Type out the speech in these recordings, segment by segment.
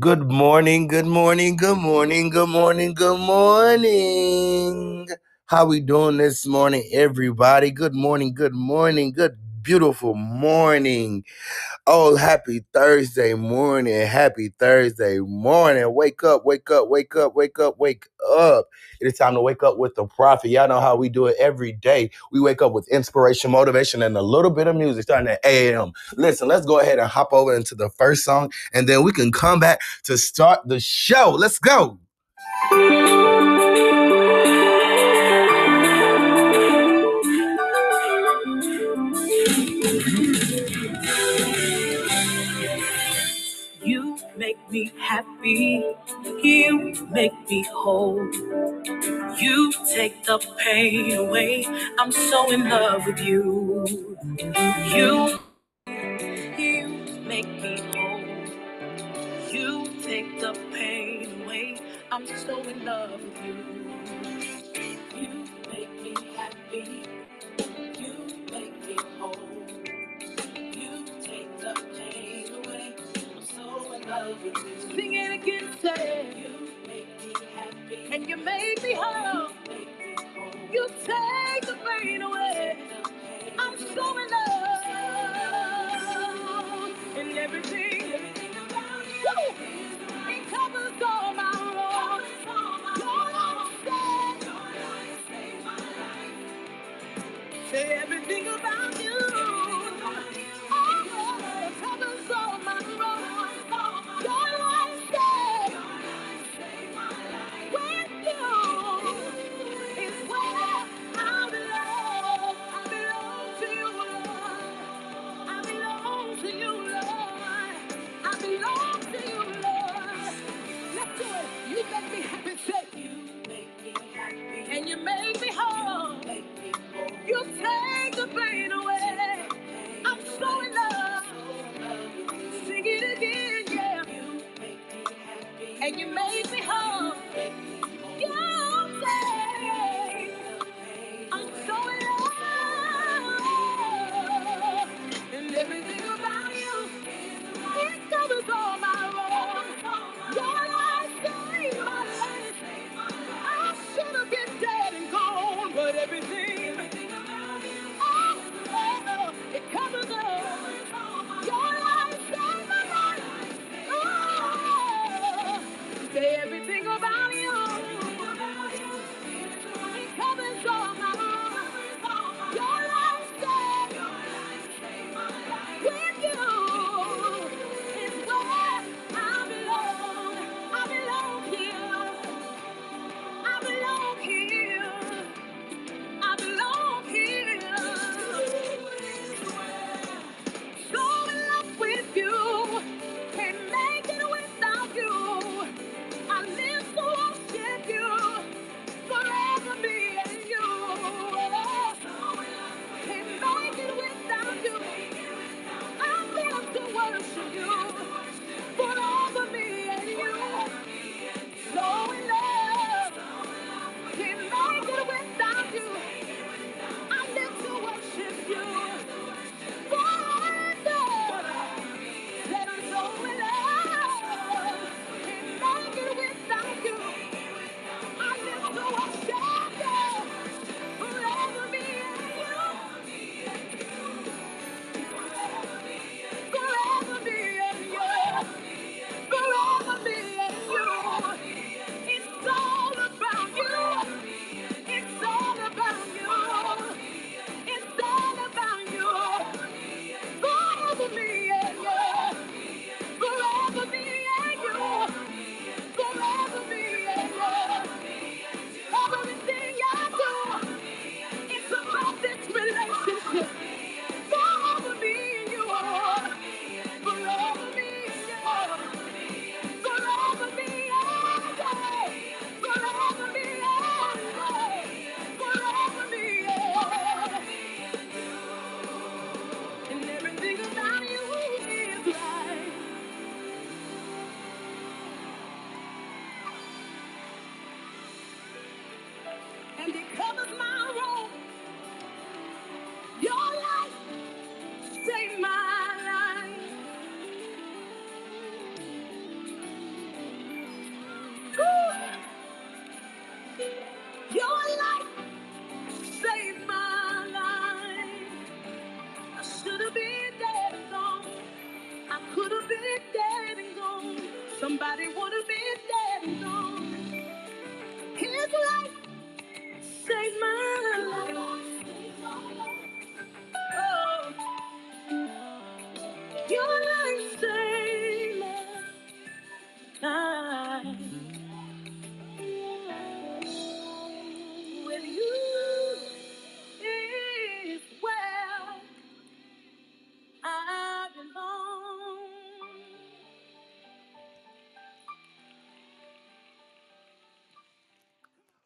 Good morning, good morning, good morning, good morning, good morning. How we doing this morning, everybody? Good morning, good morning, good beautiful morning. Oh, happy Thursday morning. Happy Thursday morning. Wake up, wake up, wake up, wake up, wake up. It is time to wake up with the prophet. Y'all know how we do it every day. We wake up with inspiration, motivation, and a little bit of music starting at 8 a.m. Listen, let's go ahead and hop over into the first song, and then we can come back to start the show. Let's go. Me happy. You make me whole. You take the pain away. I'm so in love with you. You, you make me whole. You take the pain away. I'm so in love with you. You make me happy. Sing it again, say. And you make me whole. You take the pain away. I'm so in love. And everything, you. It covers all my wrongs. Your love says, say everything about you.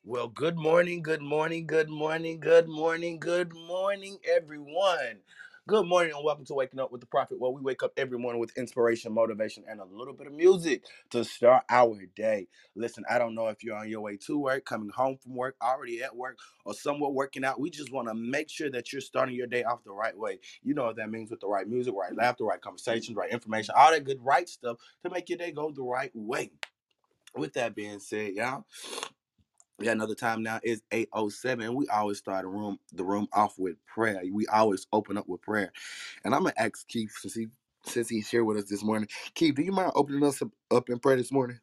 Well, good morning, good morning, good morning, good morning, good morning, everyone. Good morning and welcome to Waking Up with the Prophet, where we wake up every morning with inspiration, motivation, and a little bit of music to start our day. Listen, I don't know if you're on your way to work, coming home from work, already at work, or somewhere working out. We just want to make sure that you're starting your day off the right way. You know what that means with the right music, right laughter, right conversations, right information, all that good, right stuff to make your day go the right way. With that being said, y'all. We got another time now. It's 807. We always start the room the room off with prayer. We always open up with prayer. And I'm gonna ask Keith since he since he's here with us this morning. Keith, do you mind opening us up, up in prayer this morning?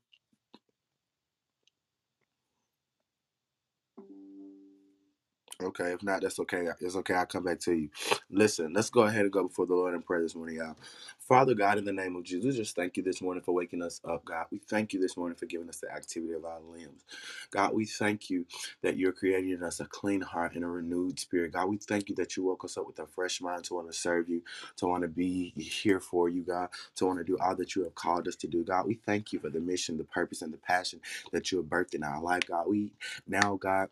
Okay, if not, that's okay. It's okay. I'll come back to you. Listen, let's go ahead and go before the Lord in prayer this morning, y'all. Father God, in the name of Jesus, just thank you this morning for waking us up, God. We thank you this morning for giving us the activity of our limbs. God, we thank you that you're creating in us a clean heart and a renewed spirit. God, we thank you that you woke us up with a fresh mind to want to serve you, to want to be here for you, God, to want to do all that you have called us to do. God, we thank you for the mission, the purpose, and the passion that you have birthed in our life, God. We now, God,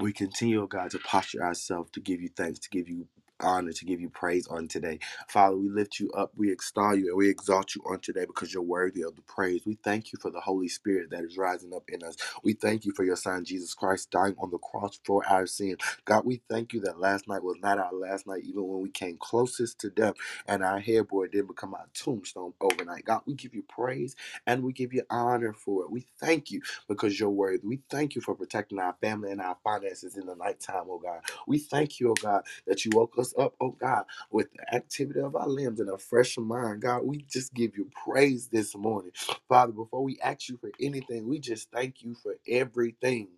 we continue, oh God, to posture ourselves to give you thanks, to give you honor, to give you praise on today. Father, we lift you up, we extol you, and we exalt you on today because you're worthy of the praise. We thank you for the Holy Spirit that is rising up in us. We thank you for your Son, Jesus Christ, dying on the cross for our sin. God, we thank you that last night was not our last night, even when we came closest to death and our headboard didn't become our tombstone overnight. God, we give you praise and we give you honor for it. We thank you because you're worthy. We thank you for protecting our family and our finances in the nighttime, oh God. We thank you, oh God, that you woke us up, oh God, with the activity of our limbs and a fresh mind. God, we just give you praise this morning. Father, before we ask you for anything, we just thank you for everything.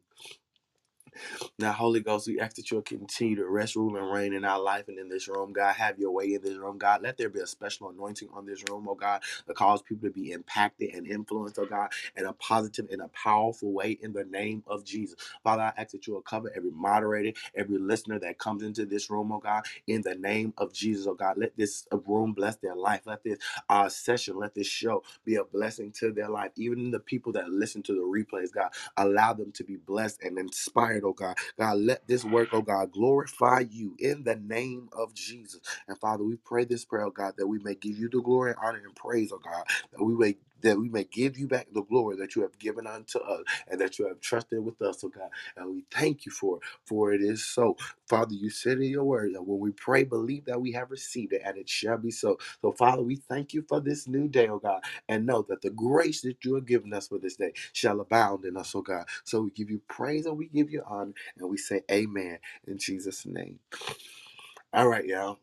Now, Holy Ghost, we ask that you'll continue to rest, rule, and reign in our life and in this room. God, have your way in this room. God, let there be a special anointing on this room, oh God, that cause people to be impacted and influenced, oh God, in a positive and a powerful way in the name of Jesus. Father, I ask that you will cover every moderator, every listener that comes into this room, oh God, in the name of Jesus, oh God. Let this uh, room bless their life. Let this uh, session, let this show be a blessing to their life. Even the people that listen to the replays, God, allow them to be blessed and inspired, oh God God, let this work, oh God, glorify you in the name of Jesus. And Father, we pray this prayer, oh God, that we may give you the glory, honor, and praise, oh God, that we may that we may give you back the glory that you have given unto us and that you have trusted with us, oh God. And we thank you for it, for it is so. Father, you said in your word that when we pray, believe that we have received it, and it shall be so. So, Father, we thank you for this new day, oh God, and know that the grace that you have given us for this day shall abound in us, oh God. So we give you praise and we give you honor, and we say amen in Jesus' name. All right, y'all.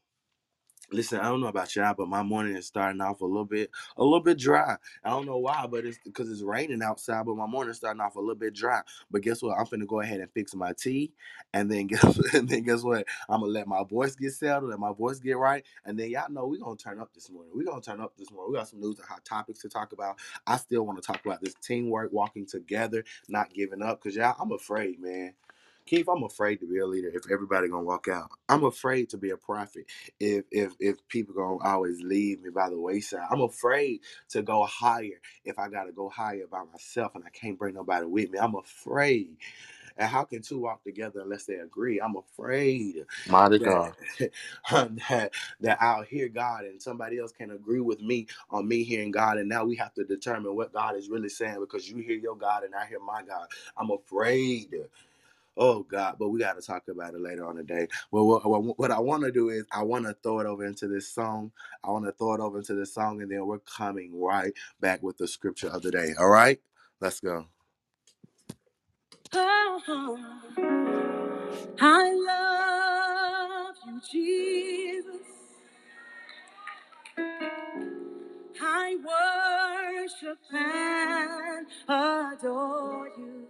Listen, I don't know about y'all, but my morning is starting off a little bit, a little bit dry. I don't know why, but it's because it's raining outside. But my morning is starting off a little bit dry. But guess what? I'm finna go ahead and fix my tea, and then guess, and then guess what? I'm gonna let my voice get settled, let my voice get right, and then y'all know we gonna turn up this morning. We gonna turn up this morning. We got some news and hot topics to talk about. I still want to talk about this teamwork, walking together, not giving up. Cause y'all, I'm afraid, man. Keith, I'm afraid to be a leader if everybody gonna walk out. I'm afraid to be a prophet if if if people gonna always leave me by the wayside. I'm afraid to go higher if I gotta go higher by myself and I can't bring nobody with me. I'm afraid. And how can two walk together unless they agree? I'm afraid Mighty that God. that that I'll hear God and somebody else can agree with me on me hearing God, and now we have to determine what God is really saying because you hear your God and I hear my God. I'm afraid. Oh God, but we got to talk about it later on today. Well, what, what, what I want to do is I want to throw it over into this song. I want to throw it over into this song, and then we're coming right back with the scripture of the day. All right, let's go. Oh, I love you, Jesus. I worship and adore you.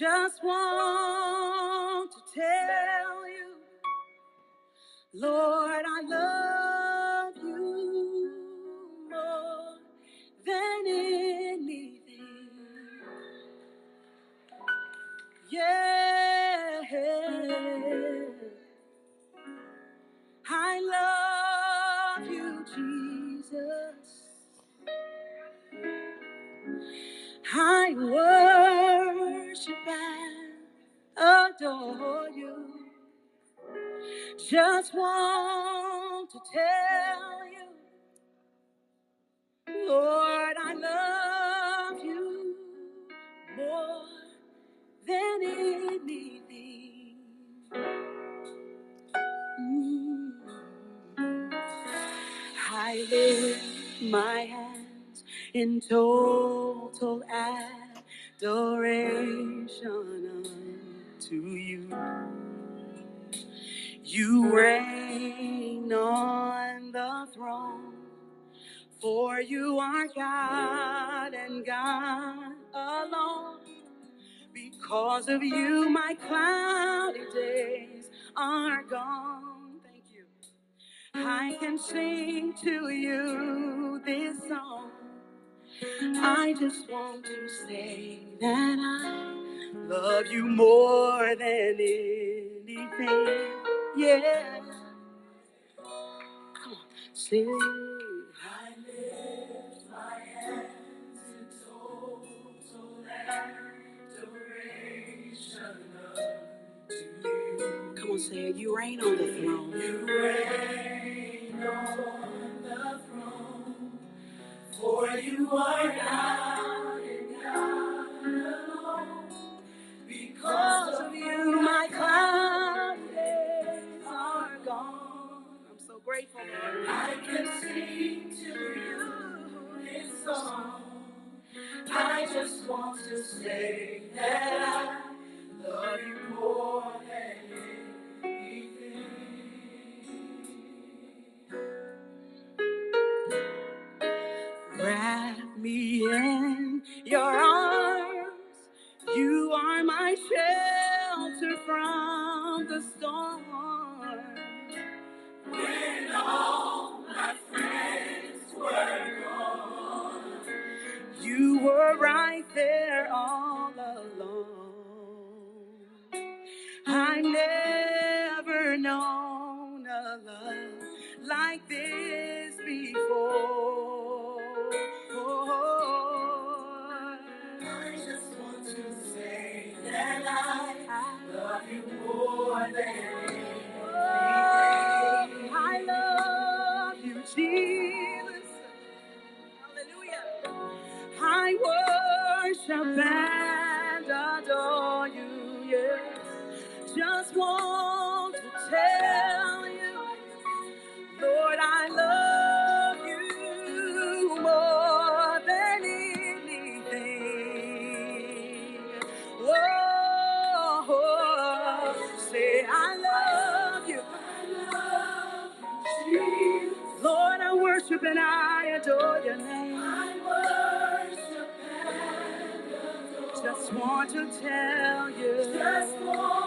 Just want to tell you, Lord, I love you more than anything. Yeah, I love you, Jesus. I worship and adore you. Just want to tell you, Lord, I love you more than anything. Mm. I lift my hands in total adoration unto you. You reign on the throne, for you are God and God alone. Because of you, my cloudy days are gone. Thank you. I can sing to you this song. I just want to say that I love you more than anything. Yeah. Come on, sing. I lift my hands in total adoration you. Come on, say it. You reign on the throne. You reign on the throne. For you are and God alone. Because of you, my clouds are gone. I'm so grateful, Lord. I can sing to you this song. I just want to say that I love you more than anything. Me in your arms. You are my shelter from the storm. When all my friends were gone, you were right there all alone. I never known a love like this before. You more than. I love you, Jesus. Hallelujah. I worship want to tell you. Just want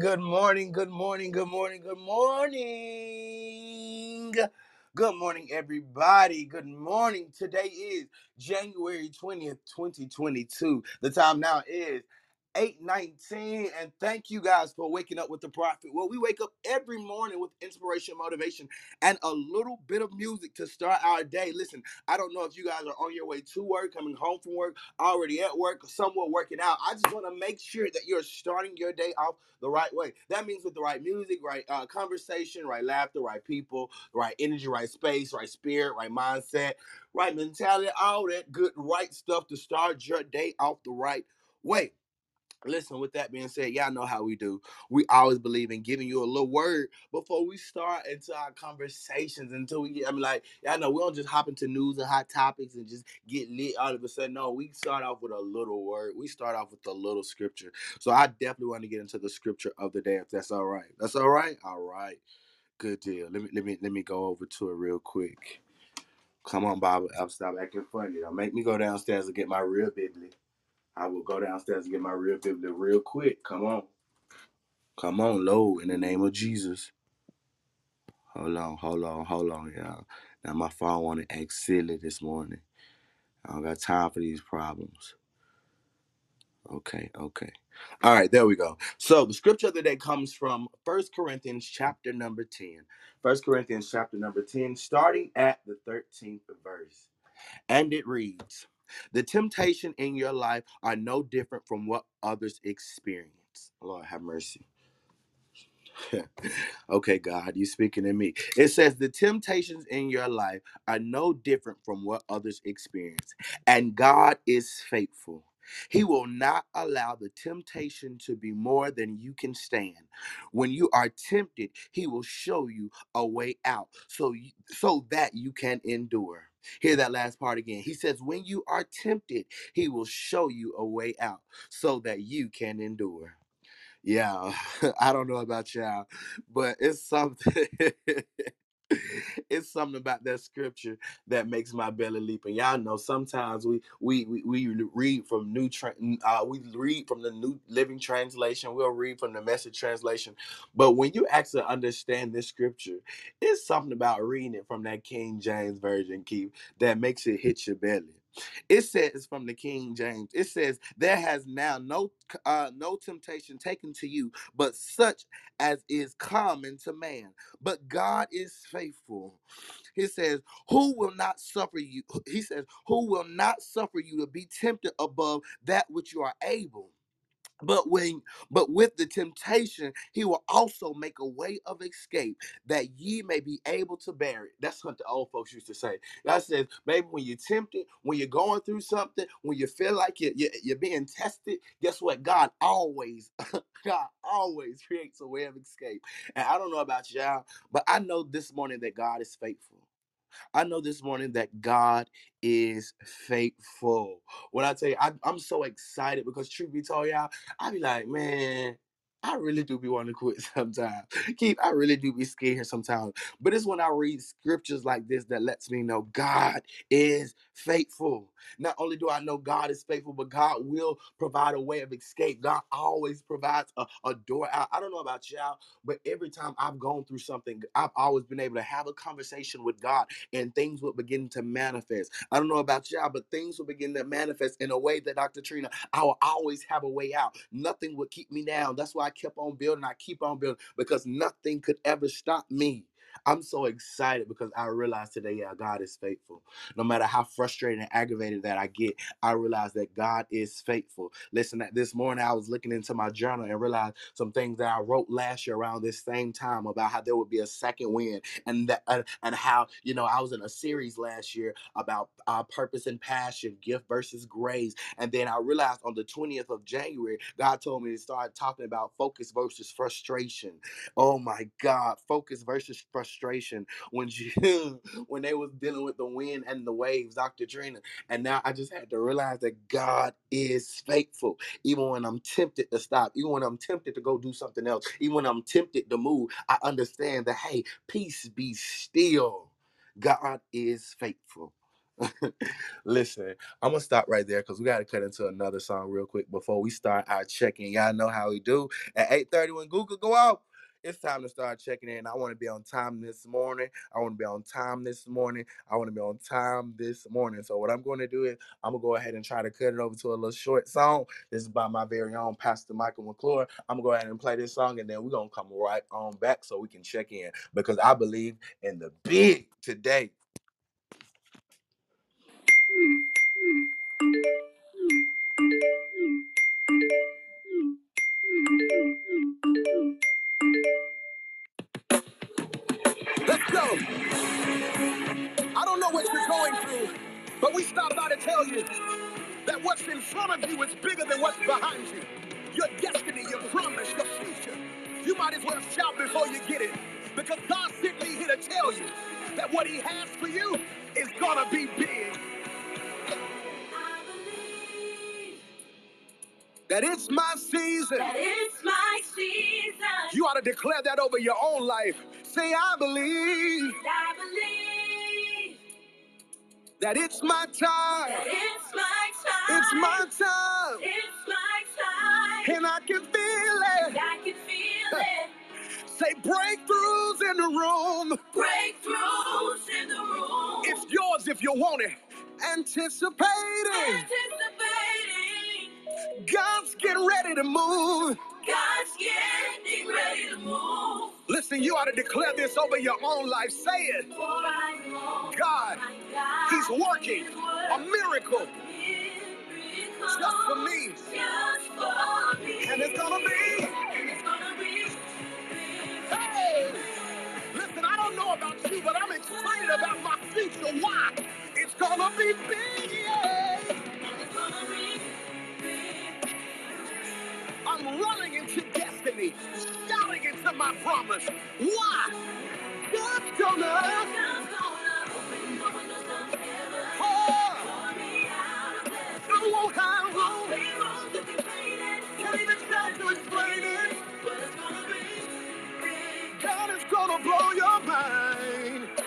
good morning, good morning, good morning, good morning. Good morning, everybody. Good morning. Today is January 20th, 2022. The time now 819 and thank you guys for waking up with the prophet. Well we wake up every morning with inspiration motivation and a little bit of music to start our day. Listen i don't know if you guys are on your way to work coming home from work already at work or somewhere working out. I just want to make sure that you're starting your day off the right way. That means with the right music right uh, conversation right laughter right people right energy right space right spirit right mindset right mentality all that good right stuff to start your day off the right way Listen, with that being said, y'all know how we do. We always believe in giving you a little word before we start into our conversations until we get, I mean, like, y'all know we don't just hop into news and hot topics and just get lit all of a sudden. No, we start off with a little word. We start off with a little scripture. So I definitely want to get into the scripture of the day if that's all right. That's all right? All right. Good deal. Let me let me let me go over to it real quick. Come on, Bob. I'll stop acting funny. Don't make me go downstairs and get my real Biblia. I will go downstairs and get my real Biblia real quick. Come on. Come on, low in the name of Jesus. Hold on, hold on, hold on, y'all. Now my phone wanna act silly this morning. I don't got time for these problems. Okay, okay. All right, there we go. So the scripture of the day comes from First Corinthians chapter number 10. First Corinthians chapter number 10, starting at the 13th verse. And it reads, The temptation in your life are no different from what others experience. Lord have mercy. okay, God, you speaking to me. It says the temptations in your life are no different from what others experience, and God is faithful. He will not allow the temptation to be more than you can stand. When you are tempted, he will show you a way out so you, so that you can endure. Hear that last part again. He says when you are tempted, he will show you a way out so that you can endure. Yeah, I don't know about y'all, but it's something. it's something about that scripture that makes my belly leap. And y'all know sometimes we we we, we read from new tra- uh, we read from the New Living Translation. We'll read from the Message Translation. But when you actually understand this scripture, it's something about reading it from that King James version, Keith, that makes it hit your belly. It says from the King James, it says, There has now no uh no temptation taken to you, but such as is common to man. But God is faithful. He says, Who will not suffer you? He says, Who will not suffer you to be tempted above that which you are able? But when but with the temptation, he will also make a way of escape that ye may be able to bear it. That's what the old folks used to say. God says, baby, when you're tempted, when you're going through something, when you feel like you're, you're, you're being tested, guess what? God always, God always creates a way of escape. And I don't know about y'all, but I know this morning that God is faithful. I know this morning that God is faithful. When I tell you, I, I'm so excited because truth be told, y'all, I be like, man, I really do be wanting to quit sometimes. Keep, I really do be scared sometimes. But it's when I read scriptures like this that lets me know God is faithful. Not only do I know God is faithful, but God will provide a way of escape. God always provides a, a door out. I don't know about y'all, but every time I've gone through something, I've always been able to have a conversation with God and things will begin to manifest. I don't know about y'all, but things will begin to manifest in a way that Dr. Trina, I will always have a way out. Nothing would keep me down. That's why I kept on building. I keep on building because nothing could ever stop me. I'm so excited because I realize today, yeah, God is faithful. No matter how frustrated and aggravated that I get, I realize that God is faithful. Listen, that this morning I was looking into my journal and realized some things that I wrote last year around this same time about how there would be a second wind and that uh, and how you know I was in a series last year about uh, purpose and passion, gift versus grace, and then I realized on the 20th of January, God told me to start talking about focus versus frustration Oh my God, focus versus frustration. When when they was dealing with the wind and the waves, Dr. Trina. And now I just had to realize that God is faithful. Even when I'm tempted to stop, even when I'm tempted to go do something else, even when I'm tempted to move, I understand that hey, peace be still. God is faithful. Listen, I'm gonna stop right there because we gotta cut into another song real quick before we start our check-in. Y'all know how we do. At 8:30 when Google go off, it's time to start checking in. I want to be on time this morning. I want to be on time this morning. I want to be on time this morning. So what I'm going to do is I'm gonna go ahead and try to cut it over to a little short song. This is by my very own Pastor Michael McClure. I'm gonna go ahead and play this song, and then we're gonna come right on back so we can check in because I believe in the big today. Let's go. I don't know what you're going through, but we stopped by to tell you that what's in front of you is bigger than what's behind you. Your destiny, your promise, your future. You might as well shout before you get it. Because God sent me here to tell you that what He has for you is gonna be big. That it's my season. That it's my season. You ought to declare that over your own life. Say, I believe. I believe. That it's my time. That it's my time. It's my time. It's my time. And I can feel it. And I can feel it. Say breakthroughs in the room. Breakthroughs in the room. It's yours if you want it. Anticipating. Anticipating. God's getting ready to move. God's getting ready to move. Listen, you ought to declare this over your own life. Say it. For I know God, my God He's working is a miracle just for me. Just for me. And it's gonna be. And it's gonna be. Hey! Listen, I don't know about you, but I'm excited about my future. Why? It's gonna be big, yeah. I'm running into destiny, shouting into my promise. Why? God's gonna. Won't have. Can't even to explain it. Gonna blow your mind.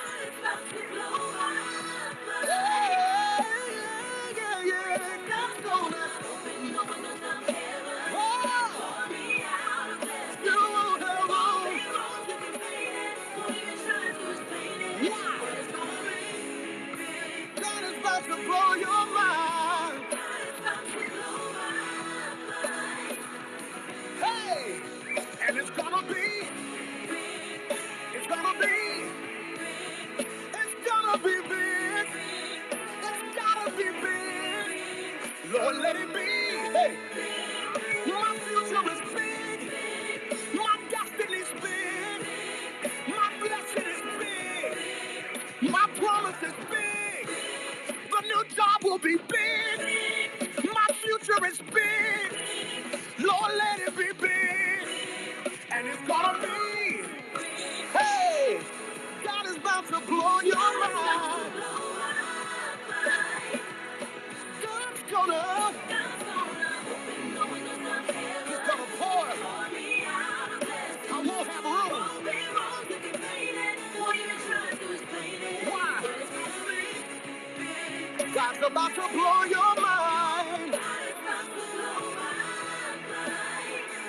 Lord, let it be. Hey, my future is big. My destiny's big. My blessing is big. My promise is big. The new job will be big. My future is big. Lord, let it be big. And it's gonna be. Hey, God is about to blow your mind. Gonna. I won't have room. Why? God's about to blow your mind.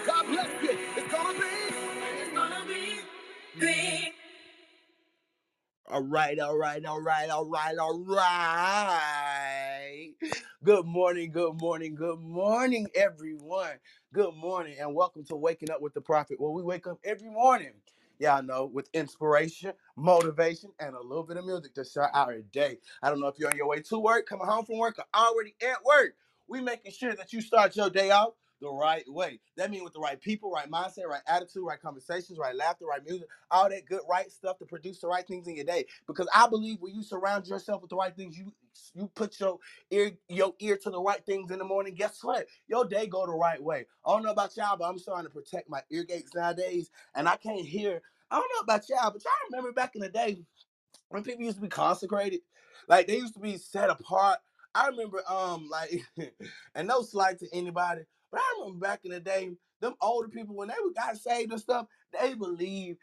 God bless you. It's gonna be. It's gonna be big. All right, all right, all right, all right, all right. Good morning, good morning, good morning, everyone. Good morning, and welcome to Waking Up with the Prophet, where we wake up every morning. y'all know, with inspiration, motivation, and a little bit of music to start our day. I don't know if you're on your way to work, coming home from work, or already at work. We making sure that you start your day out the right way. That means with the right people, right mindset, right attitude, right conversations, right laughter, right music, all that good right stuff to produce the right things in your day. Because I believe when you surround yourself with the right things, you you put your ear your ear to the right things in the morning. Guess what? Your day go the right way. I don't know about y'all, but I'm starting to protect my ear gates nowadays, and I can't hear. I don't know about y'all, but y'all remember back in the day when people used to be consecrated, like they used to be set apart. I remember, um, like, and no slight to anybody, but I remember back in the day, them older people when they got saved and stuff, they believed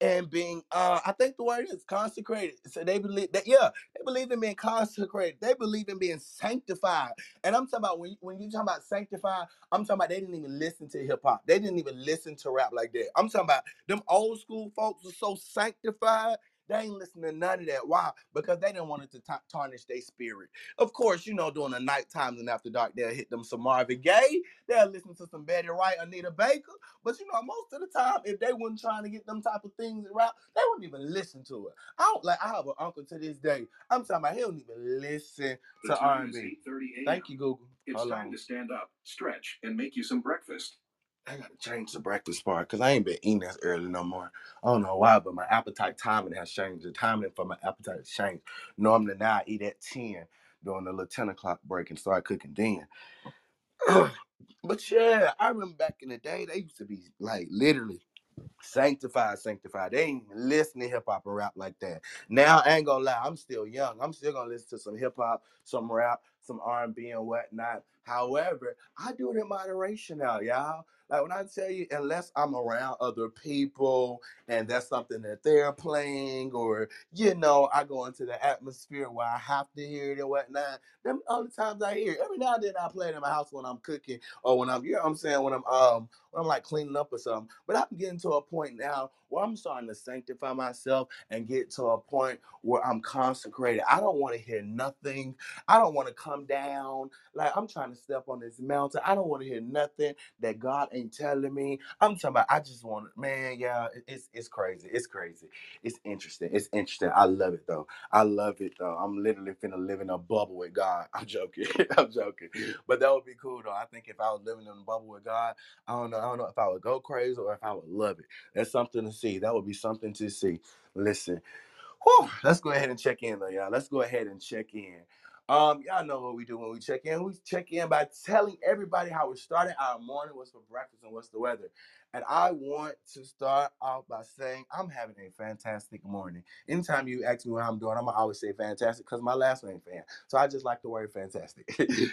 in being, uh, I think the word is consecrated. So they believe that, yeah, they believe in being consecrated. They believe in being sanctified. And I'm talking about when you, when you talking about sanctified, I'm talking about they didn't even listen to hip hop. They didn't even listen to rap like that. I'm talking about them old school folks were so sanctified they ain't listening to none of that. Why? Because they didn't want it to ta- tarnish their spirit. Of course, you know, during the night times and after dark, they'll hit them some Marvin Gaye. They'll listen to some Betty Wright, Anita Baker. But you know, most of the time, if they weren't trying to get them type of things around, they wouldn't even listen to it. I don't like. I have an uncle to this day. I'm talking about he don't even listen to R&B. Thank you, Google. It's Hold time on. to stand up, stretch, and make you some breakfast. I gotta change the breakfast part because I ain't been eating as early no more. I don't know why, but my appetite timing has changed. The timing for my appetite has changed. Normally now I eat at 10 during the little 10 o'clock break and start cooking then. but yeah, I remember back in the day, they used to be like literally Sanctified, sanctified. They ain't even listen to hip hop and rap like that. Now I ain't gonna lie, I'm still young. I'm still gonna listen to some hip hop, some rap, some R and B and whatnot. However, I do it in moderation now, y'all. Like when I tell you, unless I'm around other people and that's something that they're playing, or you know, I go into the atmosphere where I have to hear it and whatnot. Them other times I hear it. Every now and then I play it in my house when I'm cooking or when I'm, you know what I'm saying, when I'm um when I'm like cleaning up or something. But I'm getting to a point now where I'm starting to sanctify myself and get to a point where I'm consecrated. I don't want to hear nothing. I don't want to come down. Like I'm trying to step on this mountain. I don't want to hear nothing that God ain't telling me. I'm talking about I just want man, yeah, it's it's crazy. It's crazy. It's interesting. It's interesting. I love it though. I love it though. I'm literally finna live in a bubble with God. I'm joking. I'm joking. But that would be cool though. I think if I was living in a bubble with God, I don't know. I don't know if I would go crazy or if I would love it. That's something to see. That would be something to see. Listen, Whew, let's go ahead and check in though, y'all. Let's go ahead and check in. Um, y'all know what we do when we check in. We check in by telling everybody how we started our morning, what's for breakfast, and what's the weather. And I want to start off by saying I'm having a fantastic morning. Anytime you ask me what I'm doing, I'm gonna always say fantastic because my last name fan. So I just like the word fantastic.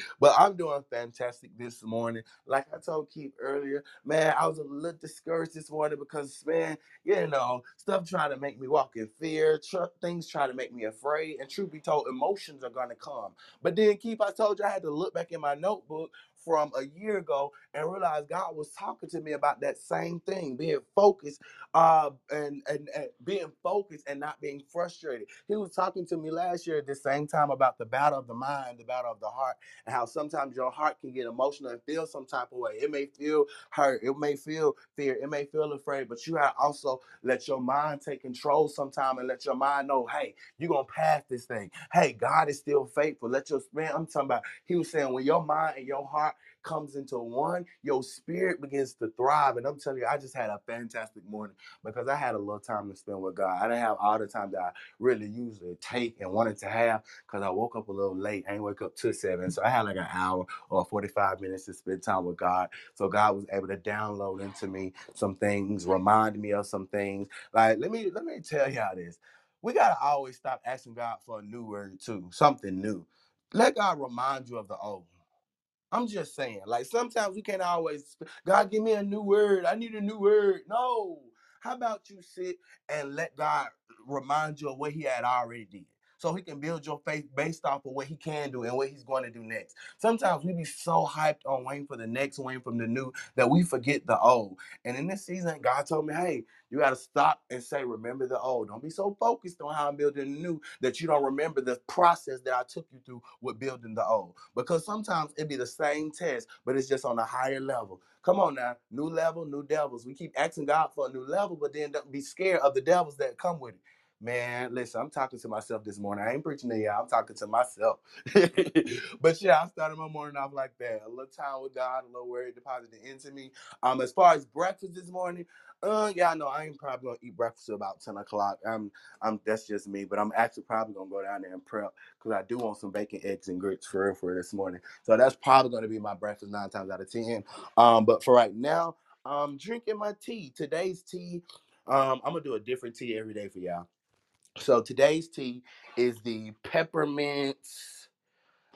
but I'm doing fantastic this morning. Like I told Keith earlier, man, I was a little discouraged this morning because man, you know, stuff trying to make me walk in fear, tr- things try to make me afraid, and truth be told, emotions are gonna come. But then, Keith, I told you I had to look back in my notebook from a year ago and realized God was talking to me about that same thing, being focused, uh, and, and and being focused and not being frustrated. He was talking to me last year at the same time about the battle of the mind, the battle of the heart, and how sometimes your heart can get emotional and feel some type of way. It may feel hurt, it may feel fear, it may feel afraid, but you have also let your mind take control sometime and let your mind know, hey, you're gonna pass this thing. Hey, God is still faithful. Let your man, I'm talking about, he was saying when your mind and your heart comes into one, your spirit begins to thrive. And I'm telling you, I just had a fantastic morning because I had a little time to spend with God. I didn't have all the time that I really usually take and wanted to have because I woke up a little late. I didn't wake up till seven. So I had like an hour or 45 minutes to spend time with God. So God was able to download into me some things, remind me of some things. Like, let me let me tell y'all this. We gotta always stop asking God for a new word too, something new. Let God remind you of the old. I'm just saying, like sometimes we can't always, God, give me a new word. I need a new word. No. How about you sit and let God remind you of what He had already did? So he can build your faith based off of what he can do and what he's going to do next. Sometimes we be so hyped on waiting for the next waiting from the new that we forget the old. And in this season, God told me, hey, you got to stop and say, remember the old. Don't be so focused on how I'm building the new that you don't remember the process that I took you through with building the old. Because sometimes it be the same test, but it's just on a higher level. Come on now, new level, new devils. We keep asking God for a new level, but then don't be scared of the devils that come with it. Man, listen, I'm talking to myself this morning. I ain't preaching to y'all. I'm talking to myself. but yeah, I started my morning off like that. A little time with God, a little word deposited into me. Um, as far as breakfast this morning, uh, yeah, I know I ain't probably gonna eat breakfast at about ten o'clock. I'm, I'm. That's just me. But I'm actually probably gonna go down there and prep because I do want some bacon, eggs, and grits for for this morning. So that's probably gonna be my breakfast nine times out of ten. Um, but for right now, I'm drinking my tea. Today's tea. Um, I'm gonna do a different tea every day for y'all. So today's tea is the peppermint.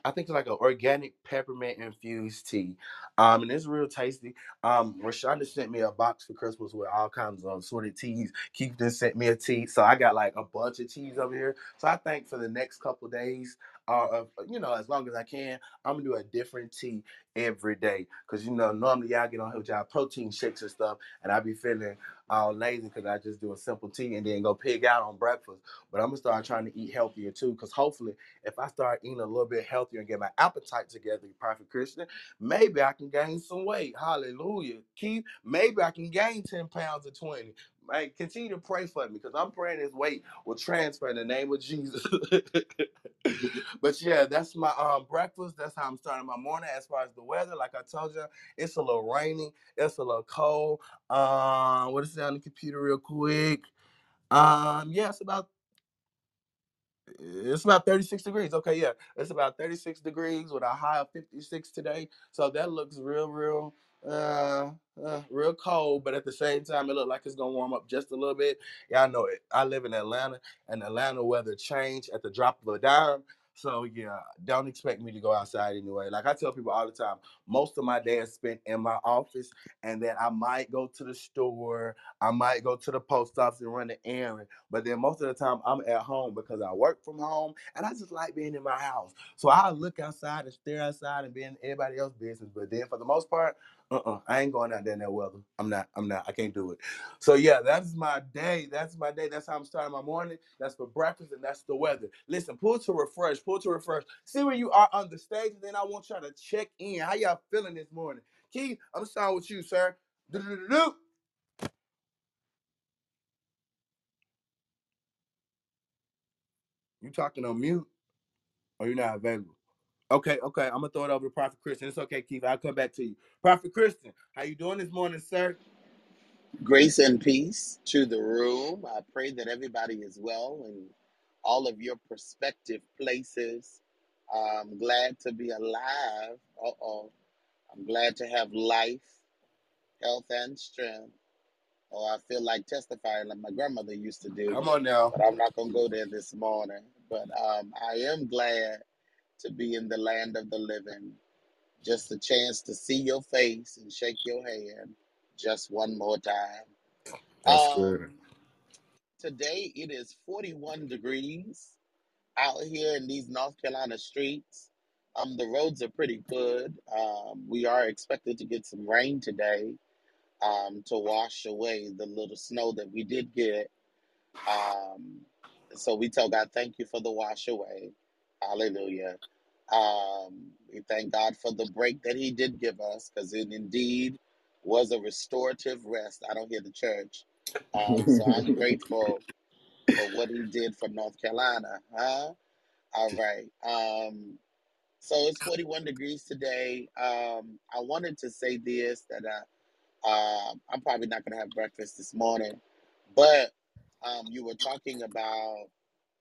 I think it's like an organic peppermint infused tea. Um, and it's real tasty. Um, Rashonda sent me a box for Christmas with all kinds of assorted teas. Keith just sent me a tea. So I got like a bunch of teas over here. So I think for the next couple days, uh, you know, as long as I can, I'm gonna do a different tea every day. Cause you know, normally y'all get on here with y'all protein shakes and stuff, and I be feeling all lazy because I just do a simple tea and then go pig out on breakfast. But I'm gonna start trying to eat healthier too. Cause hopefully, if I start eating a little bit healthier and get my appetite together, Prophet Christian, maybe I can gain some weight. Hallelujah. Keith, maybe I can gain 10 pounds or 20. Man, continue to pray for me because I'm praying this weight will transfer in the name of Jesus. but yeah, that's my um breakfast. That's how I'm starting my morning. As far as the weather, like I told you, it's a little rainy, it's a little cold. Um, what is it on the computer real quick? Um, yeah, it's about it's about 36 degrees. Okay, yeah, it's about 36 degrees with a high of 56 today. So that looks real, real, uh, uh, real cold. But at the same time, it looks like it's gonna warm up just a little bit. Y'all know it. I live in Atlanta, and Atlanta weather change at the drop of a dime. So yeah, don't expect me to go outside anyway. Like I tell people all the time, most of my day is spent in my office, and then I might go to the store, I might go to the post office and run an errand. But then most of the time I'm at home because I work from home, and I just like being in my house. So I look outside and stare outside and be in everybody else's business. But then for the most part, uh-uh, I ain't going out there in that weather. I'm not. I'm not. I can't do it. So yeah, that's my day. That's my day. That's how I'm starting my morning. That's for breakfast, and that's the weather. Listen, pull to refresh. Pull to refresh. See where you are on the stage, and then I want y'all to check in. How y'all feeling this morning? Keith, I'm starting with you, sir. Do-do-do-do. You talking on mute, or you're not available? Okay, okay. I'm gonna throw it over to Prophet Christian. It's okay, Keith. I'll come back to you. Prophet Christian, how you doing this morning, sir? Grace and peace to the room. I pray that everybody is well in all of your prospective places. I'm glad to be alive. Uh oh. I'm glad to have life, health, and strength. Oh, I feel like testifying like my grandmother used to do, Come on now. but I'm not going to go there this morning. But um, I am glad to be in the land of the living. Just a chance to see your face and shake your hand just one more time. That's good. Um, today it is 41 degrees out here in these North Carolina streets. Um, the roads are pretty good. Um, we are expected to get some rain today um, to wash away the little snow that we did get. Um, so we tell God, thank you for the wash away. Hallelujah. Um, we thank God for the break that He did give us because it indeed was a restorative rest. I don't hear the church. Um, so I'm grateful for what He did for North Carolina. Huh? All right. Um, so it's 41 degrees today. Um, I wanted to say this that uh, uh, I'm probably not going to have breakfast this morning, but um, you were talking about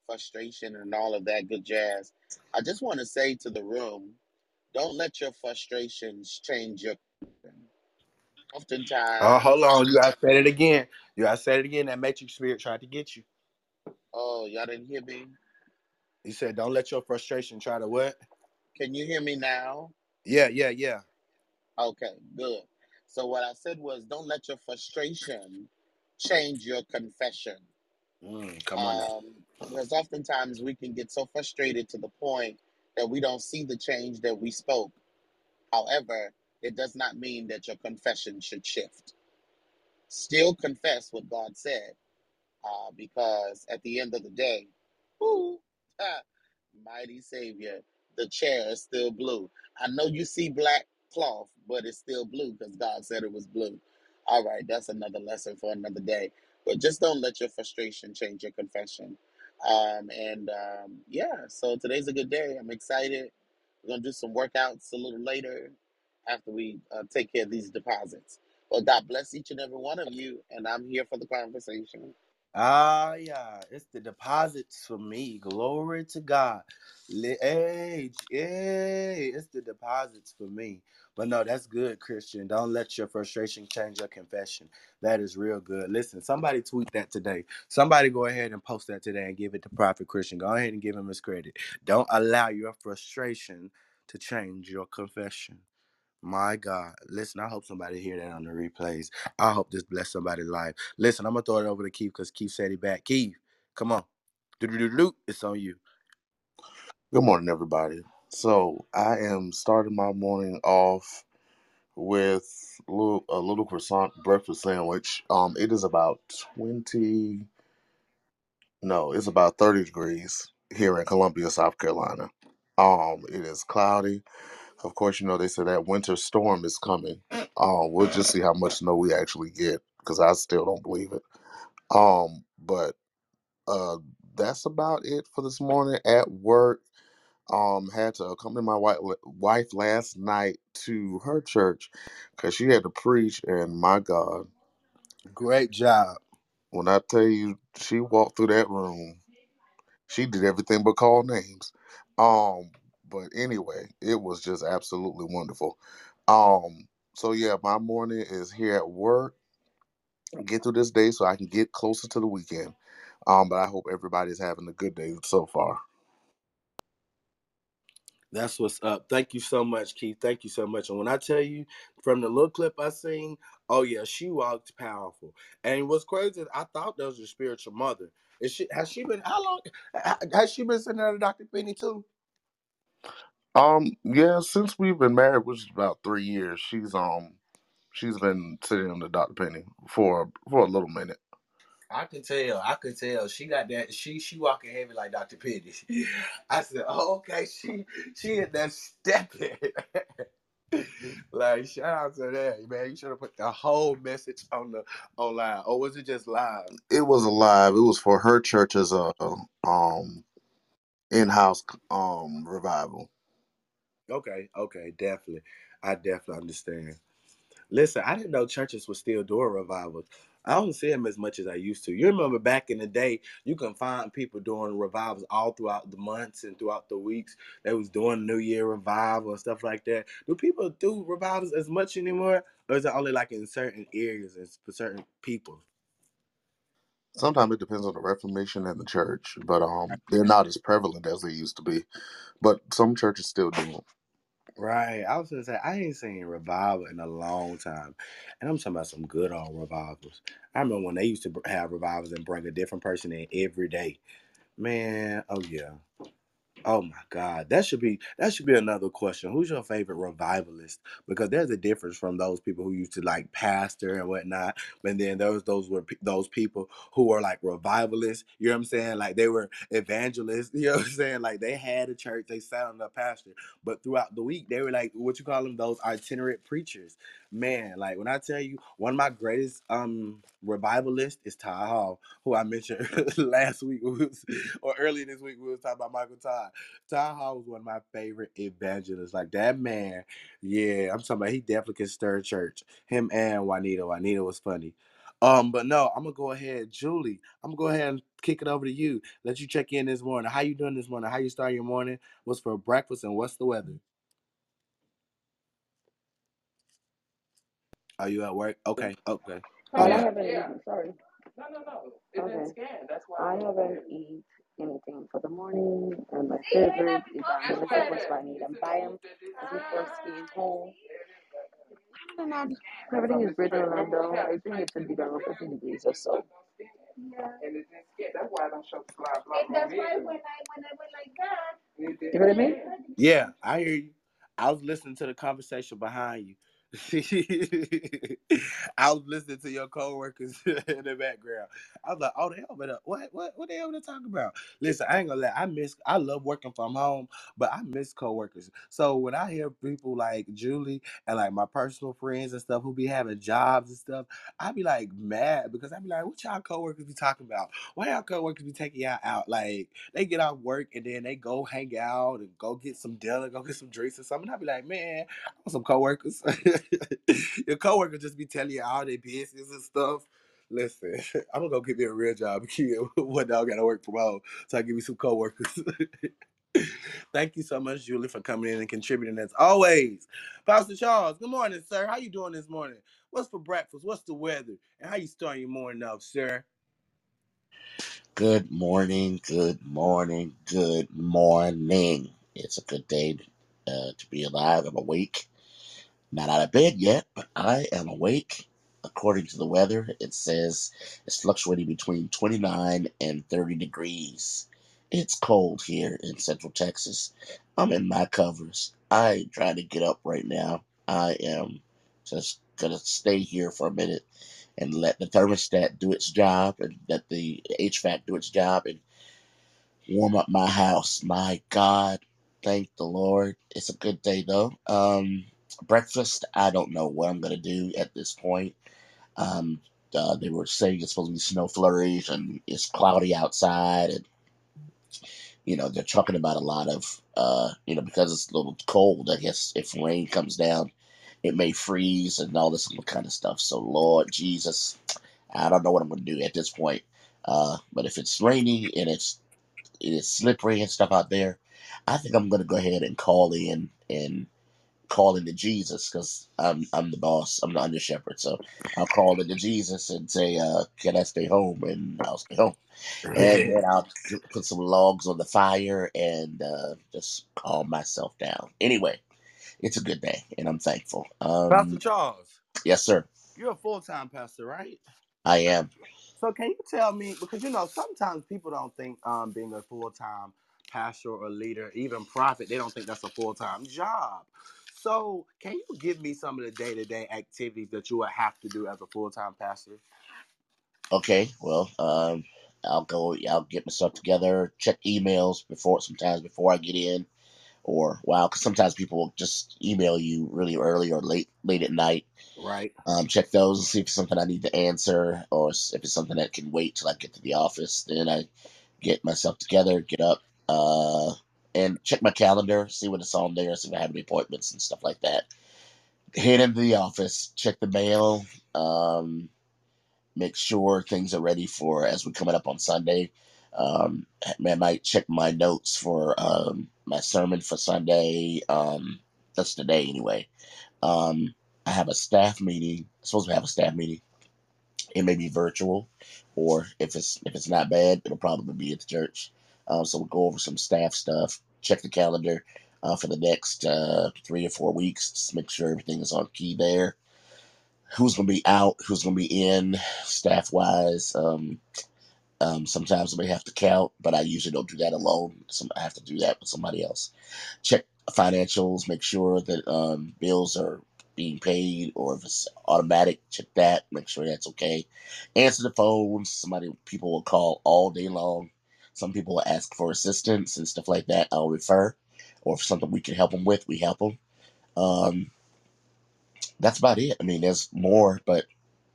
frustration and all of that good jazz. I just want to say to the room, don't let your frustrations change your. Confession. Oh, hold on. You gotta it again. You gotta it again. That matrix spirit tried to get you. oh, y'all didn't hear me. He said, "Don't let your frustration try to what." Can you hear me now? Yeah, yeah, yeah. Okay, good. So what I said was, don't let your frustration change your confession. Mm, come on. Um, Because oftentimes we can get so frustrated to the point that we don't see the change that we spoke. However, it does not mean that your confession should shift. Still confess what God said, uh, because at the end of the day, whoo, ah, mighty Savior, the chair is still blue. I know you see black cloth, but it's still blue because God said it was blue. All right, that's another lesson for another day. But just don't let your frustration change your confession. Um, and um, yeah, so today's a good day. I'm excited. We're gonna do some workouts a little later after we uh, take care of these deposits. Well, God bless each and every one of you, and I'm here for the conversation. Ah, yeah, it's the deposits for me. Glory to God. Hey, hey, it's the deposits for me. But no, that's good, Christian. Don't let your frustration change your confession. That is real good. Listen, somebody tweet that today. Somebody go ahead and post that today and give it to Prophet Christian. Go ahead and give him his credit. Don't allow your frustration to change your confession. My God. Listen, I hope somebody hear that on the replays. I hope this bless somebody's life. Listen, I'm gonna throw it over to Keith because Keith said he back. Keith, come on. It's on you. Good morning, everybody. So I am starting my morning off with a little, a little croissant breakfast sandwich. Um, it is about twenty, no, it's about thirty degrees here in Columbia, South Carolina. Um, it is cloudy. Of course, you know they said that winter storm is coming. Um, we'll just see how much snow we actually get because I still don't believe it. Um, but uh, that's about it for this morning at work. um had to accompany my wife wife last night to her church because she had to preach and my god Great job. when i tell you she walked through that room she did everything but call names um but anyway it was just absolutely wonderful um so yeah my morning is here at work get through this day so i can get closer to the weekend um but i hope everybody's having a good day so far That's what's up. Thank you so much, Keith. Thank you so much. And when I tell you from the little clip I seen, oh yeah, she walked powerful. And what's crazy I thought that was your spiritual mother. Is she has she been how long has she been sitting under Dr. Penny too? Um yeah since we've been married which is about three years she's um She's been sitting under Dr. Penny for for a little minute. I can tell. I can tell. She got that. She she walking heavy like Dr. Penny. I said, oh, okay. She she in that stepping. like shout out to that man. You should have put the whole message on the online. Or was it just live? It was a live. It was for her church as a um in-house um revival. Okay, okay, definitely. I definitely understand. Listen, I didn't know churches were still doing revivals. I don't see them as much as I used to. You remember back in the day, you can find people doing revivals all throughout the months and throughout the weeks. They was doing New Year revival and stuff like that. Do people do revivals as much anymore, or is it only like in certain areas and for certain people? Sometimes it depends on the Reformation and the church, but um they're not as prevalent as they used to be. But some churches still do. Right. I was gonna say I ain't seen revival in a long time, and I'm talking about some good old revivals. I remember when they used to have revivals and bring a different person in every day. Man, oh yeah. Oh my God, that should be that should be another question. Who's your favorite revivalist? Because there's a difference from those people who used to like pastor and whatnot, but then those those were those people who were like revivalists. You know what I'm saying? Like they were evangelists. You know what I'm saying? Like they had a church, they sat on the pastor, but throughout the week they were like what you call them those itinerant preachers. Man, like when I tell you, one of my greatest um revivalists is Ty Hall, who I mentioned last week was, or earlier this week we was talking about Michael Todd. Ty Hall was one of my favorite evangelists. Like that man, yeah, I'm talking about he definitely can stir church. Him and Juanita. Juanita was funny. Um, but no, I'm gonna go ahead, Julie. I'm gonna go ahead and kick it over to you. Let you check in this morning. How you doing this morning? How you start your morning? What's for breakfast and what's the weather? Are you at work? Okay, okay. Well, I Yeah. haven't eaten. Sorry. No, no, no. It okay. I haven't eaten anything for the morning, and my favorite is um, the breakfast I need. I'm buying as we first came home. Other than that, everything is great in Orlando. I think it's going to be around 50 degrees or so. Yeah. And it didn't. That's why I don't show the slide. And that's why when I when I went like that. You know what I mean? Yeah, I hear you. I was listening to the conversation behind you. I was listening to your coworkers in the background. I was like, "Oh, they over there. What? What? What they over there talking about?" Listen, I ain't gonna lie. I miss. I love working from home, but I miss coworkers. So when I hear people like Julie and like my personal friends and stuff who be having jobs and stuff, I be like mad because I be like, "What y'all coworkers be talking about? Why y'all coworkers be taking y'all out? Like they get off work and then they go hang out and go get some dinner, go get some drinks or something." I be like, "Man, I want some coworkers." your coworker just be telling you all their business and stuff. Listen, I'm gonna go get me a real job here. One day I gotta work from home, so I give you some coworkers. Thank you so much, Julie, for coming in and contributing as always. Pastor Charles, good morning, sir. How you doing this morning? What's for breakfast? What's the weather? And how you starting your morning off, sir? Good morning, good morning, good morning. It's a good day uh, to be alive. I'm awake. Not out of bed yet, but I am awake. According to the weather, it says it's fluctuating between 29 and 30 degrees. It's cold here in Central Texas. I'm in my covers. I trying to get up right now. I am just gonna stay here for a minute and let the thermostat do its job and let the HVAC do its job and warm up my house. My God, thank the Lord. It's a good day though. Um, breakfast, I don't know what I'm gonna do at this point. Um, uh, they were saying it's supposed to be snow flurries and it's cloudy outside and you know they're talking about a lot of uh, you know because it's a little cold. I guess if rain comes down, it may freeze and all this kind of stuff. So Lord Jesus, I don't know what I'm gonna do at this point. Uh, but if it's rainy and it's it is slippery and stuff out there, I think I'm gonna go ahead and call in and call into Jesus because I'm I'm the boss. I'm the under shepherd, so I'll call into Jesus and say, uh, "Can I stay home?" And I'll stay home, and then I'll put some logs on the fire and uh, just calm myself down. Anyway, it's a good day, and I'm thankful. Pastor Um, Charles, yes, sir. you're a full time pastor, right? I am. So can you tell me because you know sometimes people don't think um, being a full time pastor or leader, even prophet, they don't think that's a full time job. So can you give me some of the day to day activities that you would have to do as a full time pastor? Okay. Well, um, I'll go. I'll get myself together. Check emails before sometimes before I get in, or wow, because sometimes people will just email you really early or late late at night. Right. Um, check those and see if it's something I need to answer or if it's something that can wait till I get to the office. Then I get myself together, get up, uh, and check my calendar, see what it's on there, see if I have any appointments and stuff like that. Head into the office, check the mail, um, make sure things are ready for as we're coming up on Sunday. Um, I might check my notes for um, my sermon for Sunday. Um, that's today anyway. Um, I have a staff meeting. supposed to have a staff meeting. It may be virtual, or if it's if it's not bad, it'll probably be at the church. Um, so we'll go over some staff stuff. Check the calendar uh, for the next uh, three or four weeks. Just make sure everything is on key there. Who's going to be out? Who's going to be in? Staff wise. Um, um, sometimes I may have to count, but I usually don't do that alone. Some I have to do that with somebody else. Check financials, make sure that um, bills are being paid, or if it's automatic, check that, make sure that's okay. Answer the phones. Somebody people will call all day long. Some people will ask for assistance and stuff like that. I'll refer, or if something we can help them with, we help them. Um, that's about it. I mean, there's more, but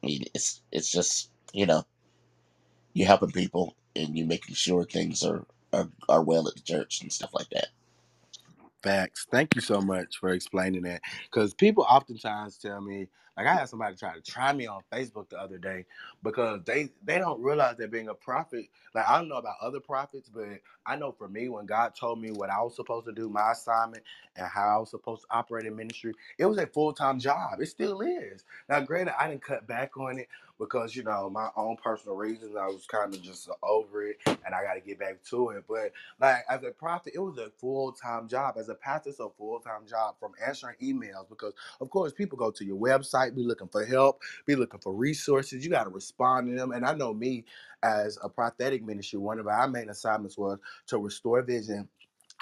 I mean, it's it's just you know you're helping people and you're making sure things are, are, are well at the church and stuff like that. Facts. Thank you so much for explaining that. Because people oftentimes tell me, like I had somebody try to try me on Facebook the other day because they they don't realize that being a prophet. Like I don't know about other prophets, but I know for me, when God told me what I was supposed to do, my assignment, and how I was supposed to operate in ministry, it was a full time job. It still is. Now, granted, I didn't cut back on it because you know my own personal reasons. I was kind of just over it, and I got to get back to it. But like as a prophet, it was a full time job. As a pastor, it's a full time job from answering emails because, of course, people go to your website, be looking for help, be looking for resources. You got to respond to them. And I know me as a prophetic ministry, one of our main assignments was to restore vision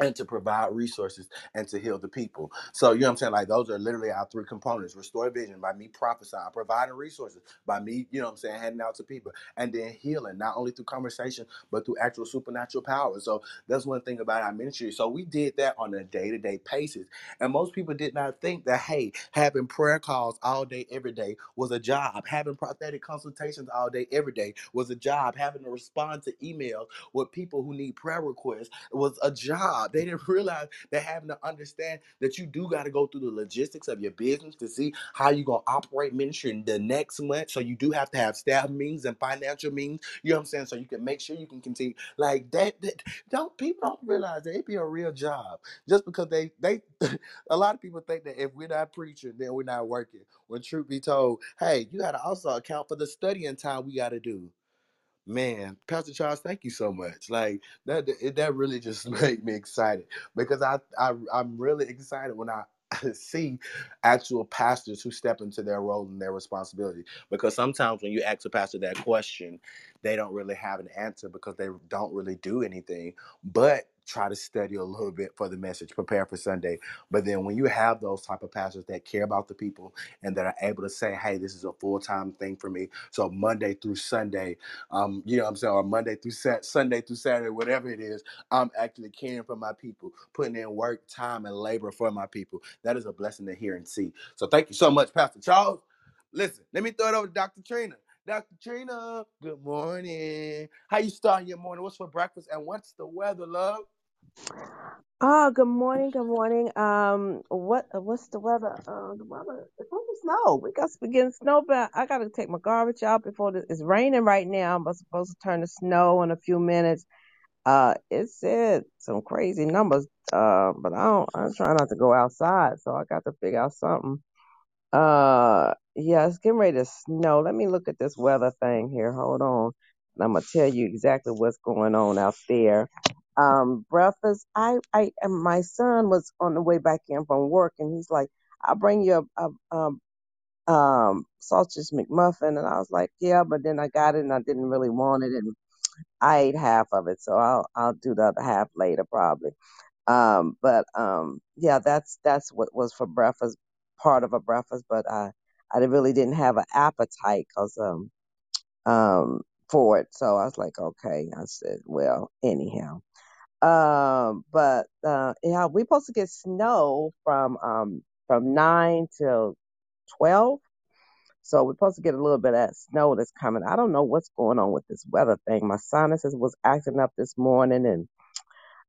and to provide resources and to heal the people. So you know what I'm saying? Like those are literally our three components. Restore vision by me prophesying, providing resources by me, you know what I'm saying, handing out to people. And then healing, not only through conversation, but through actual supernatural power. So that's one thing about our ministry. So we did that on a day-to-day basis. And most people did not think that, hey, having prayer calls all day, every day was a job. Having prophetic consultations all day, every day was a job. Having to respond to emails with people who need prayer requests was a job. They didn't realize that having to understand that you do got to go through the logistics of your business to see how you're going to operate ministry in the next month. So you do have to have staff means and financial means, you know what I'm saying? So you can make sure you can continue. Like that, that don't people don't realize that it be a real job just because they they a lot of people think that if we're not preaching then we're not working when truth be told hey you got to also account for the studying time we got to do Man, Pastor Charles, thank you so much. Like that, that really just made me excited because I, I, I'm really excited when I see actual pastors who step into their role and their responsibility. Because sometimes when you ask a pastor that question, they don't really have an answer because they don't really do anything but try to study a little bit for the message, prepare for Sunday. But then when you have those type of pastors that care about the people and that are able to say, hey, this is a full-time thing for me. So Monday through Sunday, um, you know what I'm saying, or Monday through Sat- Sunday through Saturday, whatever it is, I'm actually caring for my people, putting in work, time, and labor for my people. That is a blessing to hear and see. So thank you so much, Pastor Charles. Listen, let me throw it over to Dr. Trina. Dr. Trina, good morning. How you starting your morning? What's for breakfast? And what's the weather, love? Oh, good morning, good morning. Um, what uh, what's the weather? Uh, the weather it's to snow. We got beginning snow, but I gotta take my garbage out before the, it's raining right now. I'm supposed to turn to snow in a few minutes. Uh, it said some crazy numbers. Uh, but I don't. I'm trying not to go outside, so I got to figure out something. Uh, yeah, it's getting ready to snow. Let me look at this weather thing here. Hold on. And I'm gonna tell you exactly what's going on out there. Um, breakfast. I, I, and my son was on the way back in from work, and he's like, "I'll bring you a, a um, um, sausage McMuffin," and I was like, "Yeah," but then I got it, and I didn't really want it, and I ate half of it, so I'll, I'll do the other half later probably. Um, but um, yeah, that's that's what was for breakfast, part of a breakfast. But I I really didn't have an appetite because um um for it, so I was like, okay. I said, well, anyhow. Um, but uh, yeah, we're supposed to get snow from um from nine till twelve. So we're supposed to get a little bit of that snow that's coming. I don't know what's going on with this weather thing. My sinuses was acting up this morning and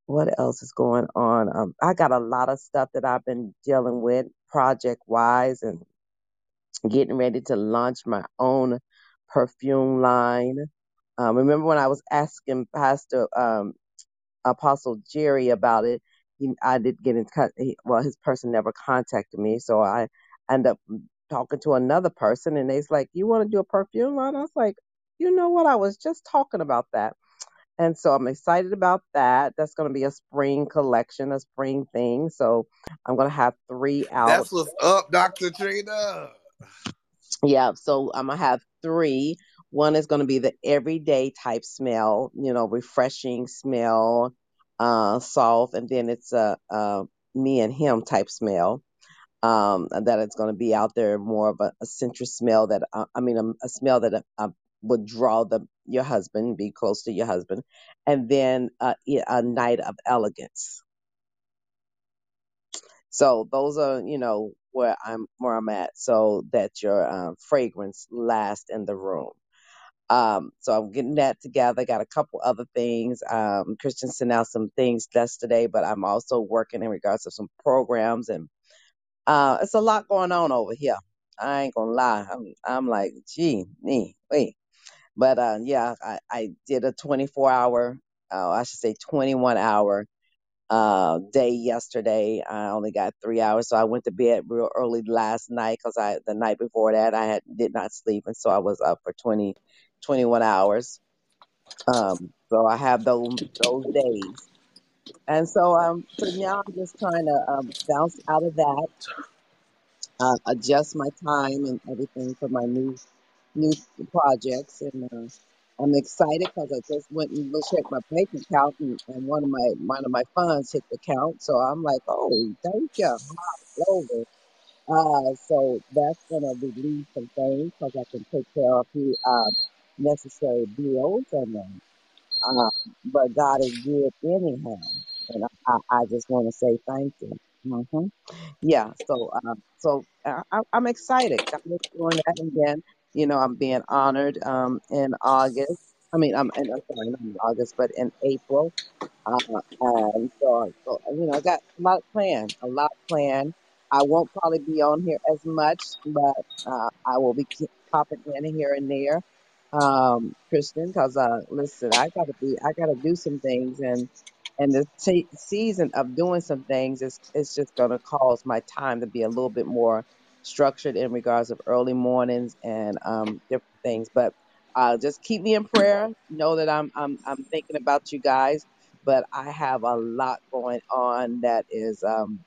what else is going on? Um, I got a lot of stuff that I've been dealing with project wise and getting ready to launch my own perfume line. Um, remember when I was asking Pastor um, Apostle Jerry about it? He, I did get in touch. Well, his person never contacted me, so I end up talking to another person, and they's like, "You want to do a perfume line?" I was like, "You know what? I was just talking about that." And so I'm excited about that. That's going to be a spring collection, a spring thing. So I'm going to have three out. That's what's up, Dr. Trina. Yeah. So I'm going to have three. One is going to be the everyday type smell, you know, refreshing smell, uh, soft. And then it's a, a me and him type smell um, that it's going to be out there more of a, a smell that uh, I mean a, a smell that uh, would draw the your husband, be close to your husband, and then uh, a night of elegance. So those are you know where I'm where I'm at, so that your uh, fragrance lasts in the room. Um, so I'm getting that together. Got a couple other things. Um, Christian sent out some things yesterday, but I'm also working in regards to some programs and uh, it's a lot going on over here. I ain't gonna lie. I'm, I'm like, gee, me, wait. But uh, yeah, I, I did a 24 hour, uh, I should say 21 hour uh, day yesterday. I only got three hours, so I went to bed real early last night because I the night before that I had did not sleep, and so I was up for 20, 21 hours. Um, so I have those those days. And so, um, so now I'm just trying to um, bounce out of that, uh, adjust my time and everything for my new new projects, and uh, I'm excited because I just went and at my bank account, and, and one of my one of my funds hit the account. So I'm like, oh, thank you. Uh, so that's gonna relieve some things because I can take care of the uh, necessary bills, and um, uh, but God is good anyhow, and I, I, I just want to say thank you. hmm Yeah, so um, so uh, I, I'm excited. Is doing that, then you know I'm being honored um in August. I mean, I'm, and, I'm sorry, not in August, but in April. Uh, and so, so, you know, I got a lot planned, a lot planned. I won't probably be on here as much, but uh, I will be popping in here and there, um, Kristen, because uh, listen, I gotta be, I gotta do some things, and and the se- season of doing some things is is just gonna cause my time to be a little bit more structured in regards of early mornings and um different things, but. Uh, just keep me in prayer. Know that I'm I'm I'm thinking about you guys but I have a lot going on that is um,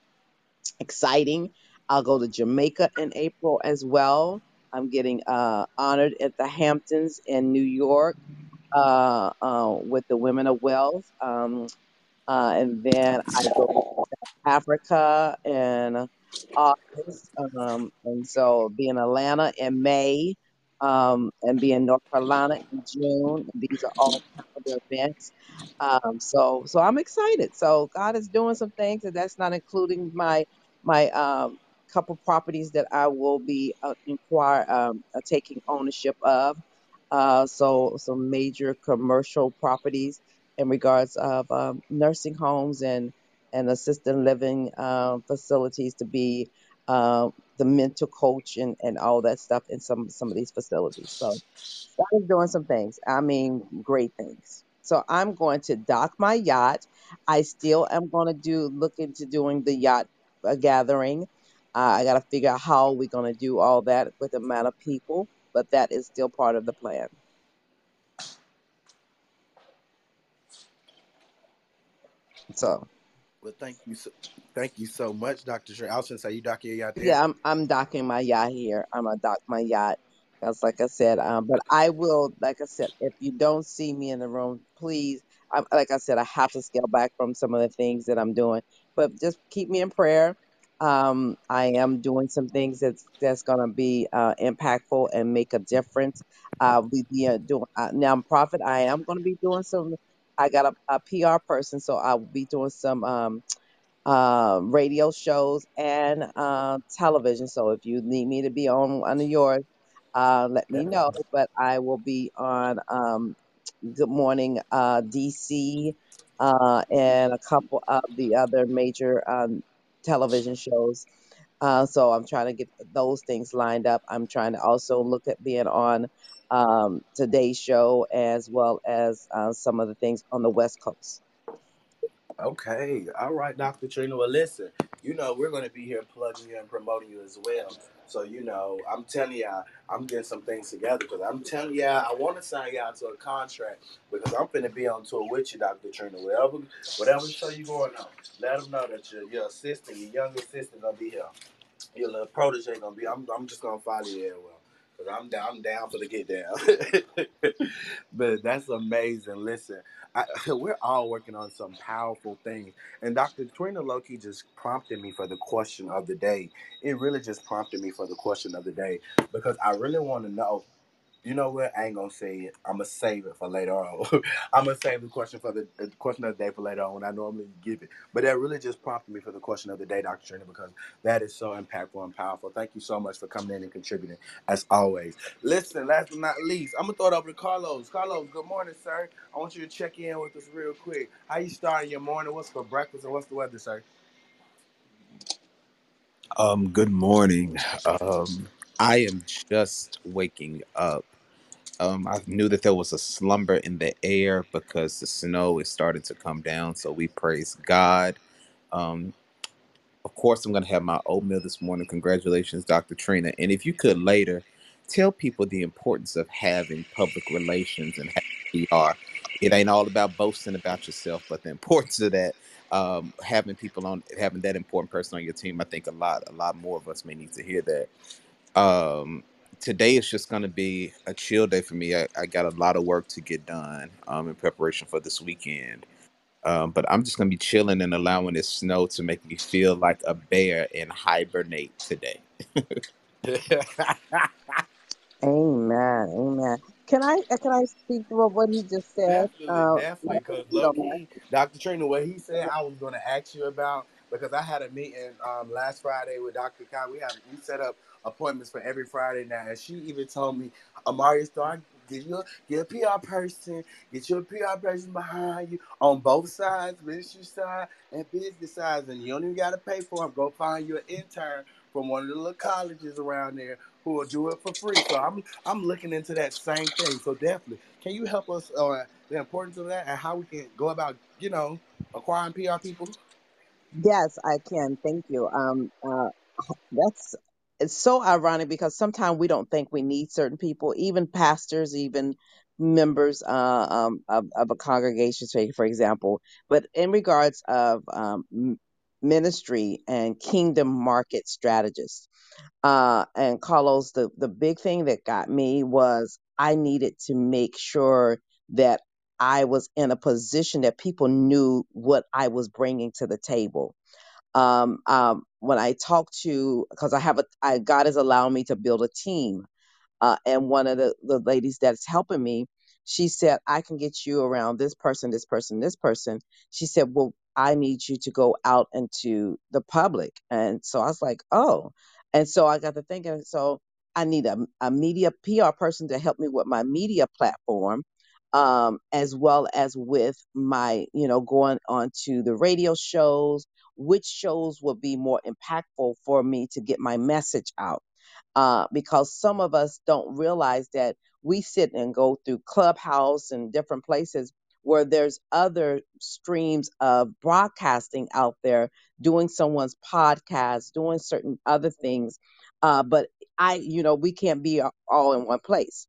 exciting. I'll go to Jamaica in April as well. I'm getting uh, honored at the Hamptons in New York uh, uh, with the Women of Wealth. Um, uh, and then I go to Africa in August, um, and so be in Atlanta in May, um, and be in North Carolina in June. These are all calendar events. Um, so, so I'm excited. So God is doing some things, and that's not including my my um, couple properties that I will be uh, inquire um, uh, taking ownership of. Uh, so some major commercial properties in regards of um, nursing homes and and assisted living um, facilities to be uh, the mental coach and, and all that stuff in some some of these facilities. So is doing some things. I mean, great things. So I'm going to dock my yacht. I still am going to do look into doing the yacht uh, gathering. Uh, I got to figure out how we're going to do all that with the amount of people, but that is still part of the plan. So. Well, thank you so, thank you so much, Dr. Trey. I was gonna say you dock your yacht there. Yeah, I'm I'm docking my yacht here. I'm gonna dock my yacht. That's like I said. Um, but I will, like I said, if you don't see me in the room, please. I, like I said, I have to scale back from some of the things that I'm doing, but just keep me in prayer. Um, I am doing some things that's that's gonna be uh, impactful and make a difference. Uh, we be uh, doing uh, now. Prophet. I am gonna be doing some. I got a, a PR person, so I will be doing some. Um, uh, radio shows and uh, television. So if you need me to be on one of yours, uh, let me know. But I will be on um, Good Morning uh, DC uh, and a couple of the other major um, television shows. Uh, so I'm trying to get those things lined up. I'm trying to also look at being on um, today's show as well as uh, some of the things on the West Coast. Okay, all right, Dr. Trina. Well, listen, you know we're going to be here plugging you and promoting you as well. So you know, I'm telling y'all, I'm getting some things together because I'm telling y'all, I want to sign y'all to a contract because I'm finna be on tour with you, Dr. Trina. Whatever, whatever show you going on, let them know that your your assistant, your young assistant, gonna be here. Your little protege gonna be. I'm I'm just gonna follow you well. Cause I'm down, I'm down for the get down. but that's amazing. Listen, I, we're all working on some powerful things. And Dr. Trina Loki just prompted me for the question of the day. It really just prompted me for the question of the day because I really want to know you know what? I ain't gonna say it. I'm gonna save it for later on. I'm gonna save the question for the, the question of the day for later on I normally give it. But that really just prompted me for the question of the day, Dr. Trina, because that is so impactful and powerful. Thank you so much for coming in and contributing, as always. Listen, last but not least, I'm gonna throw it over to Carlos. Carlos, good morning, sir. I want you to check in with us real quick. How you starting your morning? What's for breakfast and what's the weather, sir? Um, good morning. Um, I am just waking up. Um, I knew that there was a slumber in the air because the snow is starting to come down, so we praise God. Um, of course, I'm going to have my oatmeal this morning. Congratulations, Dr. Trina. And if you could later tell people the importance of having public relations and having PR. It ain't all about boasting about yourself, but the importance of that. um, having people on having that important person on your team. I think a lot a lot more of us may need to hear that. Um, today is just going to be a chill day for me. I, I got a lot of work to get done um, in preparation for this weekend. Um, but I'm just going to be chilling and allowing this snow to make me feel like a bear and hibernate today. Amen. Amen. Can I uh, can I speak to what he just said? Definitely, Uh, definitely. if Because you low don't mind. key, Dr. Trina, what he said, I was going to ask you about because I had a meeting um, last Friday with Dr. Kai. We have we set up appointments for every Friday now, and she even told me, Amari, start get you a, get a PR person, get your PR person behind you on both sides, ministry side and business side, and you don't even got to pay for them. Go find you an intern from one of the little colleges around there who will do it for free. So I'm I'm looking into that same thing. So definitely, can you help us on the importance of that and how we can go about, you know, acquiring PR people? Yes, I can. Thank you. Um, uh, that's it's so ironic because sometimes we don't think we need certain people, even pastors, even members uh, um, of, of a congregation, say for example. But in regards of um, ministry and kingdom market strategists, uh, and Carlos, the the big thing that got me was I needed to make sure that I was in a position that people knew what I was bringing to the table um, um, when I talk to, because I have a, I, God has allowed me to build a team. Uh, and one of the, the ladies that's helping me, she said, I can get you around this person, this person, this person. She said, Well, I need you to go out into the public. And so I was like, Oh. And so I got to thinking, so I need a, a media PR person to help me with my media platform. Um, as well as with my, you know, going on to the radio shows, which shows will be more impactful for me to get my message out uh, because some of us don't realize that we sit and go through Clubhouse and different places where there's other streams of broadcasting out there, doing someone's podcast, doing certain other things. Uh, but I, you know, we can't be all in one place.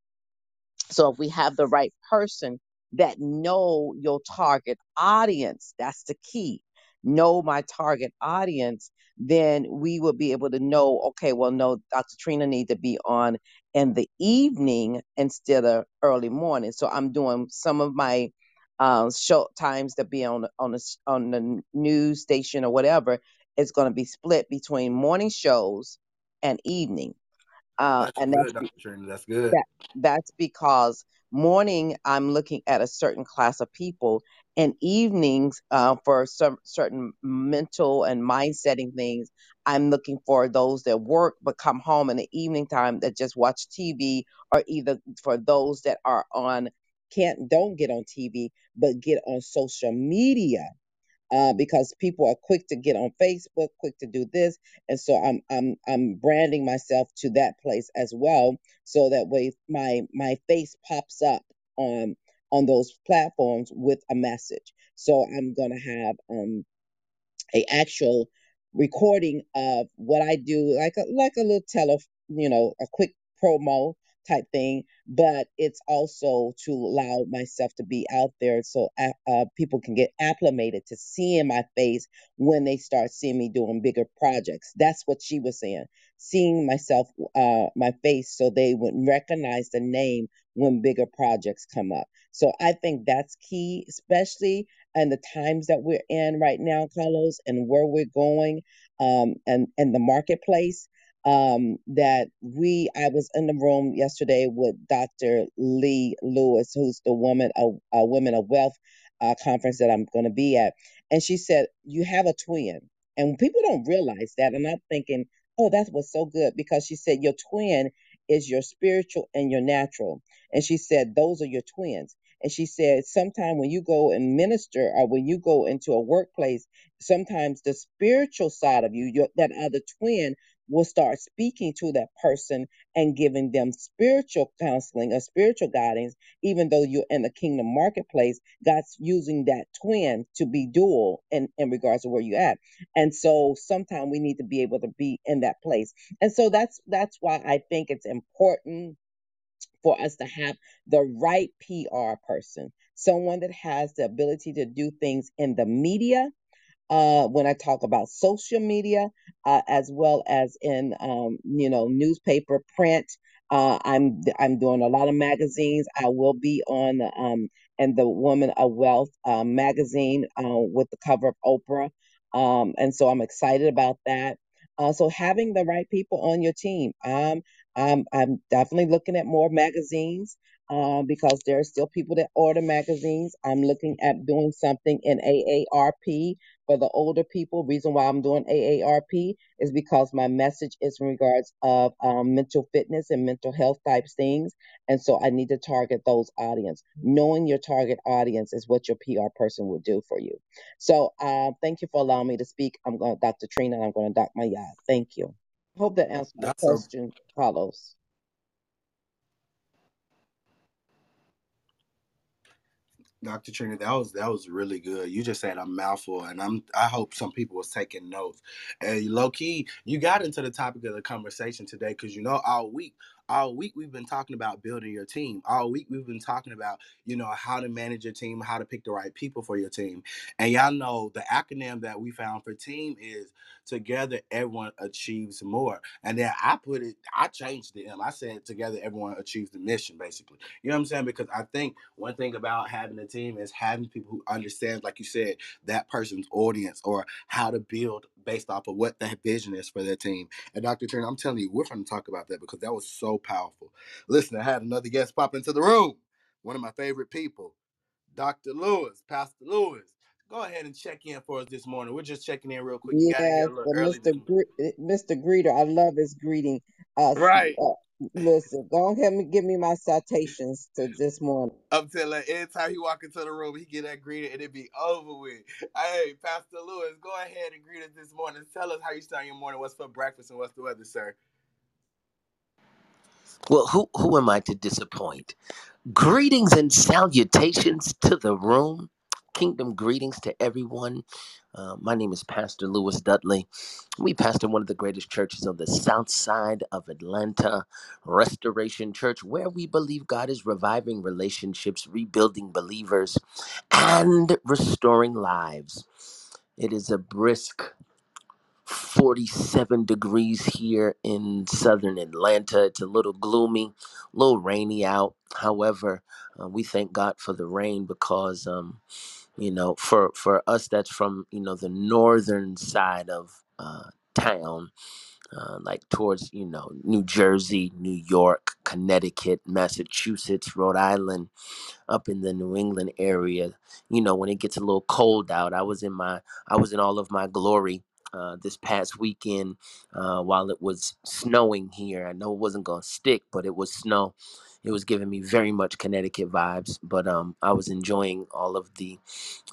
So if we have the right person that know your target audience, that's the key. Know my target audience, then we will be able to know, okay, well, no, Dr. Trina need to be on in the evening instead of early morning. So I'm doing some of my uh, show times to be on on the on the news station or whatever. It's going to be split between morning shows and evening, uh, That's and good, that's Dr. That's good. that that's because morning I'm looking at a certain class of people, and evenings uh, for some certain mental and mind setting things, I'm looking for those that work but come home in the evening time that just watch TV, or either for those that are on can't don't get on TV but get on social media uh, because people are quick to get on Facebook, quick to do this, and so I'm I'm I'm branding myself to that place as well, so that way my my face pops up on on those platforms with a message. So I'm gonna have um a actual recording of what I do, like a like a little tele, you know, a quick promo type thing. But it's also to allow myself to be out there so uh, uh, people can get acclimated to seeing my face when they start seeing me doing bigger projects. That's what she was saying, seeing myself, uh, my face, so they would recognize the name when bigger projects come up. So I think that's key, especially and the times that we're in right now, Carlos, and where we're going, um, and and the marketplace. Um, that we, I was in the room yesterday with Dr. Lee Lewis, who's the woman of uh, Women of Wealth uh, conference that I'm going to be at, and she said you have a twin, and people don't realize that. And I'm thinking, oh, that was so good because she said your twin is your spiritual and your natural, and she said those are your twins and she said, sometimes when you go and minister or when you go into a workplace, sometimes the spiritual side of you, your, that other twin, will start speaking to that person and giving them spiritual counseling or spiritual guidance, even though you're in the kingdom marketplace. God's using that twin to be dual in, in regards to where you're at. And so sometimes we need to be able to be in that place. And so that's that's why I think it's important for us to have the right PR person, someone that has the ability to do things in the media uh, when I talk about social media, uh, as well as in um, you know newspaper, print. Uh, I'm I'm doing a lot of magazines. I will be on the um and the Woman of Wealth uh, magazine uh, with the cover of Oprah, um, and so I'm excited about that. Uh, so having the right people on your team. Um, I'm I'm definitely looking at more magazines uh, because there are still people that order magazines. I'm looking at doing something in AARP for the older people. Reason why I'm doing AARP is because my message is in regards of um, mental fitness and mental health types things, and so I need to target those audience. Knowing your target audience is what your PR person will do for you. So uh, thank you for allowing me to speak. I'm going to Dr. Trina, and I'm going to Doc my yard. Thank you. I hope that answered a question, Carlos. Dr. Trina, that was that was really good. You just said a mouthful, and I'm I hope some people was taking notes. And low key, you got into the topic of the conversation today because you know all week, all week we've been talking about building your team. All week we've been talking about you know how to manage your team, how to pick the right people for your team. And y'all know the acronym that we found for team is together everyone achieves more. And then I put it, I changed the M. I said together everyone achieves the mission, basically. You know what I'm saying? Because I think one thing about having a team is having people who understand, like you said, that person's audience or how to build based off of what that vision is for their team. And Dr. Turner, I'm telling you, we're going to talk about that because that was so powerful. Listen, I had another guest pop into the room. One of my favorite people, Dr. Lewis, Pastor Lewis. Go ahead and check in for us this morning. We're just checking in real quick. You got in here Yes, a little but early this Mr. morning. Gre- eh, Mr. Greeter, I love his greeting. Uh, s- Right. uh, listen, go ahead and give me my citations to this morning. I'm telling you, anytime he walk into the room, he get that greeting and it be over with. Hey, Pastor Lewis, go ahead and greet us this morning. Tell us how you start your morning. What's for breakfast and what's the weather, sir? Well, who who am I to disappoint? Greetings and salutations to the room. Kingdom greetings to everyone. Uh, my name is Pastor Lewis Dudley. We pastor one of the greatest churches on the south side of Atlanta, Restoration Church, where we believe God is reviving relationships, rebuilding believers, and restoring lives. It is a brisk 47 degrees here in southern Atlanta. It's a little gloomy, a little rainy out. However, uh, we thank God for the rain because, um, you know, for, for us that's from, you know, the northern side of uh, town, uh, like towards, you know, New Jersey, New York, Connecticut, Massachusetts, Rhode Island up in the New England area. You know, when it gets a little cold out, I was in my I was in all of my glory uh, this past weekend uh, while it was snowing here. I know it wasn't gonna stick, but it was snow. It was giving me very much Connecticut vibes, but um, I was enjoying all of the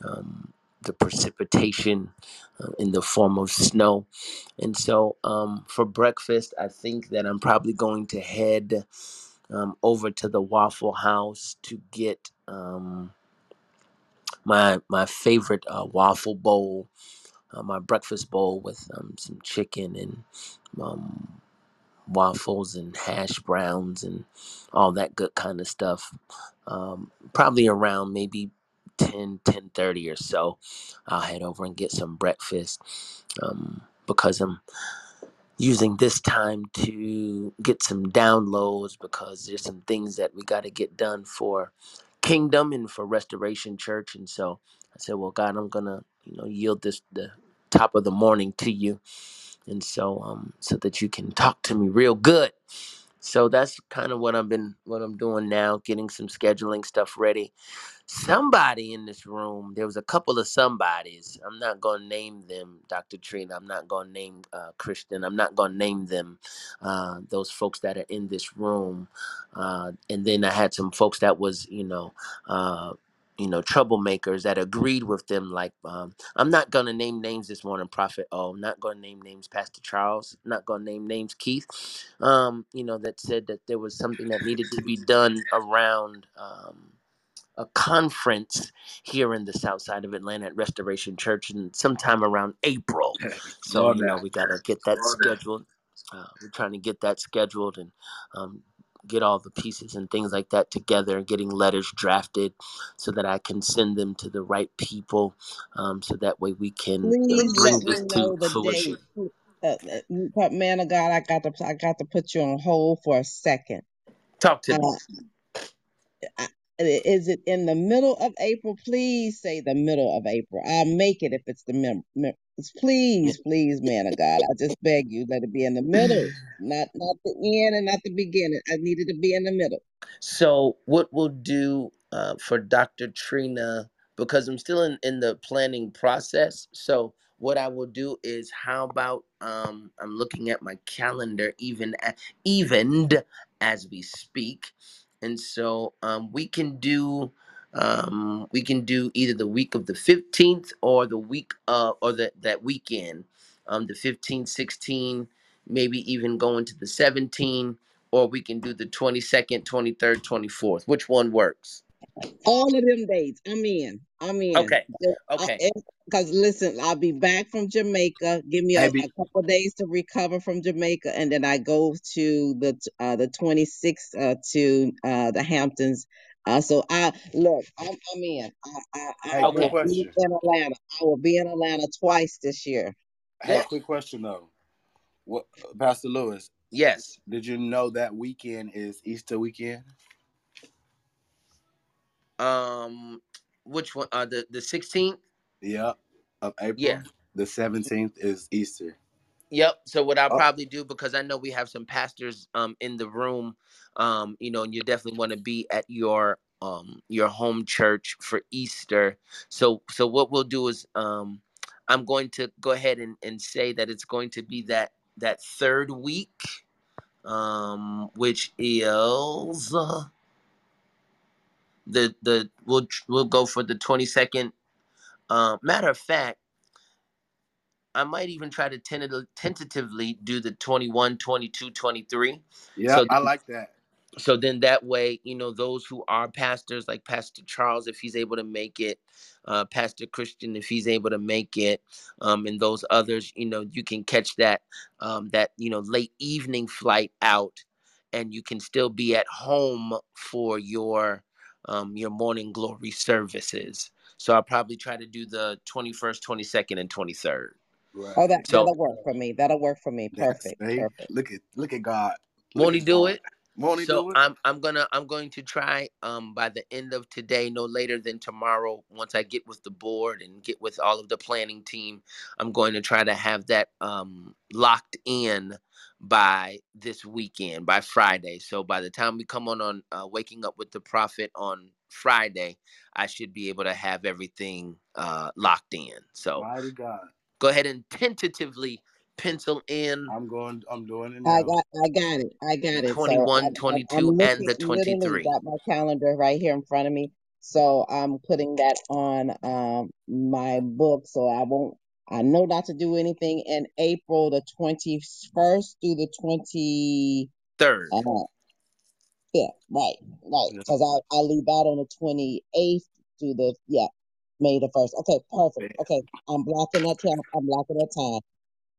um, the precipitation uh, in the form of snow. And so um, for breakfast, I think that I'm probably going to head um, over to the Waffle House to get um, my my favorite uh, waffle bowl, uh, my breakfast bowl with um, some chicken and um, waffles and hash browns and all that good kind of stuff. Um, probably around maybe 10, 10.30 or so, I'll head over and get some breakfast um, because I'm using this time to get some downloads because there's some things that we got to get done for kingdom and for restoration church and so i said well god i'm gonna you know yield this the top of the morning to you and so um so that you can talk to me real good. So that's kind of what i've been what i'm doing now getting some scheduling stuff ready. Somebody in this room there was a couple of somebodies i'm not going to name them dr trina i'm not going to name uh, christian i'm not going to name them uh, those folks that are in this room uh, and then i had some folks that was you know uh, you know troublemakers that agreed with them like um, i'm not going to name names this morning prophet oh not going to name names pastor charles not going to name names keith um, you know that said that there was something that needed to be done around um, a conference here in the south side of Atlanta at Restoration Church and sometime around April. So, Love you know, that. we got to get that scheduled. Uh, we're trying to get that scheduled and um, get all the pieces and things like that together and getting letters drafted so that I can send them to the right people um, so that way we can uh, Please bring this to know the fruition. date. Uh, uh, but man of God, I got to I got to put you on hold for a second. Talk to me. Uh, I- is it in the middle of April? Please say the middle of April. I'll make it if it's the mem- mem- please, please, man of God. I just beg you, let it be in the middle, not not the end and not the beginning. I need it to be in the middle. So what we'll do uh, for Dr. Trina, because I'm still in, in the planning process. So what I will do is how about um, I'm looking at my calendar even a- evened as we speak. And so um, we can do um, we can do either the week of the 15th or the week uh, or the, that weekend, um, the 15, 16, maybe even going to the 17 or we can do the 22nd, 23rd, 24th. Which one works? All of them dates. I'm in. I'm in. Okay. Okay. Because listen, I'll be back from Jamaica. Give me a, Hey, a couple of days to recover from Jamaica, and then I go to the uh, the 26th uh, to uh, the Hamptons. Uh, so I look. I'm, I'm in. I, I, I hey, quick will be question. in Atlanta. I will be in Atlanta twice this year. Hey, Yeah. quick question though. What, Pastor Lewis? Yes. Did you know that weekend is Easter weekend? Um which one uh the the 16th? Yep, of April. Yeah. The seventeenth is Easter. Yep. So what I'll Oh, probably do because I know we have some pastors um in the room, um, you know, and you definitely want to be at your um your home church for Easter. So so what we'll do is um I'm going to go ahead and, and say that it's going to be that that third week, um, which is uh, the the we'll we'll go for the 22nd. Uh, matter of fact, I might even try to tentative, tentatively do the 21, 22, 23. yep, So I like that. so then that way you know those who are pastors like pastor charles if he's able to make it uh, pastor christian if he's able to make it um, and those others you know you can catch that um, that you know late evening flight out and you can still be at home for your um, your morning glory services so i'll probably try to do the 21st 22nd and 23rd Right. Oh, that so that'll work for me. That'll work for me. Perfect. hey, Perfect. look at look at God. Look won't he do God. it Won't he So do it? I'm I'm gonna I'm going to try um by the end of today, no later than tomorrow, once I get with the board and get with all of the planning team, I'm going to try to have that um locked in by this weekend, by Friday. So by the time we come on on uh, waking up with the prophet on Friday, I should be able to have everything uh locked in. So Mighty God. Go ahead and tentatively pencil in I'm going I'm doing it I now. got, I got it. I got it. So 21, I'm, I'm, I'm 22, and the literally 23. got my calendar right here in front of me. So I'm putting that on um my book. So I won't. I know not to do anything in April the 21st through the 20. Third. Uh, yeah, right, right. Because I I leave out on the 28th through the yeah May the 1st. Okay, perfect. Okay, I'm blocking that time. I'm blocking that time.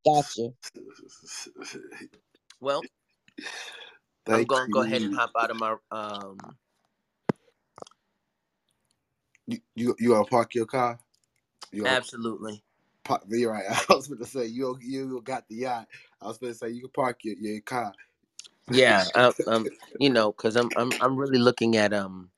Got you. Well, I'm gonna go ahead and hop out of my um You you, you gonna park your car? You gonna absolutely. park you're right. I was gonna say you you got the yacht. I was gonna say you can park your, your car. Yeah, I, um you know, cuz I'm I'm I'm really looking at um,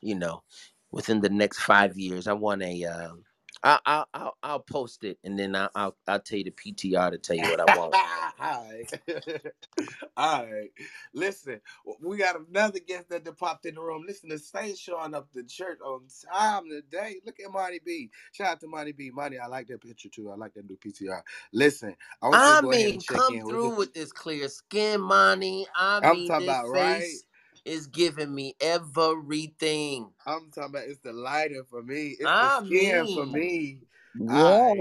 you know, within the next 5 years I want a um I I I'll, I'll post it and then I I'll I'll tell you the PTR to tell you what I want. All right. All right. Listen, we got another guest that popped in the room. Listen, the Saints showing up to church on time today. Look at Monty B. Shout out to Monty B. Monty, I like that picture too. I like that new PTR. Listen, I I to go ahead and mean, come with through with this clear skin, money. I I'm mean, talking this about right. face is giving me everything. I'm talking about it's the lighter for me. It's the I skin for me. Yeah. I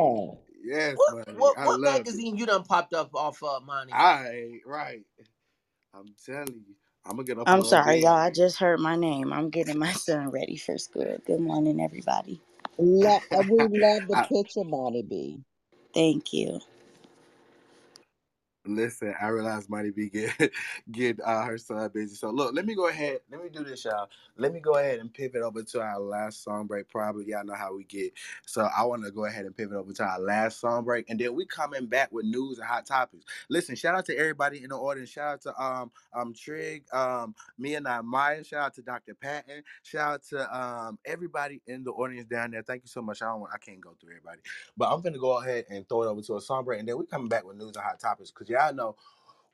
yes, what money. what I what love it. magazine you done popped up off of, money? I right. I'm telling you. I'm gonna get up I'm on sorry, y'all. I just heard my name. I'm getting my son ready for school. Good morning, everybody. Lo- we love the I, picture, Bonnie B. Thank you. Listen, I realize Mighty B get get uh, her son busy. So look, let me go ahead. Let me do this, y'all. Let me go ahead and pivot over to our last song break. Probably y'all know how we get. So I want to go ahead and pivot over to our last song break, and then we coming back with news and hot topics. Listen, shout out to everybody in the audience. Shout out to um um Trig, um me and I Maya. Shout out to Dr. Patton. Shout out to um everybody in the audience down there. Thank you so much. I don't I can't go through everybody. But I'm gonna go ahead and throw it over to a song break, and then we coming back with news and hot topics because y'all know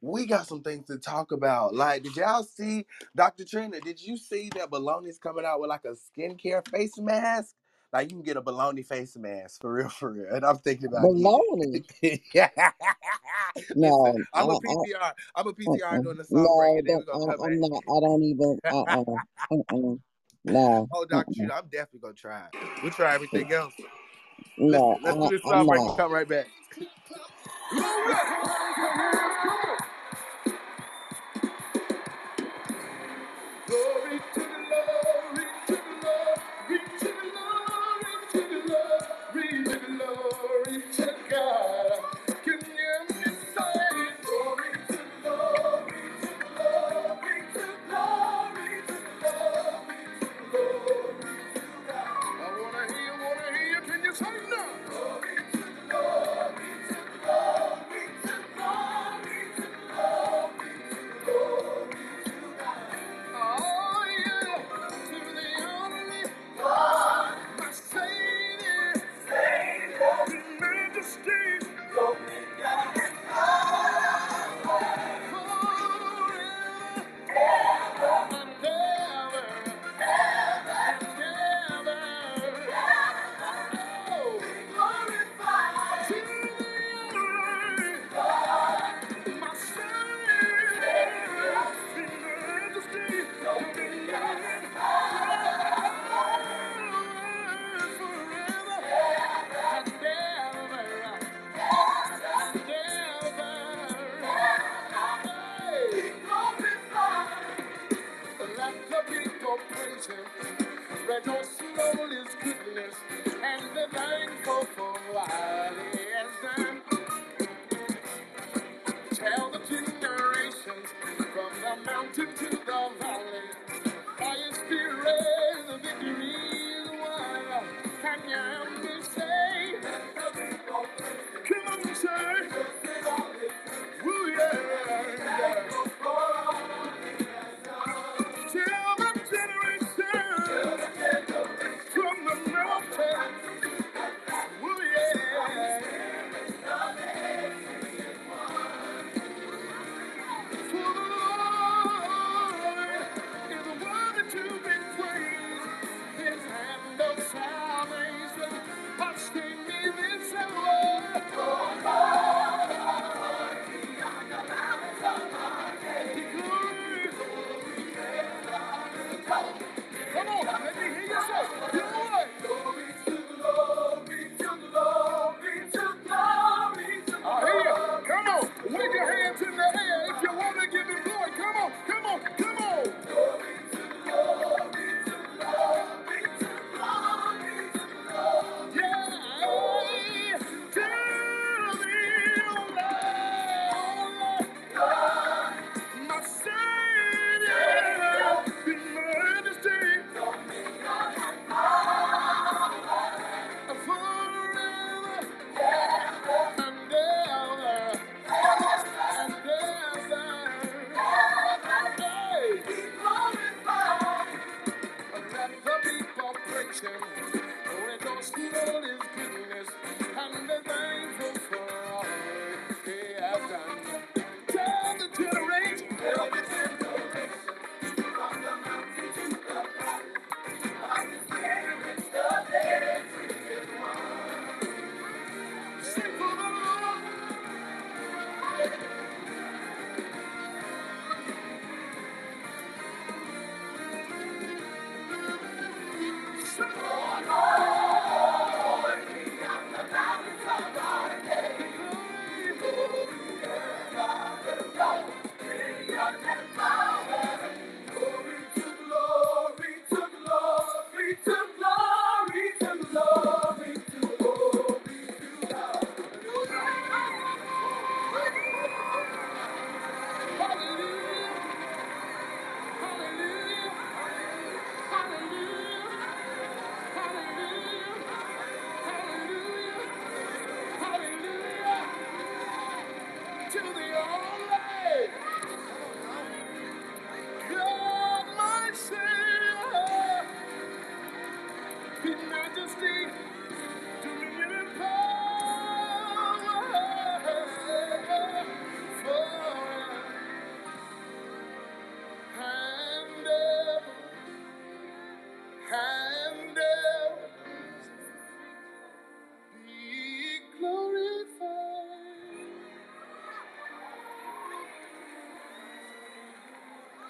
we got some things to talk about. Like, did y'all see Dr. Trina? Did you see that Baloney's coming out with like a skincare face mask? Like you can get a baloney face mask for real, for real. And I'm thinking about Baloney. yeah. No, Listen, I, I'm a I, PTR. I'm a PTR uh-uh. during the song no, and then we're don't, gonna I, back. not. I don't even. Uh, uh, uh, no, oh, uh, Dr. Trina, I'm definitely gonna try it. We'll try everything else. no, Listen, let's do this song break come right back. Glory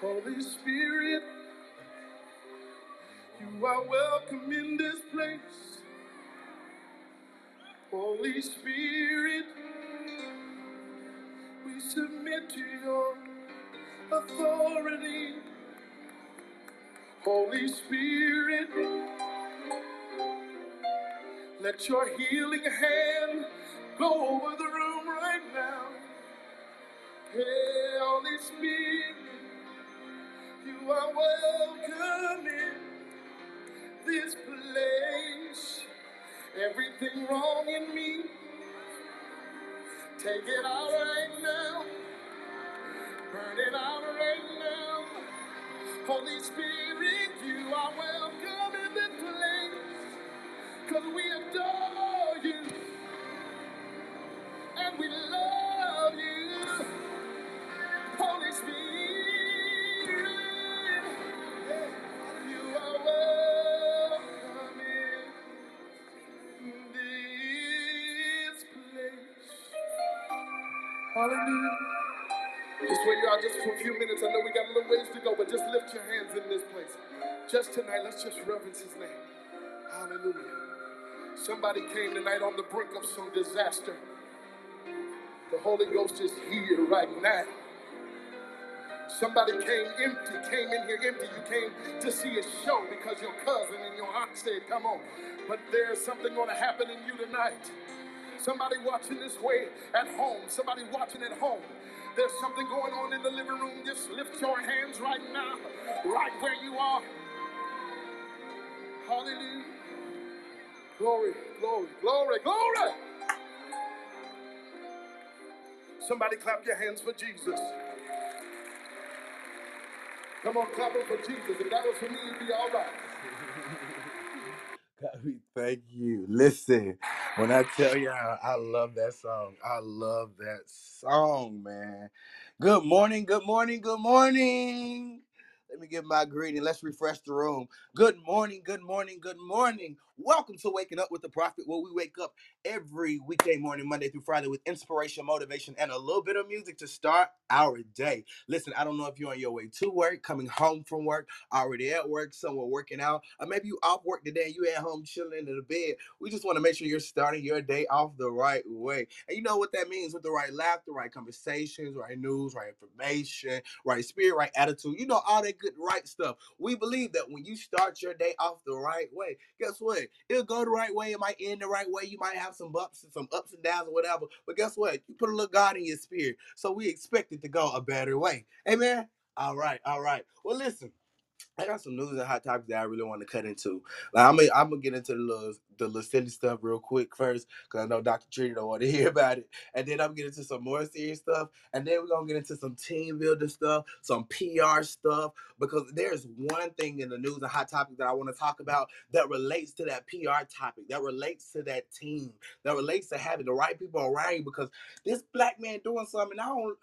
Holy Spirit, you are welcome in this place. Holy Spirit, we submit to your authority. Holy Spirit, let your healing hand go over Hallelujah. Just where you are just for a few minutes. I know we got a little ways to go, but just lift your hands in this place. Just tonight, let's just reverence his name. Hallelujah. Somebody came tonight on the brink of some disaster. The Holy Ghost is here right now. Somebody came empty, came in here empty. You came to see a show because your cousin and your aunt said, Come on. But there's something going to happen in you tonight. Somebody watching this way at home, somebody watching at home. There's something going on in the living room. Just lift your hands right now, right where you are. Hallelujah. Glory, glory, glory, glory. Somebody clap your hands for Jesus. Come on, clap for Jesus. If that was for me, it'd be all right. God, we thank you. Listen, when I tell y'all, I love that song. I love that song, man. Good morning, good morning, good morning. Let me give my greeting. Let's refresh the room. Good morning, good morning, good morning. Welcome to Waking Up with the Prophet, where we wake up every weekday morning, Monday through Friday, with inspiration, motivation, and a little bit of music to start our day. Listen, I don't know if you're on your way to work, coming home from work already at work, somewhere working out, or maybe you off work today and you at home chilling in the bed. We just want to make sure you're starting your day off the right way. And you know what that means with the right laughter, right conversations, right news, right information, right spirit, right attitude. You know, all that good right stuff. We believe that when you start your day off the right way, guess what? It'll go the right way. It might end the right way. You might have some bumps and some ups and downs or whatever. But guess what? You put a little God in your spirit. So we expect it to go a better way. Amen. All right, all right. Well, listen. I got some news and hot topics that I really want to cut into. Like I'm gonna, I'm gonna get into the little, the little silly stuff real quick first, cause I know Dr. Trina don't want to hear about it, and then I'm gonna get into some more serious stuff, and then we're gonna get into some team building stuff, some PR stuff, because there's one thing in the news and hot topic that I want to talk about that relates to that PR topic, that relates to that team, that relates to having the right people around you, because this black man doing something. I don't.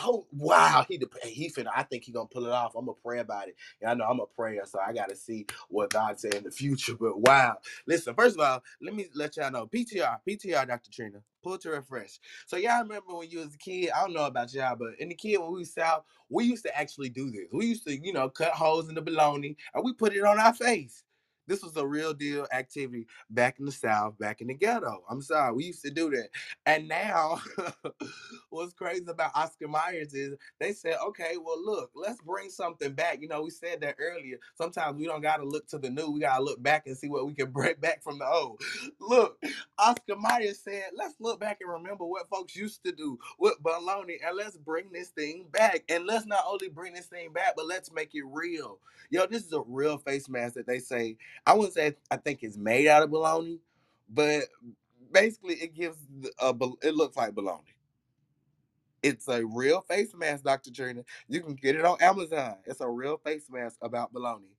Oh wow, he he finna. I think he gonna pull it off. I'm gonna pray about it. And I know I'm a prayer, so I gotta see what God say in the future. But wow, listen. First of all, let me let y'all know. PTR, PTR, Dr. Trina, pull to refresh. So y'all remember when you was a kid? I don't know about y'all, but in the kid when we was out, we used to actually do this. We used to, you know, cut holes in the bologna and we put it on our face. This was a real deal activity back in the South, back in the ghetto. I'm sorry, we used to do that. And now, what's crazy about Oscar Myers is they said, okay, well, look, let's bring something back. You know, we said that earlier. Sometimes we don't got to look to the new, we got to look back and see what we can bring back from the old. Look, Oscar Myers said, let's look back and remember what folks used to do with baloney and let's bring this thing back. And let's not only bring this thing back, but let's make it real. Yo, this is a real face mask that they say, I wouldn't say I think it's made out of baloney, but basically it gives a it looks like baloney. It's a real face mask, Dr. Trina. You can get it on Amazon. It's a real face mask about baloney.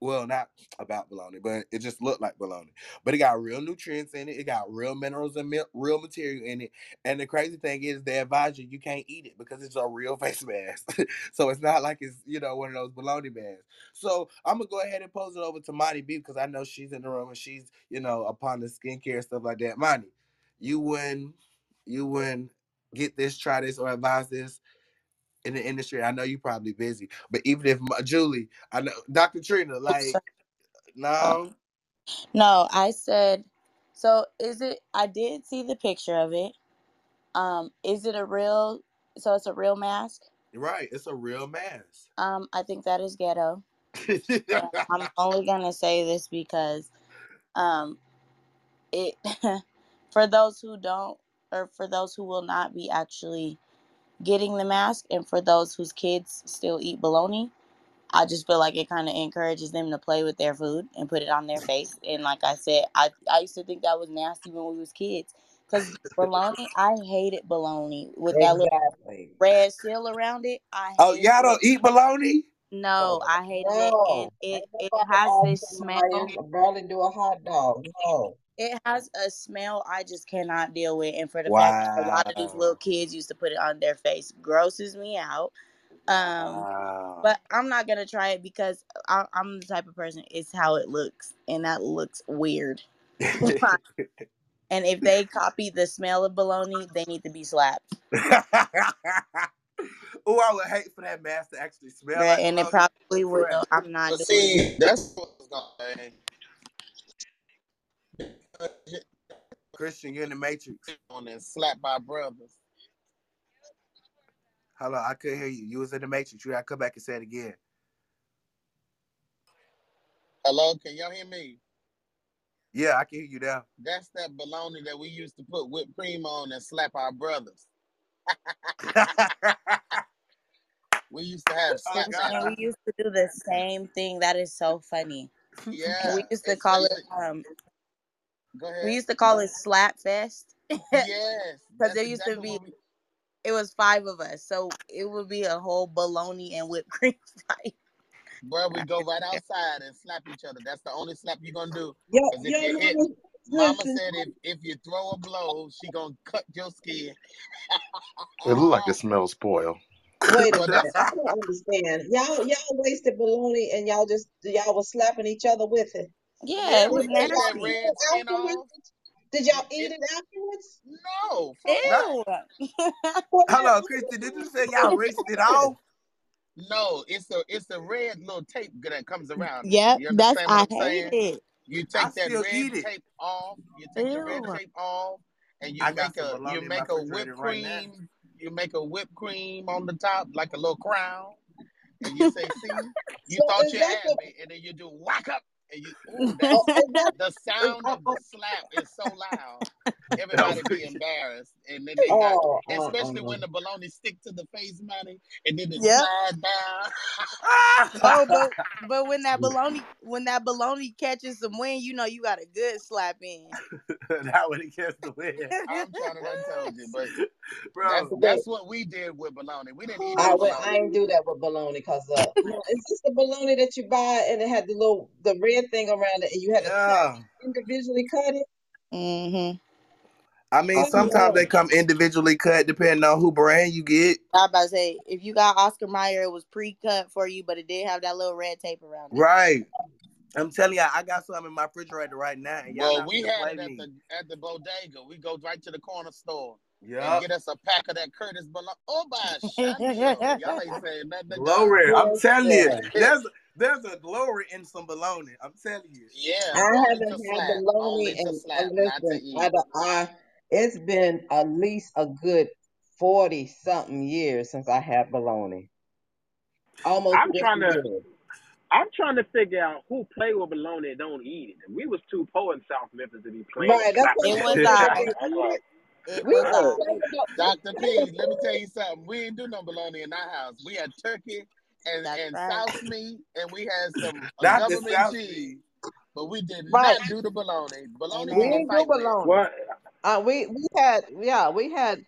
Well, not about bologna, but it just looked like bologna. But it got real nutrients in it. It got real minerals and mi- real material in it. And the crazy thing is, they advise you you can't eat it because it's a real face mask. so it's not like it's you know one of those bologna masks. So I'm gonna go ahead and pose it over to Monty B because I know she's in the room and she's you know upon the skincare stuff like that. Monty, you wouldn't you wouldn't get this, try this, or advise this in the industry. I know you're probably busy, but even if my, Julie, I know Dr. Trina, like no, No, I said, so is it, I did see the picture of it. Um, is it a real, so it's a real mask? right? It's a real mask. Um, I think that is ghetto. I'm only gonna say this because um it for those who don't or for those who will not be actually getting the mask and for those whose kids still eat bologna, I just feel like it kind of encourages them to play with their food and put it on their face. And like I said, I, I used to think that was nasty when we was kids. Cause bologna, I hated bologna with that little Exactly. red seal around it. I oh, y'all it. don't eat bologna? No, I hated it, and it it has this smell. to barely do a hot dog. No. It has a smell I just cannot deal with, and for the fact that a lot of these little kids used to put it on their face grosses me out. Um, Wow. but I'm not gonna try it because I, I'm the type of person. It's how it looks, and that looks weird. and if they copy the smell of bologna, they need to be slapped. oh, I would hate for that mask to actually smell Bruh, like and it probably will. I'm not But doing it. see, that's what's going Christian, you're in the matrix. on and slap by brothers. Hello, I couldn't hear you. You was in the matrix. You gotta come back and say it again. Hello, can y'all hear me? Yeah, I can hear you now. That's that baloney that we used to put whipped cream on and slap our brothers. We used to have Oh, slap God. And we used to do the same thing. That is so funny. Yeah. We used to call like- it um Go ahead. We used to call it slap fest. Yes. Because there used to be we- it was five of us. So it would be a whole bologna and whipped cream fight. Bro, we go right outside and slap each other. That's the only slap you're gonna do. Yo, 'Cause if yo, you hit, listen, Mama said if, if you throw a blow, she gonna cut your skin. It look like it smells spoil. Wait a Well, minute. I don't understand. Y'all, y'all wasted bologna and y'all just y'all was slapping each other with it. Yeah, yeah, it was we take that nasty. red skin off. Did y'all um, eat it afterwards? No, fuck. Ew. Well, Hello, Christy. Did you say y'all rinsed it off? No, it's a it's a red little tape that comes around. it. Yep, that's understand I what I'm hate saying? it. You I take that red eat it. tape off. You take the red tape off, and you I make a you make a refrigerator whipped right now. cream. You make a whipped cream on the top like a little crown, and you say, "See, you So thought you had the- me," and then you do whack up, and you ooh, Oh, that's is that the sound of the slap is so loud. Everybody be embarrassed, and then they got, oh, uh, especially uh. when the bologna stick to the face, money, and then it Yep. slide down. Oh, but but when that bologna when that bologna catches some wind, you know you got a good slap in. that would it catch the wind. I'm trying to done told you, but Bro, that's that's what we did with bologna. We didn't eat I, no would, I bologna. ain't do that with bologna because uh, no, is this the bologna that you buy and it had the little the red thing around it and you had to yeah. individually cut it? Mm-hmm. I mean, Oh, sometimes no. they come individually cut depending on who brand you get. I was about to say if you got Oscar Mayer, it was pre-cut for you, but it did have that little red tape around it. Right. I'm telling you, I got some in my refrigerator right now, and y'all Well, we gonna had it at me. the at the bodega. We go right to the corner store Yeah. and get us a pack of that Curtis bologna. Oh my Shandio. Y'all ain't saying nothing to God. Glory. I'm Yes, telling you, sir. There's there's a glory in some bologna. I'm telling you. Yeah, I haven't had slap. bologna Only to and uh, slap, not to listen. I, I it's been at least a good forty something years since I had bologna. Almost I'm 50 trying to- years. I'm trying to figure out who play with bologna and don't eat it. We was too poor in South Memphis to be playing. Right, that's what It I'm was saying. I. They That's eat right. it. It We was didn't I. play with no- Dr. P, let me tell you something. We didn't do no bologna in our house. We had turkey and, That's and right. South meat, and we had some Not the government South cheese, Sea. but we did Right. not do the bologna. Bologna Amen. We we can didn't do fight with. bologna. Well, Uh, we we had yeah we had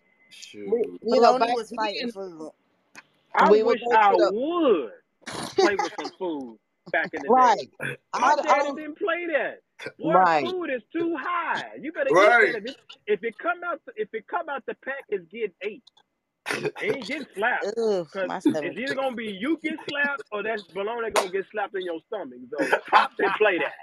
we, Shoot. you know Bologna back was fighting then food. I we would wish go I the would play with some food back in the day. right. I, I daddy don't didn't play that. Boy, right. food is too high. You better eat Right. that. If it, if it come out, if it come out the pack, it's getting ate. It ain't getting slapped. Ugh, Cause it's either gonna be you get slapped or that bologna gonna get slapped in your stomach. So Pop didn't play that.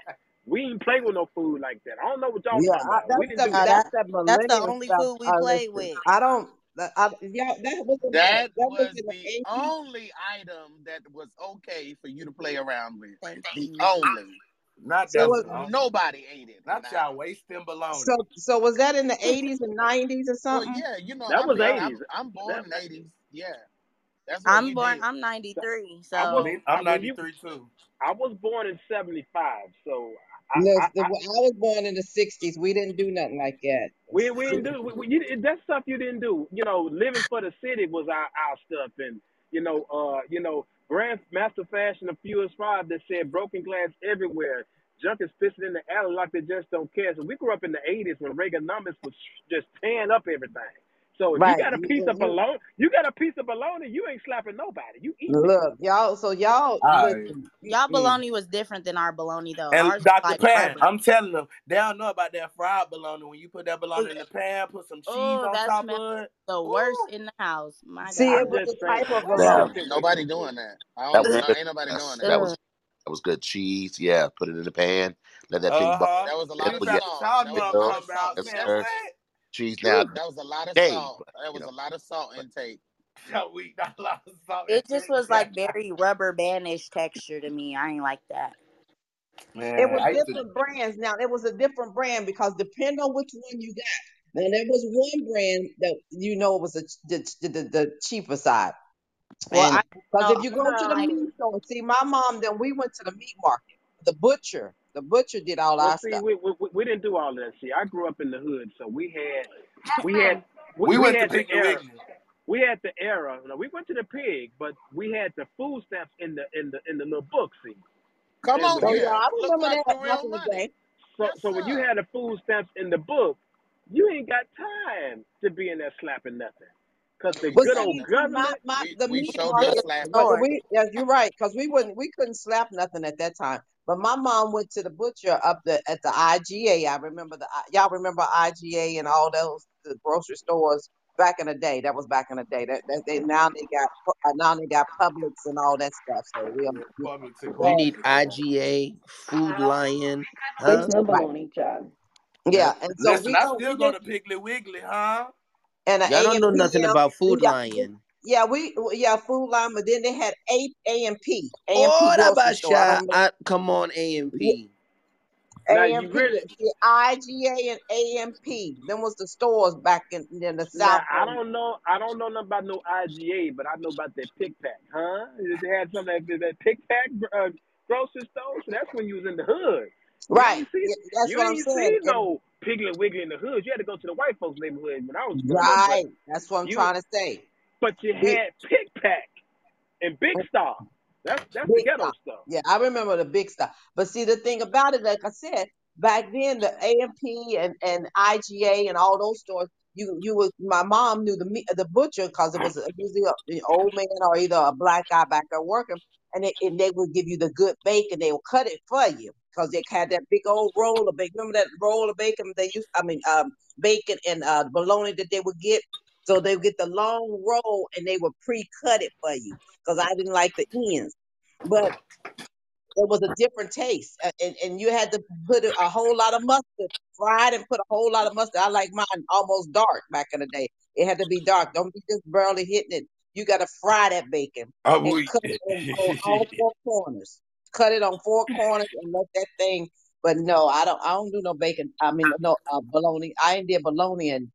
We ain't play with no food like that. I don't know what y'all Yeah, talking I, about. We that's didn't the do No, that. that's that that that's the only food we Uh, played with. I don't Uh, I, y'all, that was the, That that was was the the only item that was okay for you to play around with. Thank The you. only. Not So was. Nobody ate it. Not y'all wasting bologna. so so was that in the 80s and 90s or Well, something? yeah, you know, That I was 80s. I'm, I'm born That- in '80s. Yeah, I'm born. did. I'm 93, so I was- Me- I I'm 93 too. I was born in '75, so I, Look, I, I, I was born in the 60s. We didn't do nothing like that. we we didn't do we, we, you, that's stuff you didn't do. You know, living for the city was our, our stuff, and you know, uh, you know, Grandmaster Flash, of few five that said broken glass everywhere. Junkies pissing in the alley like they just don't care. So we grew up in the '80s when Reaganomics was just tearing up everything. So if Right. you got a You- piece of you- bologna, you got a piece of bologna, you ain't slapping nobody. You eat it. Look, y'all. So y'all, All listen, y'all mm, bologna was different than our bologna though. And Ours was Dr. like Pan, rubber. I'm telling them, they don't know about that fried bologna. When you put that bologna in the pan, put some cheese Oh, on that top smells of it. the worst in the house. My see, God. it was just a type of What Yeah. um, difference Nobody is it? doing that. I That don't. was No, good. ain't nobody That's- doing that that. was that was good. Cheese, yeah. Put it in the pan. Let that thing Uh bubble. huh. That was a Yeah, lot of put your salt. Charles That was a mom lot come of salt. out, Yes, man. sir. What? Cheese now. That was a lot of Dave, salt. That was know. a lot of salt intake. Yo, we not a lot of salt. It just was like very rubber bandish texture to me. I ain't like that. Man, it was I used to. different brands. Now it was a different brand because depending on which one you got. Now there was one brand that you know was a, the, the the the cheaper side. Well, because know if you go to the like meat store, and see my mom, then we went to the meat market. The butcher, the butcher did all Well, our see, stuff. we, we we didn't do all that. See, I grew up in the hood, so we had we had we, We we went to had the Piggly era. We had the era. You know, we went to the pig, but we had the food stamps in the in the in the little book. See, Come And on when you yeah. I remember like that the back in the day. so Yes, so when you had the food stamps in the book, you ain't got time to be in there slapping nothing, cause the But good see, old see, my government. my We the we meat sure did market. slap But we, yeah, you're right, because we wouldn't, we couldn't slap nothing at that time. But my mom went to the butcher up the at the IGA. I remember the y'all remember IGA and all those the grocery stores back in the day. That was back in the day. That, that they now they got uh, now they got Publix and all that stuff. So we Yeah, Publix You need. IGA, Food Lion, huh? no right, yeah. Yeah. And so Listen, we I still we go to Piggly Wiggly, huh? and the Y'all don't know nothing about Food Yeah, Lion. Yeah, we yeah food line, but then they had A A and P A and P Oh, that grocery store. I basha. don't know. Come on, A&P. Now you A&P, really the IGA and A&P. Them was the stores back in, in the now South. I don't know I don't know nothing about no IGA, but I know about that pick pack, huh? They had something that that pick pack uh, grocery store. So that's when you was in the hood. You Right. ain't see Yeah, that's you what I'm ain't saying. see no Piggly Wiggly in the hood. You had to go to the white folks neighborhood when I was growing up. But right. That's what I'm you trying to say. But you had pick pack and big star. That's that's the ghetto stuff. stuff. Yeah, I remember the big stuff. But see, the thing about it, like I said, back then the A&P and and IGA and all those stores, you you was my mom knew the the butcher because it was usually an old man or either a black guy back there working, and they and they would give you the good bacon. They would cut it for you because they had that big old roll of bacon. Remember that roll of bacon they used? I mean, um, bacon and uh bologna that they would get. So they get the long roll and they would pre-cut it for you because I didn't like the ends. But it was a different taste, and, and you had to put a whole lot of mustard, fried and put a whole lot of mustard. I like mine almost dark back in the day. It had to be dark. Don't be just barely hitting it. You got to fry that bacon and weak. cut it on, on all four corners. Cut it on four corners and let that thing. But no, I don't. I don't do no bacon. I mean, no uh, bologna. I ain't did bologna and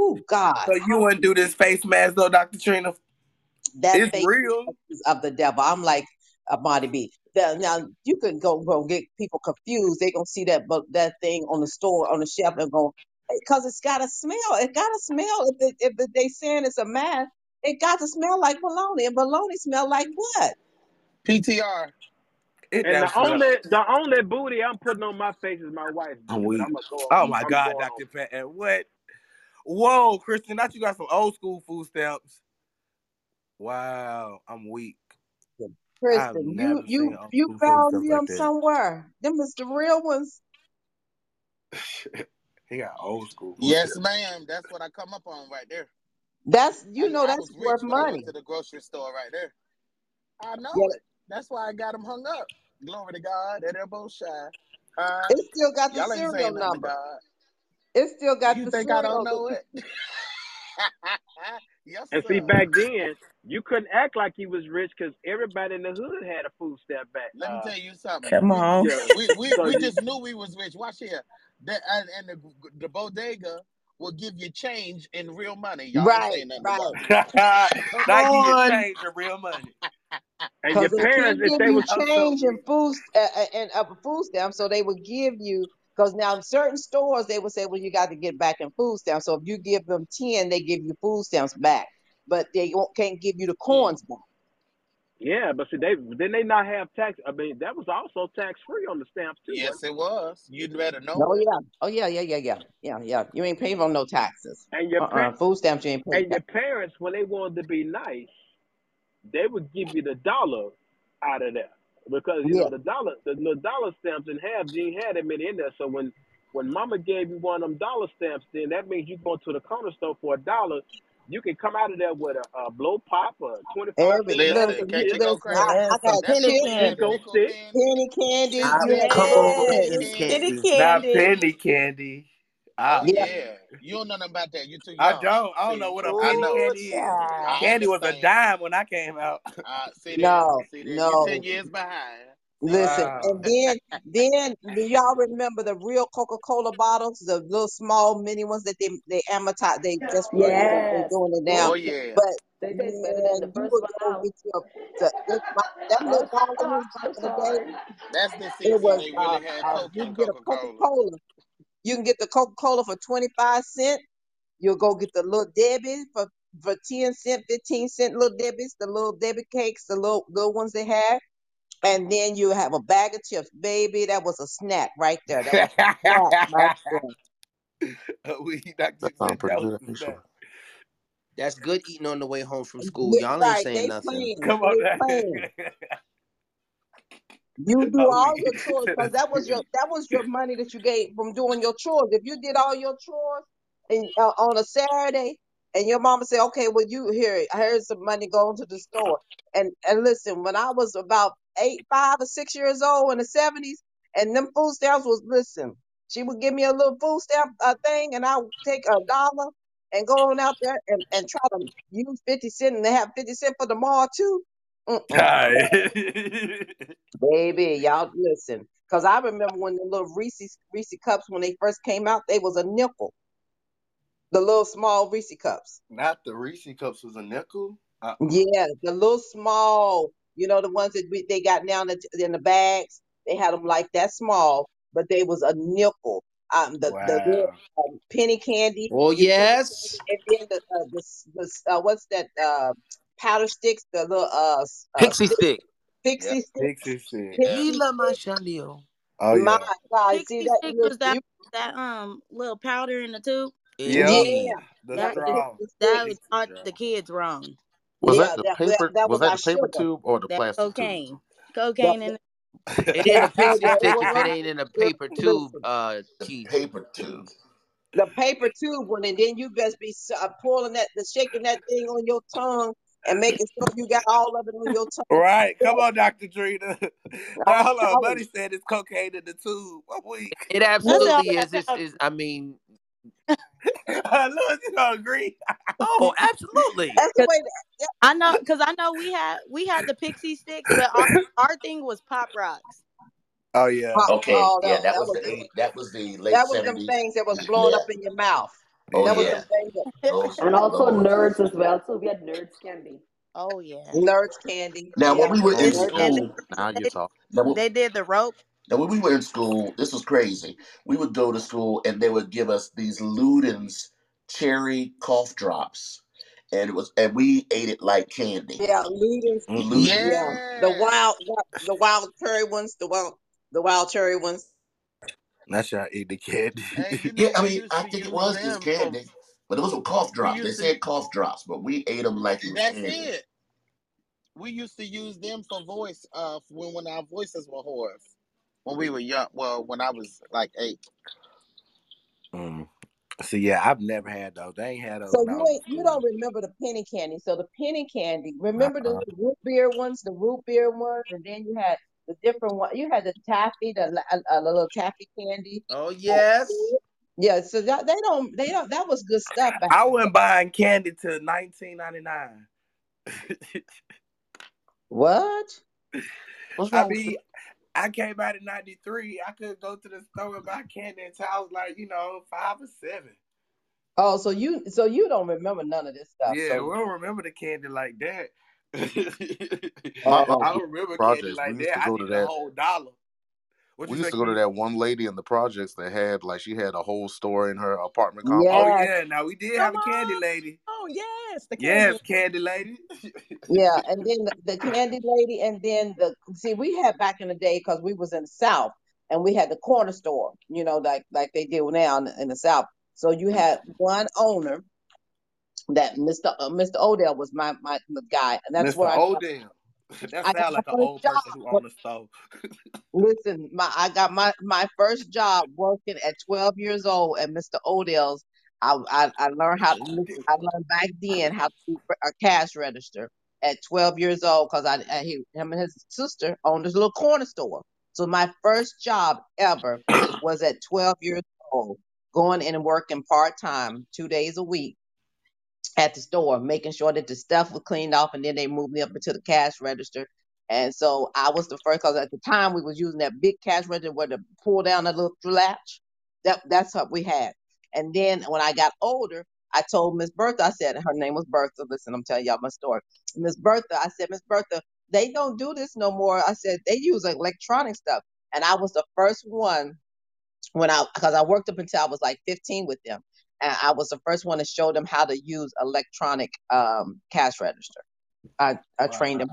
oh God, so you wouldn't do this face mask though, Dr. Trina? that It's face real. is of the devil. I'm like a body beat. Now, now you can go go get people confused. They gonna see that but that thing on the store on the shelf and go because it's got a smell. It got a smell. If it, if it, they saying it's a mask, it got to smell like bologna. And bologna smell like what? PTR. It And the smell. only the only booty I'm putting on my face is my wife's I'm booty. But. I'm go. Oh I'm, my I'm God, going on. Dr. Patton. What? Whoa, Kristen, not you got some old school food stamps. Wow, I'm weak. I've Kristen, you you you found them like somewhere. Them is the real ones. he got old school food Yes, stamps. ma'am. That's what I come up on right there. That's you I, know I that's was rich worth when I money. went to the grocery store right there. I know Yeah, it. That's why I got them hung up. Glory to God. They're both shy. Uh, it still got the serial saying to number. God. It still got You the think I don't know it? Yes, And see, back then, you couldn't act like you was rich because everybody in the hood had a food stamp back. Let me Uh, tell you something. Come on. yeah. we we, So we just knew we was rich. Watch here. That and, and the the bodega will give you change in real money. Y'all ain't Right, saying nothing right. about it. Come give you change in real money. and your parents, if they you was so change and food uh, uh, and uh, food stamps, so they would give you. Because now in certain stores they will say, well, you got to get back in food stamps. So if you give them ten, they give you food stamps back, but they won't, can't give you the coins back. yeah, but see, they then they not have tax. I mean, that was also tax free on the stamps too, Yes, it was. You'd better know Oh yeah, oh yeah, yeah, yeah, yeah, yeah, yeah. You ain't paying on no taxes. And your Uh pa- uh Food stamps you ain't paying and your parents, when they wanted to be nice, they would give you the dollar out of there because you Yeah, know the dollar, the, the dollar stamps and half you ain't had that many in there. So when when Mama gave you one of them dollar stamps, then that means you go to the corner store for a dollar. You can come out of there with a, a blow pop, a twenty five every cent bag Listen, of can't you go listen. I, crazy? I got penny that chips, that Cisco candy. nickel candy. penny candy. See, I, Yeah, that come on, penny penny candy. candy. Penny Now candy. penny candy. Oh Ah, yeah. yeah. You don't know nothing about that. You're too I don't. I don't know what a I penny know. Ooh, candy is. child. I Candy was a dime when I came out. Uh, see there, No, see there. You ten years behind. Listen. Wow. and then then do y'all remember the real Coca-Cola bottles, the little small mini ones that they they amortize, they just for you they Yes. doing it now. Oh yeah. But they taste better the first one out. get your the, this, my, that little dollar so back in the day. That's the It season was they uh, really had uh you get a Coca Cola. Coca-Cola. You can get the Coca-Cola for twenty five cent. You'll go get the little Debbie for for ten cent, fifteen cent little Debbie's, the little Debbie cakes, the little little ones they have. And then you have a bag of chips. Baby, that was a snack right there. That was a snack right uh, there. we Dr. That said sounds pretty that was good, the actually. snack. That's good eating on the way home from school. Yeah, Y'all ain't right. saying They nothing. playing. Come on They now. playing. You do all your chores because that was your that was your money that you gave from doing your chores. If you did all your chores and uh, on a Saturday, and your mama said, "Okay, well, you here, here's some money going to the store." And and listen, when I was about eight, five or six years old in the seventies, and them food stamps was listen, she would give me a little food stamp uh, thing, and I would take a dollar and go on out there and, and try to use fifty cent and they have fifty cent for the mall too. Baby, y'all listen. Cause I remember when the little Reese Reese cups when they first came out, they was a nickel. The little small Reese cups. Not the Reese cups was a nickel. Uh, Yeah, the little small, you know, the ones that we, they got now in the, in the bags. They had them like that small, but they was a nickel. Um, the the little um, penny candy, Oh yes. candy, and then the uh, the, the uh, what's that uh powder sticks, the little uh, s- uh Pixie stick, stick. Yep. pixie stick, Pixie stick. Yep. pixie Lila stick. Mashandio. Oh My yeah. God, see Pixie that? stick was Listen, that that um little powder in the tube. Yep. Indeed. Yeah, The that That was is straw. pixie that was taught the kids wrong. Was that the that that, paper? that Was was that the paper sugar. tube or the That plastic tube? cocaine, That, cocaine in that, It ain't a pixie stick if it ain't in a paper tube, uh, The paper tube. the paper tube one, and then you best be uh, pulling that, the shaking that thing on your tongue and making sure you got all of it on your tongue. right. Come on, Dr. Trina. I'm now hold on. Buddy said it's cocaine in the tube. I'm weak. It That's you. all absolutely is. It's, powder. it's I mean, Look, you don't agree. oh, absolutely. That's the 'Cause way. That, I know, cause I know we had we had the pixie sticks, but our our thing was pop rocks. Oh yeah. yeah. oh, Okay, oh, yeah, that that was was the eight. That was the late that was them things that was blowing Yeah. up in your mouth. Oh That Yeah. them yeah. things that Those And also nerds as well too. We had nerds candy. oh yeah, nerds candy. Now when we were in nerds candy. school, Now you're they, talking. now, when- they did the rope. now when we were in school, this was crazy. We would go to school and they would give us these Ludens cherry cough drops, and it was and we ate it like candy. Yeah, Ludens. Mm-mm. Yeah, the wild, the wild cherry ones, the wild, the wild cherry ones. That's y'all eat the candy. Hey, you know Yeah, I mean, I think it was just them for. Candy, but it was a cough We drops. They used to. said cough drops, but we ate them like it was That's candy. it. We used to use them for voice, uh, when when our voices were hoarse. When we were young, well, when I was like eight. Mm. See, yeah, I've never had those. They ain't had those So you ain't, you don't remember the penny candy. So the penny candy, remember the Uh-uh. little root beer ones, the root beer ones, and then you had the different one. You had the taffy, the, la- uh, uh, little taffy candy. Oh yes. Yeah, so that, they don't they don't that was good stuff back I then. wasn't buying candy till 1999. What? What's I wrong with mean, I came out in '93. I could go to the store and buy candy until I was like, you know, five or seven. Oh, so you so you don't remember none of this stuff. Yeah, so we don't remember the candy like that. My Oh. I remember projects, candy like we used that. to I go to need a that. whole dollar. What We used say, to go to that one lady in the projects that had like she had a whole store in her apartment Oh complex. Oh, yeah, yeah, now we did have Come a candy lady. Oh yes, the candy. Yes, candy lady. yeah, and then the, the candy lady, and then the see we had back in the day because we was in the South, and we had the corner store, you know, like like they do now in, in the South. So you had one owner that Mr. Uh, Mr. Odell was my my guy, and that's where I Odell. That sounds like an old person who owned a store. Listen, my I got my my first job working at 12 years old at Mr. Odell's. I I, I learned how to listen. I learned back then how to do a cash register at 12 years old because I, I he, him and his sister owned this little corner store. So my first job ever was at 12 years old, going in and working part time, two days a week at the store, making sure that the stuff was cleaned off, and then they moved me up into the cash register. And so I was the first, because at the time we was using that big cash register where to pull down the little latch. That that's what we had. And then when I got older, I told Miss Bertha, I said her name was Bertha. Listen, I'm telling y'all my story. Miss Bertha, I said, Miss Bertha, they don't do this no more. I said they use electronic stuff, and I was the first one when I because I worked up until I was like 15 with them, and I was the first one to show them how to use electronic um, cash register. I I trained them.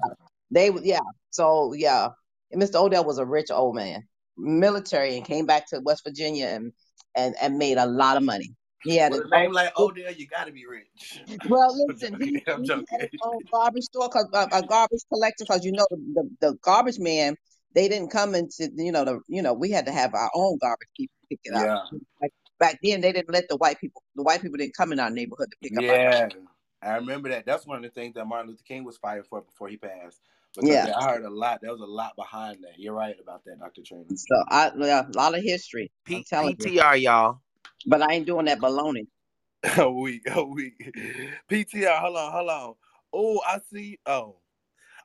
They yeah. So yeah, and Mr. Odell was a rich old man, military, and came back to West Virginia and and and made a lot of money. He had a name like Odell, you gotta be rich. Well, I'm listen, joking. he, I'm he had his joking. own garbage store, cause uh, a garbage collector, cause you know the, the garbage man, they didn't come into you know the you know we had to have our own garbage people pick it up. Yeah. Like back then, they didn't let the white people. The white people didn't come in our neighborhood to pick up our Yeah. I remember that. That's one of the things that Martin Luther King was fighting for before he passed. Because Yeah. I heard a lot. There was a lot behind that. You're right about that, Dr. Trina. So I yeah, a lot of history. I'm P- telling PTR, y'all. but I ain't doing that baloney. a week, a week. PTR, hold on, hold on. Oh, I see. Oh.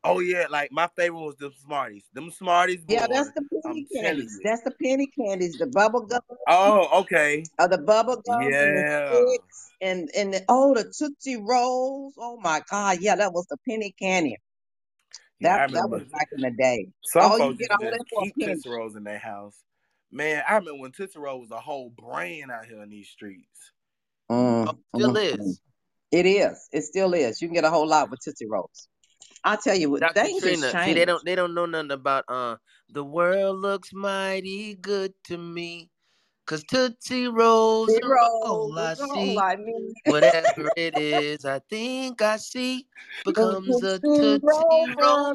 Oh yeah, like my favorite was the Smarties. Them Smarties, boy. Yeah, that's the penny I'm candies. That's the penny candies. The bubble gum, Oh, okay. uh, the bubble gums and the Yeah. and and the, oh the tootsie rolls. Oh my God, yeah, that was the penny candy. Yeah, That that was back in the day. Some Oh, you folks get used to all that just for a keep penny. Tootsie Rolls in their house. Man, I remember when Tootsie Roll was a whole brand out here in these streets. Mm, Oh, still mm, mm. is. It is. It still is. You can get a whole lot with tootsie rolls. I tell you what, Dr. things has Trina, see they don't they don't know nothing about uh the world looks mighty good to me. Cause Tootsie Rolls Tootsie are all I see. I need. Whatever it is, I think I see becomes a tootsie roll Roll. Oh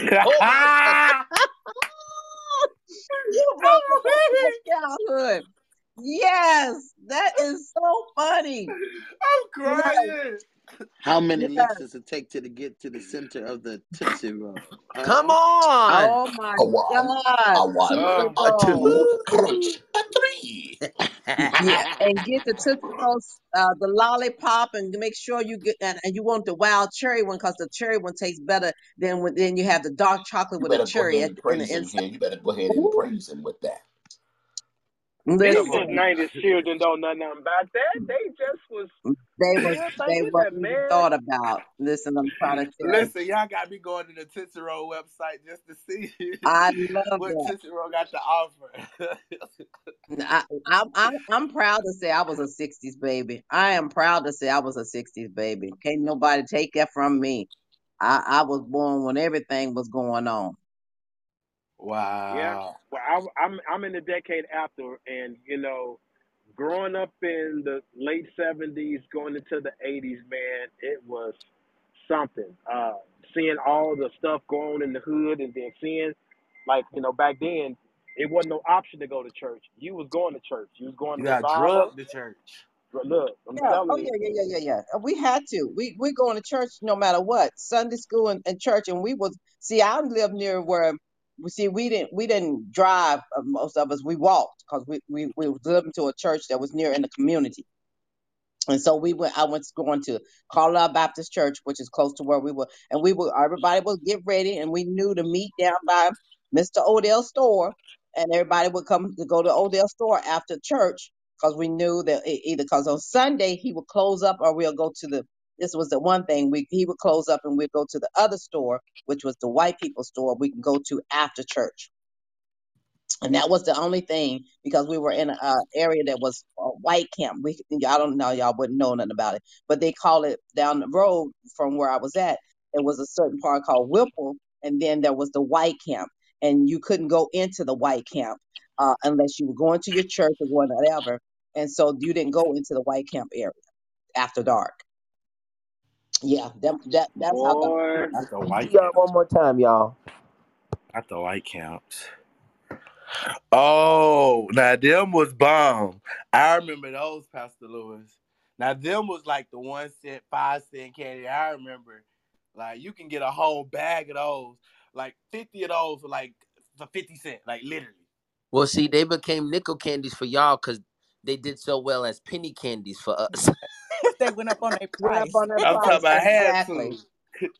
you brought me back to my childhood. Yes, that is so funny. I'm crying. How many yes. licks does it take to the get to the center of the Tootsie Roll? Come Huh? on. Oh my A one, God, a one, Tootsie Oh. a two, crunch, a three. Yeah, and get the Tootsie Rolls, uh, the lollipop, and make sure you get and, and you want the wild cherry one because the cherry one tastes better than when then you have the dark chocolate You with a better go cherry at, in the praise him inside. You better go ahead and Ooh, praise him with that. Come These listen, nineties children don't know nothing about that. They just was they was still they thinking that wasn't thought about. Listen, I'm trying to tell Listen, y'all got me going to the Tootsie website just to see I love what that. Tootsie Roll got to offer. I, I'm I'm I'm proud to say I was a '60s baby. I am proud to say I was a '60s baby. Can't nobody take that from me. I I was born when everything was going on. Yeah. wow. Well, I, I'm I'm in the decade after, and you know, growing up in the late '70s, going into the '80s, man, it was something. Uh, seeing all the stuff going on in the hood, and then seeing, like, you know, back then, it wasn't no option to go to church. You was going to church. You was going You to got revival. drugged to church. But look, I'm Yeah. telling Oh you, yeah, yeah, yeah, yeah, yeah. We had to. We we going to church no matter what. Sunday school and, and church, and we was see. I live near where we see we didn't we didn't drive. Uh, most of us we walked because we we we was living to a church that was near in the community. And so we went. I went going to Carlisle Baptist Church, which is close to where we were, and we were. Everybody would get ready, and we knew to meet down by Mr. Odell's store, and everybody would come to go to Odell's store after church because we knew that either because on Sunday he would close up, or we'll go to the. This was the one thing we he would close up, and we'd go to the other store, which was the white people store. We could go to after church and that was the only thing because we were in a, uh area that was a white camp. We y'all don't know y'all wouldn't know nothing about it, but they call it down the road from where I was at. It was a certain part called Whipple, and then there was the white camp, and you couldn't go into the white camp uh, unless you were going to your church or whatever. And so you didn't go into the white camp area after dark. Yeah, that, that that's how the Boy, Not the white y'all camps. one more time, y'all. Not the white camps. Oh, now them was bomb. I remember those, Pastor Lewis. Now them was like the one cent, five cent candy. I remember, like you can get a whole bag of those, like fifty of those for like for fifty cent, like literally. Well, see, they became nickel candies for y'all because they did so well as penny candies for us. they went up on their went up price. on their I'm talking price. about had Exactly. to.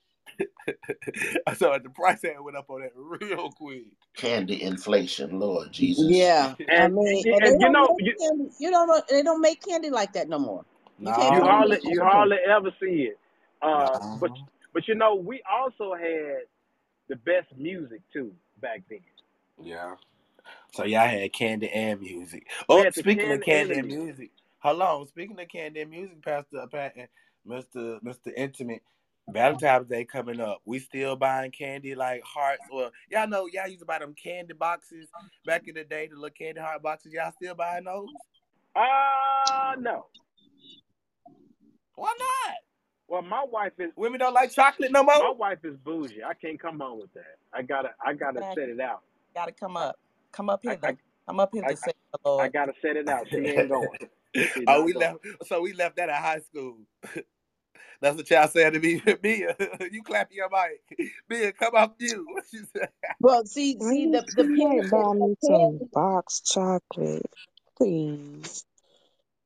I saw the price had went up on that real quick. Candy inflation, Lord Jesus. Yeah, I mean, and, and they you don't know, you, candy. You don't know they don't make candy like that no more. You can't you hardly you hardly ever see it. Uh, but no. but you know, we also had the best music too back then. Yeah. So y'all had candy and music. Oh, speaking of candy and candy and music. music, hold on. Speaking of candy music, Pastor Patton, Mister Mister Intimate, Valentine's Day coming up. We still buying candy like hearts, Well, y'all know y'all used to buy them candy boxes back in the day, the little candy heart boxes. Y'all still buying those? Uh no. Why not? Well, my wife is Women don't like chocolate no more. my wife is bougie. I can't come on with that. I gotta I gotta Back. set it out. Gotta come up. Come up I hither. I'm up here I, say hello. I gotta set it out. She ain't going. She's oh, we left. So we left that at high school. That's what y'all saying to me. Mia, you clap your mic. Mia, come off mute. What she said? Well, see, see you the the might parent buy me some box chocolate, please?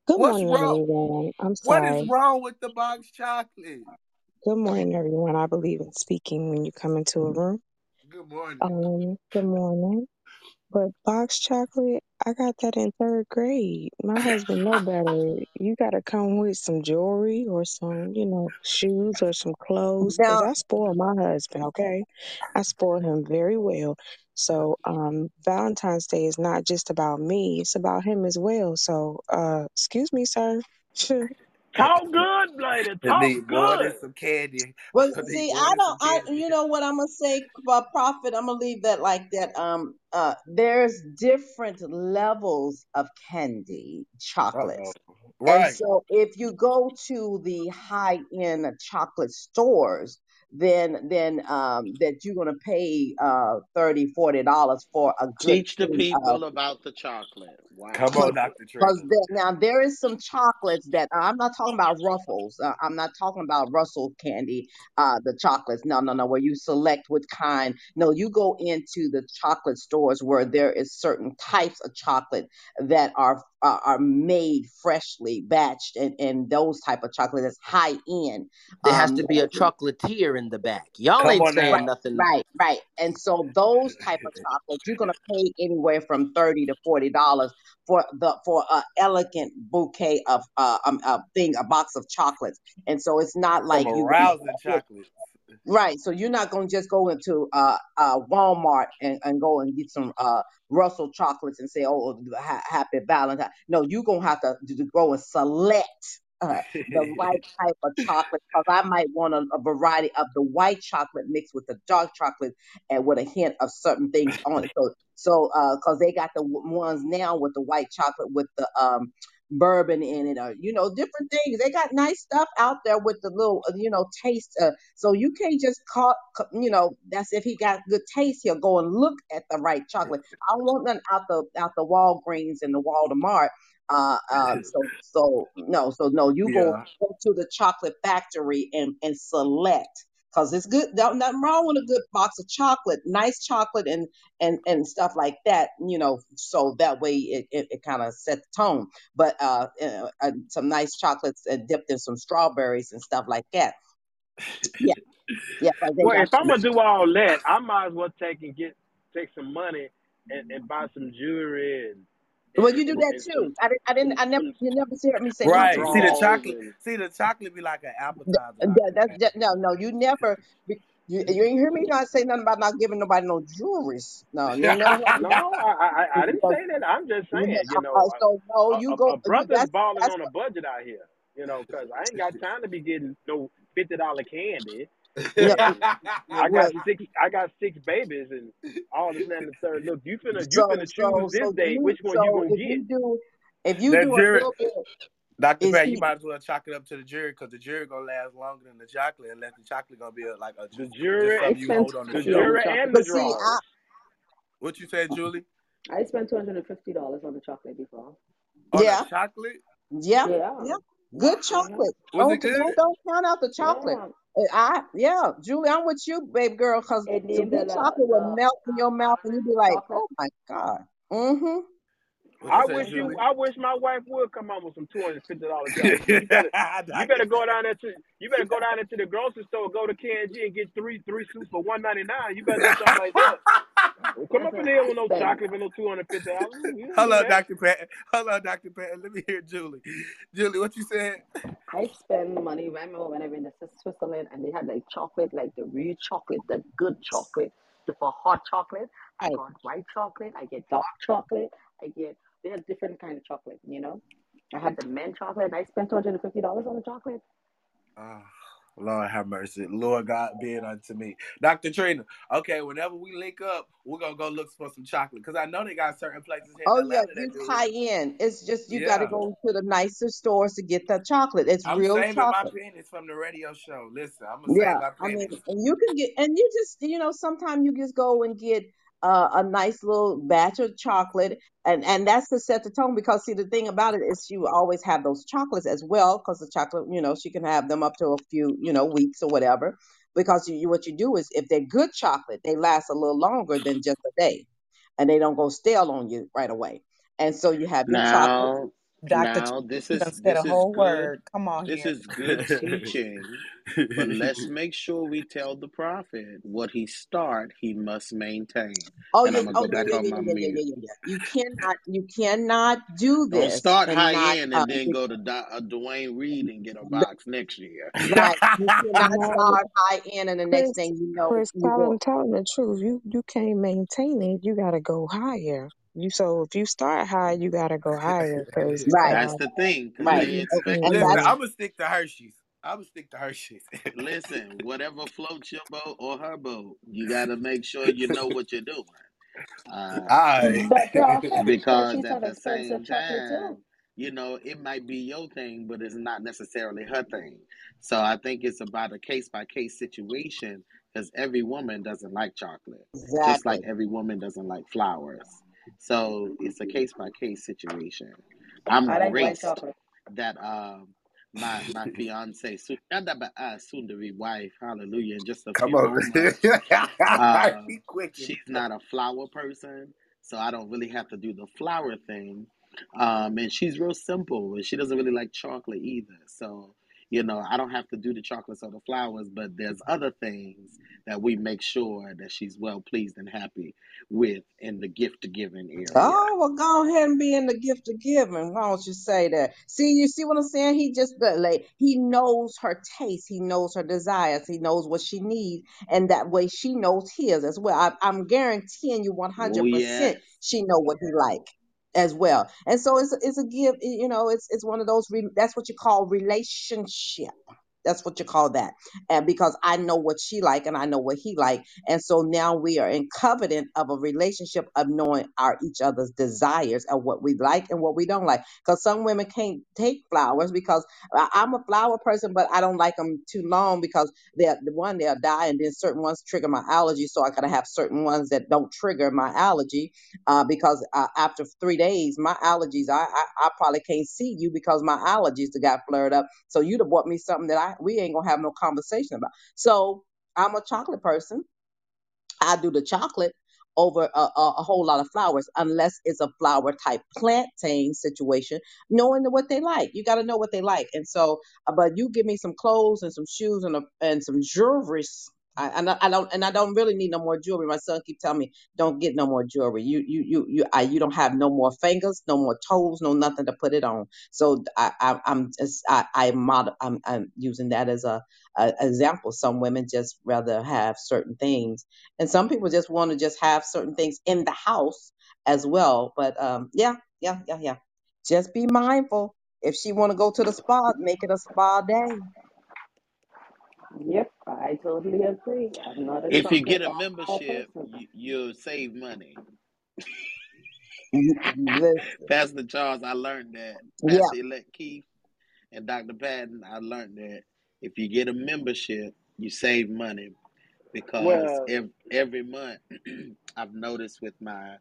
Good What's morning, wrong? everyone. I'm sorry. What is wrong with the box chocolate? Good morning, everyone. I believe in speaking when you come into a room. Good morning. Um, good morning. But box chocolate, I got that in third grade. My husband know better. You gotta come with some jewelry or some, you know, shoes or some clothes, 'cause I spoil my husband, okay? I spoil him very well. So, um, Valentine's Day is not just about me, it's about him as well. So, uh, excuse me, sir. Talk good, lady. Talk need more than good. some candy. well, I see, I don't. I you know what I'm gonna say, uh, Prophet. I'm gonna leave that like that. Um, uh, there's different levels of candy Uh-oh. chocolates. And Right. so if you go to the high end chocolate stores, then then um that you're gonna pay uh 30 40 dollars for a good Teach the thing of people about the chocolate. Come on, Dr. because now there is some chocolates that I'm not talking about Ruffles. Uh, I'm not talking about Russell candy, uh, the chocolates. No, no, no. Where you select what kind. No, you go into the chocolate stores where there is certain types of chocolate that are uh, are made freshly batched, and, and those type of chocolate that's high end. There has Um, to be a chocolatier in the back. Y'all Come ain't saying now. nothing. Right, right. And so those type of chocolates, you're gonna pay anywhere from thirty to forty dollars for the for a elegant bouquet of uh um a thing, a box of chocolates. And so it's not Some like you arousing chocolates. Right. So you're not going to just go into uh, uh, Walmart and, and go and get some uh, Russell chocolates and say, oh, ha- happy Valentine. No, you're going to have to, to go and select uh, the right type of chocolate because I might want a, a variety of the white chocolate mixed with the dark chocolate and with a hint of certain things on it. So, so because they got the ones now with the white chocolate with the um, bourbon in it or you know different things they got nice stuff out there with the little uh, you know taste uh, so you can't just call you know that's if he got good taste he'll go and look at the right chocolate i don't want none out the out the walgreens and the walmart uh um so so no so no you go yeah. go to the chocolate factory and and select because it's good. There's nothing wrong with a good box of chocolate, nice chocolate, and and and stuff like that. You know, so that way it it, it kind of set the tone. But uh, uh, uh, some nice chocolates uh, dipped in some strawberries and stuff like that. Yeah, yeah. 'cause they Well, if I'm gonna do all that, I might as well take and get take some money and, and buy some jewelry and. Well, you do that too. I didn't. I didn't. I never. You never heard me say right. nothing. See the chocolate. See the chocolate be like an Th- appetizer. that- that's just, no, no. You never. You, you ain't hear me not say nothing about not giving nobody no jewelry. No, you never. No, I, I I didn't say that. I'm just saying, you know, so no, a, you a- go. a brother's that's, balling that's on a budget out here, you know, because I ain't got time to be getting no fifty dollar candy. No. I got six. I got six babies and all this and that the third. Look, you finna you so, finna choose so, this so day. you, Which one so you gonna if get? you do, if you That do a little bit, Dr. Pat, you might as well chalk it up to the jury because the jury gonna last longer than the chocolate unless the chocolate gonna be a, like a The jury, just you hold on the the jury jury. and the But see. I- What you said, Julie? I spent two hundred and fifty dollars on the chocolate before. On Yeah. chocolate? yeah, Yeah. yeah, good chocolate. Was don't, it good? don't don't count out the chocolate. Yeah. Uh, I yeah, Julie, I'm with you, babe girl, because It some needs good the- chocolate will the- melt in your mouth and you be like, oh my god. Mm-hmm. I say, wish you. I wish my wife would come on with some two hundred fifty dollars. You better, you better go down there to. You better go down into the grocery store, go to K and G, and get three three suits for one ninety nine. You better do something like that. Don't come up in here with no chocolate and no two hundred fifty dollars. Hold on, Dr. Pat. Hold on, Dr. Pat. Let me hear Julie. Julie, what you said? I spend money. I remember when I went to Switzerland and they had like chocolate, like the real chocolate, the good chocolate, the for hot chocolate. I Right. got white chocolate. I get dark chocolate. I get they have different kind of chocolate. You know, I had the mint chocolate. and I spent two hundred and fifty dollars on the chocolate. Oh, Lord have mercy. Lord God be it unto me. Dr. Trina, okay, whenever we link up, we're going to go look for some chocolate because I know they got certain places here Oh yeah, it's high end. It's just you got to go to the nicer stores to get the chocolate. It's I'm real saving chocolate. my pennies from the radio show. Listen, I'm going to Yeah, save my I mean, and you can get, and you just, you know, sometimes you just go and get uh, a nice little batch of chocolate, and and that's to set the tone. Because see, the thing about it is, you always have those chocolates as well, because the chocolate, you know, she can have them up to a few, you know, weeks or whatever. Because you, what you do is, if they're good chocolate, they last a little longer than just a day, and they don't go stale on you right away. And so you have your chocolate. Now, Dr. now this is said this a is whole good. word. Come on This here. is good teaching. But let's make sure we tell the prophet what he start, he must maintain. Oh And yeah, I'm gonna oh go yeah, back yeah, on yeah, my yeah, yeah, mute. yeah, yeah, yeah. You cannot, you cannot do Don't this start high not end uh, and then go to Do- uh, Duane Reade and get a box next year. right. You cannot No, start high end and the next Chris, thing you know, Chris, you tell go them, tell them the truth. You you can't maintain it. You gotta go higher. You so if you start high, you gotta go higher because right, That's the thing, right, they you, and, expect and Listen. I'm going to stick to Hershey's. I'm going to stick to Hershey's. listen, whatever floats your boat or her boat, you got to make sure you know what you're doing. Uh, All right. But Prophet, because at the same time, you know, it might be your thing, but it's not necessarily her thing. So I think it's about a case by case situation because every woman doesn't like chocolate, just like every woman doesn't like flowers. So it's a case by case situation. I'm I like graced that um my my fiance soon uh, soon to be wife, hallelujah, in just a Come few on. moments. Uh, he quick. she's not a flower person, so I don't really have to do the flower thing. Um, and she's real simple, and she doesn't really like chocolate either. So, you know, I don't have to do the chocolates or the flowers, but there's other things that we make sure that she's well pleased and happy with in the gift giving area. Oh well, go ahead and be in the gift of giving. Why don't you say that? See, you see what I'm saying? He just like he knows her taste, he knows her desires, he knows what she needs, and that way she knows his as well. I, I'm guaranteeing you 100 Oh yes. percent she know what he like as well. And so it's it's a give. You know, it's it's one of those. Re, that's what you call relationship. That's what you call that. And because I know what she like and I know what he like. And so now we are in covenant of a relationship of knowing our each other's desires of what we like and what we don't like. Because some women can't take flowers because I'm a flower person, but I don't like them too long because they're the one they'll die and then certain ones trigger my allergy. So I gotta have certain ones that don't trigger my allergy. Uh, because uh, after three days, my allergies, I, I I probably can't see you because my allergies got flared up. So you'd have bought me something that I we ain't gonna have no conversation about. So I'm a chocolate person. I do the chocolate over a, a, a whole lot of flowers, unless it's a flower type plantain situation, knowing what they like. You got to know what they like. And so, uh, but you give me some clothes and some shoes and a, and some jewelry. I, and I, I don't and I don't really need no more jewelry. My son keep telling me, "Don't get no more jewelry. You you you you I, you don't have no more fingers, no more toes, no nothing to put it on." So I, I I'm just I I mod I'm I'm using that as a, a example. Some women just rather have certain things, and some people just want to just have certain things in the house as well. But um yeah yeah yeah yeah. Just be mindful. If she want to go to the spa, make it a spa day. Yep, I totally agree. I'm not a If you get a membership, you, you'll save money. Listen, Pastor Charles, I learned that. yeah. Pastor elect Keith and Dr. Patton, I learned that if you get a membership, you save money because Well, every, every month I've noticed with my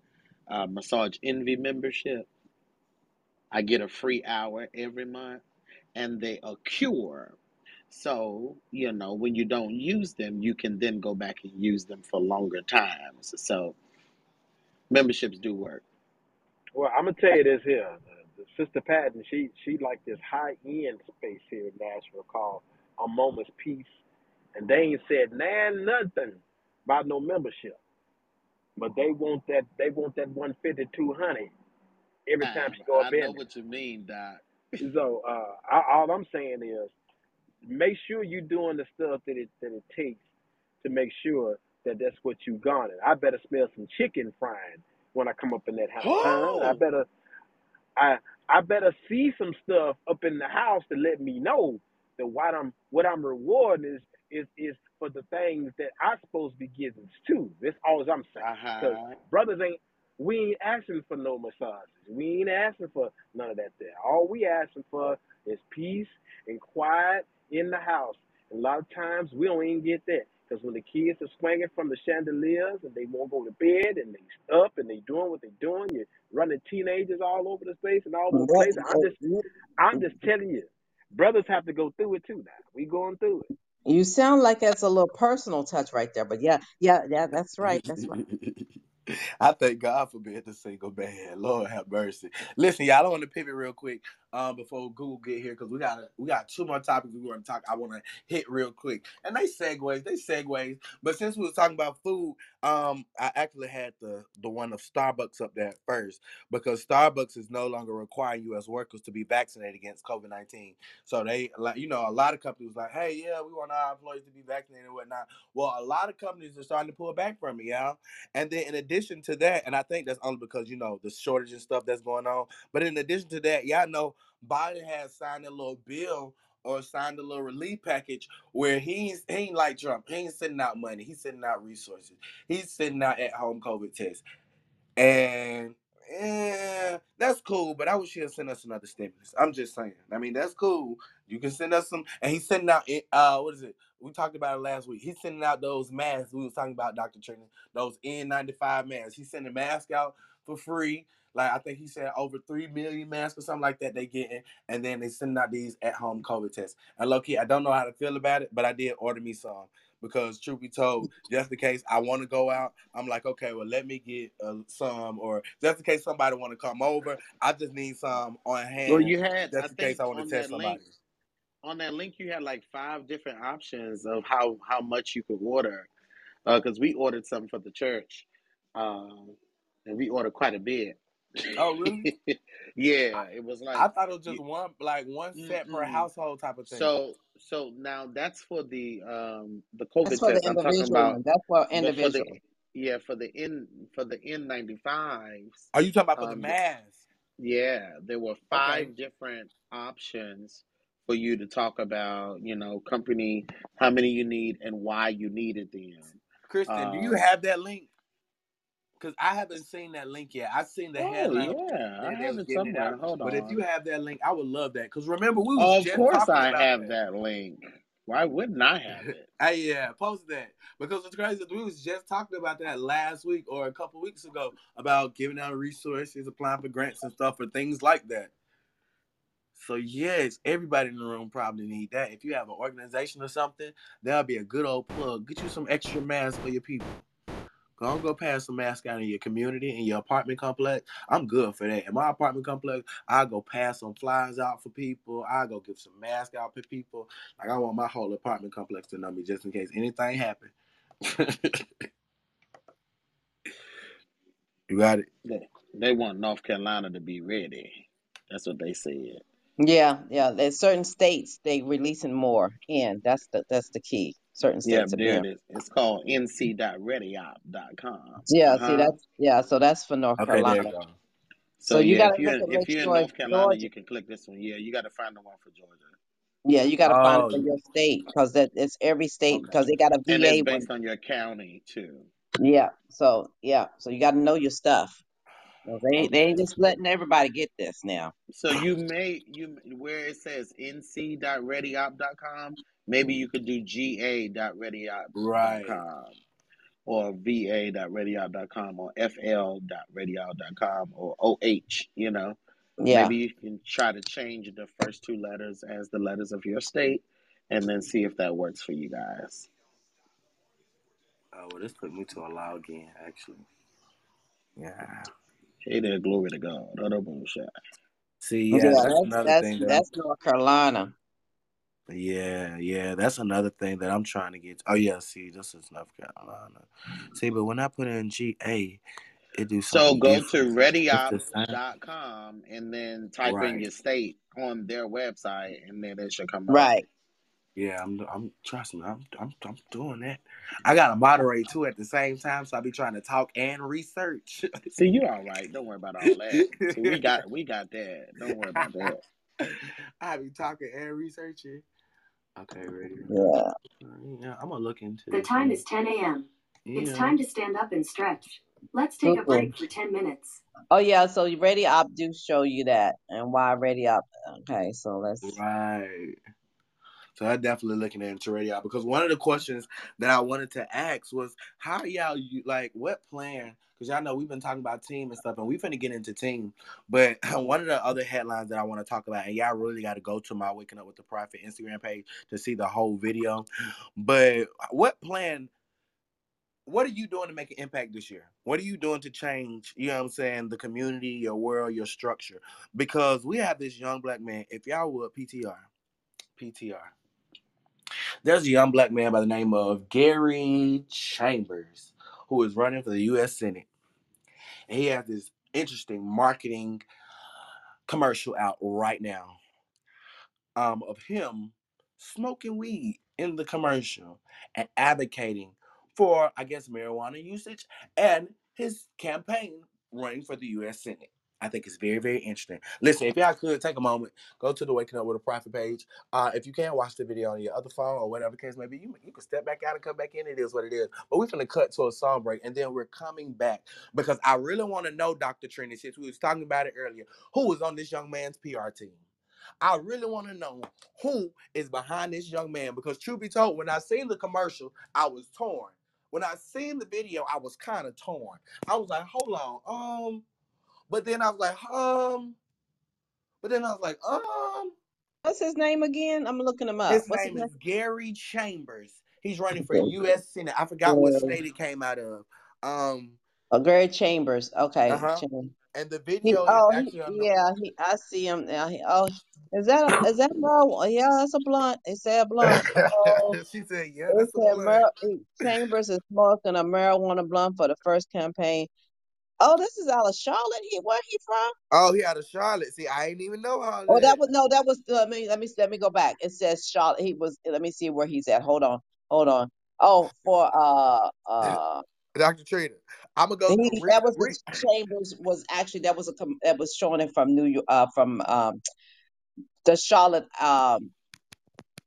uh, Massage Envy membership, I get a free hour every month and they accrue. So, you know, when you don't use them, you can then go back and use them for longer times. So, memberships do work. well, I'm gonna tell you this here. The, the Sister Patton, she she like this high end space here in Nashville called A Moment's Peace, and they ain't said nan nothing about no membership, but they want that they want that 150, 200 every time I, she go I up know in what you mean, Doc. So uh, I, all I'm saying is make sure you're doing the stuff that it that it takes to make sure that that's what you garner. I better smell some chicken frying when I come up in that house, huh? I Oh, better I I better see some stuff up in the house to let me know that what I'm what I'm rewarding is is is for the things that I supposed to be giving too. That's all I'm saying. Because uh-huh. brothers ain't we ain't asking for no massages. We ain't asking for none of that there. All we asking for is peace and quiet in the house. And a lot of times we don't even get that. Because when the kids are swinging from the chandeliers and they won't go to bed and they up and they doing what they doing, you're running teenagers all over the place and all over the place. I'm just I'm just telling you, brothers have to go through it too now. We going through it. you sound like that's a little personal touch right there, but yeah, yeah, yeah, that's right. That's right. I thank God for being the single man. Lord have mercy. Listen, y'all, I want to pivot real quick um, before Google get here because we got we got two more topics we want to talk. I want to hit real quick, and they segues, they segues. But since we was talking about food, um, I actually had the the one of Starbucks up there first because Starbucks is no longer requiring U.S. workers to be vaccinated against COVID nineteen. So they like you know a lot of companies like, hey, yeah, we want our employees to be vaccinated and whatnot. Well, a lot of companies are starting to pull back from it, y'all. And then in addition to that, and I think that's only because you know the shortage and stuff that's going on. But in addition to that, y'all know Biden has signed a little bill or signed a little relief package where he's he ain't like Trump. He ain't sending out money. He's sending out resources. He's sending out at home COVID tests. And eh, that's cool, but I wish he'd send us another stimulus. I'm just saying. I mean, that's cool. You can send us some, and he's sending out. it- Uh, what is it? We talked about it last week. He's sending out those masks. We was talking about Dr. Trina, those N95 masks. He's sending masks out for free. Like I think he said over three million masks or something like that they getting, and then they sending out these at home COVID tests. And low key, I don't know how to feel about it, but I did order me some because truth be told, just in case I want to go out, I'm like, okay, well, let me get uh, some, or just in case somebody want to come over, I just need some on hand, Well, you had, I just in case I want to test link, somebody. on that link, you had like five different options of how how much you could order. Because we ordered something for the church, um, and we ordered quite a bit. Oh, really? yeah, it was like I thought it was you, just one, like one set per mm-mm. household type of thing. So so now that's for the um the That's COVID for the test. I'm talking about, one. That's for but for the yeah for the N for the N95s. Are you talking about for the Um, mask? yeah, there were Okay. five different options for you to talk about. You know, company, how many you need, and why you needed them. Kristen, do you Um, have that link? Because I haven't seen that link yet. I've seen the oh headline yeah, I have was it giving it somewhere. Hold But if you have that link, I would love that. Because remember, we was Of just course, I about have that. that link. Why wouldn't I have it? I yeah, post that because it's crazy. We was just talking about that last week or a couple weeks ago about giving out resources, applying for grants and stuff for things like that. So yes, everybody in the room probably need that. If you have an organization or something, that'll be a good old plug. Get you some extra masks for your people. Go on, go pass some masks out in your community, in your apartment complex. I'm good for that. In my apartment complex, I go pass some flyers out for people. I go give some masks out for people. Like I want my whole apartment complex to know me just in case anything happen. you got it. They, they want North Carolina to be ready. That's what they said. Yeah, yeah. There's certain states they releasing more in. That's the that's the key. Certain Yeah, states are there it is. It's called nc.readyapp.com. Yeah, Uh see that's yeah. So that's for North Okay, there Carolina. you go. So So you yeah, got if you're in, if you're in North Carolina, Georgia. you can click this one. Yeah, you got to find the one for Georgia. Yeah, you got to find it Oh, for your state because that it's every state Okay. because they got a And it's VA one. based on your county too. Yeah. So yeah. So you got to know your stuff. 'Cause They they ain't just letting everybody get this now. So you may you where it says nc.readyapp.com, maybe you could do right. ga.readyapp.com or va.readyapp.com or fl.readyapp.com or oh, you know. Yeah. Maybe you can try to change the first two letters as the letters of your state and then see if that works for you guys. Oh, well, this put me to a allow again, actually. Yeah. Hey there, glory to God. Other bullshit. See, oh, Yeah. yeah, that's That's another that's thing that that's North Carolina. Yeah, yeah, that's another thing that I'm trying to get. Oh yeah, see, this is North Carolina. See, but when I put in GA, it do So go to different. It's the same. readyapp.com and then type in your state on their website and then it should come up. Right. Yeah, I'm. I'm trust me. I'm. I'm. I'm doing that. I gotta moderate too at the same time, so I be trying to talk and research. See, you all right. Don't worry about all that. See, we got we got that. Don't worry about that. I be talking and researching. Okay, ready. Yeah. Yeah, I'm gonna look into The time one. is 10 a.m. It's time to stand up and stretch. Let's take a Mm-mm. break for 10 minutes. Oh yeah. So you Ready Op do show you that and why Ready Op. Okay. So let's. Right. So I'm definitely looking into radio because one of the questions that I wanted to ask was how y'all you like what plan? Because y'all know we've been talking about team and stuff, and we're finna get into team. But one of the other headlines that I want to talk about, and y'all really got to go to my Waking Up with the Prophet Instagram page to see the whole video. But what plan? What are you doing to make an impact this year? What are you doing to change, you know what I'm saying, the community, your world, your structure? Because we have this young black man, if y'all would PTR, PTR. There's a young black man by the name of Gary Chambers who is running for the U.S. Senate. And he has this interesting marketing commercial out right now um, of him smoking weed in the commercial and advocating for, I guess, marijuana usage and his campaign running for the U.S. Senate. I think it's very, very interesting. Listen, if y'all could take a moment, go to the Waking Up with a Prophet page. Uh, if you can't watch the video on your other phone or whatever case may be, you, you can step back out and come back in. It is what it is. But we're going to cut to a song break and then we're coming back because I really want to know, Dr. Trina, since we was talking about it earlier, who was on this young man's PR team. I really want to know who is behind this young man because, truth be told, when I seen the commercial, I was torn. When I seen the video, I was kind of torn. I was like, hold on, um, but then I was like, um, but then I was like, um, What's his name again? I'm looking him up. his What's his name name? is Gary Chambers. He's running for U.S. Senate. I forgot what state it came out of. Um, oh, Gary Chambers. Okay. uh huh. Cham- And the He, video is oh, he, actually on. yeah, he, I see him now. He, oh, is that a, is that Merle? Yeah, that's a blunt. They say a blunt. Oh, she said, "Yeah, they that's a said blunt." Mer- Chambers is smoking a marijuana blunt for the first campaign. Oh, this is out of Charlotte. He, where he from? Oh, he out of Charlotte. See, I ain't even know how. Oh, that was no, that was. Let me let me let me go back. It says Charlotte. He was. Let me see where he's at. Hold on, hold on. Oh, for uh uh. Dr. Trina, I'm gonna go. He, that was Chambers was actually that was a com- that was showing it from New York uh from um the Charlotte um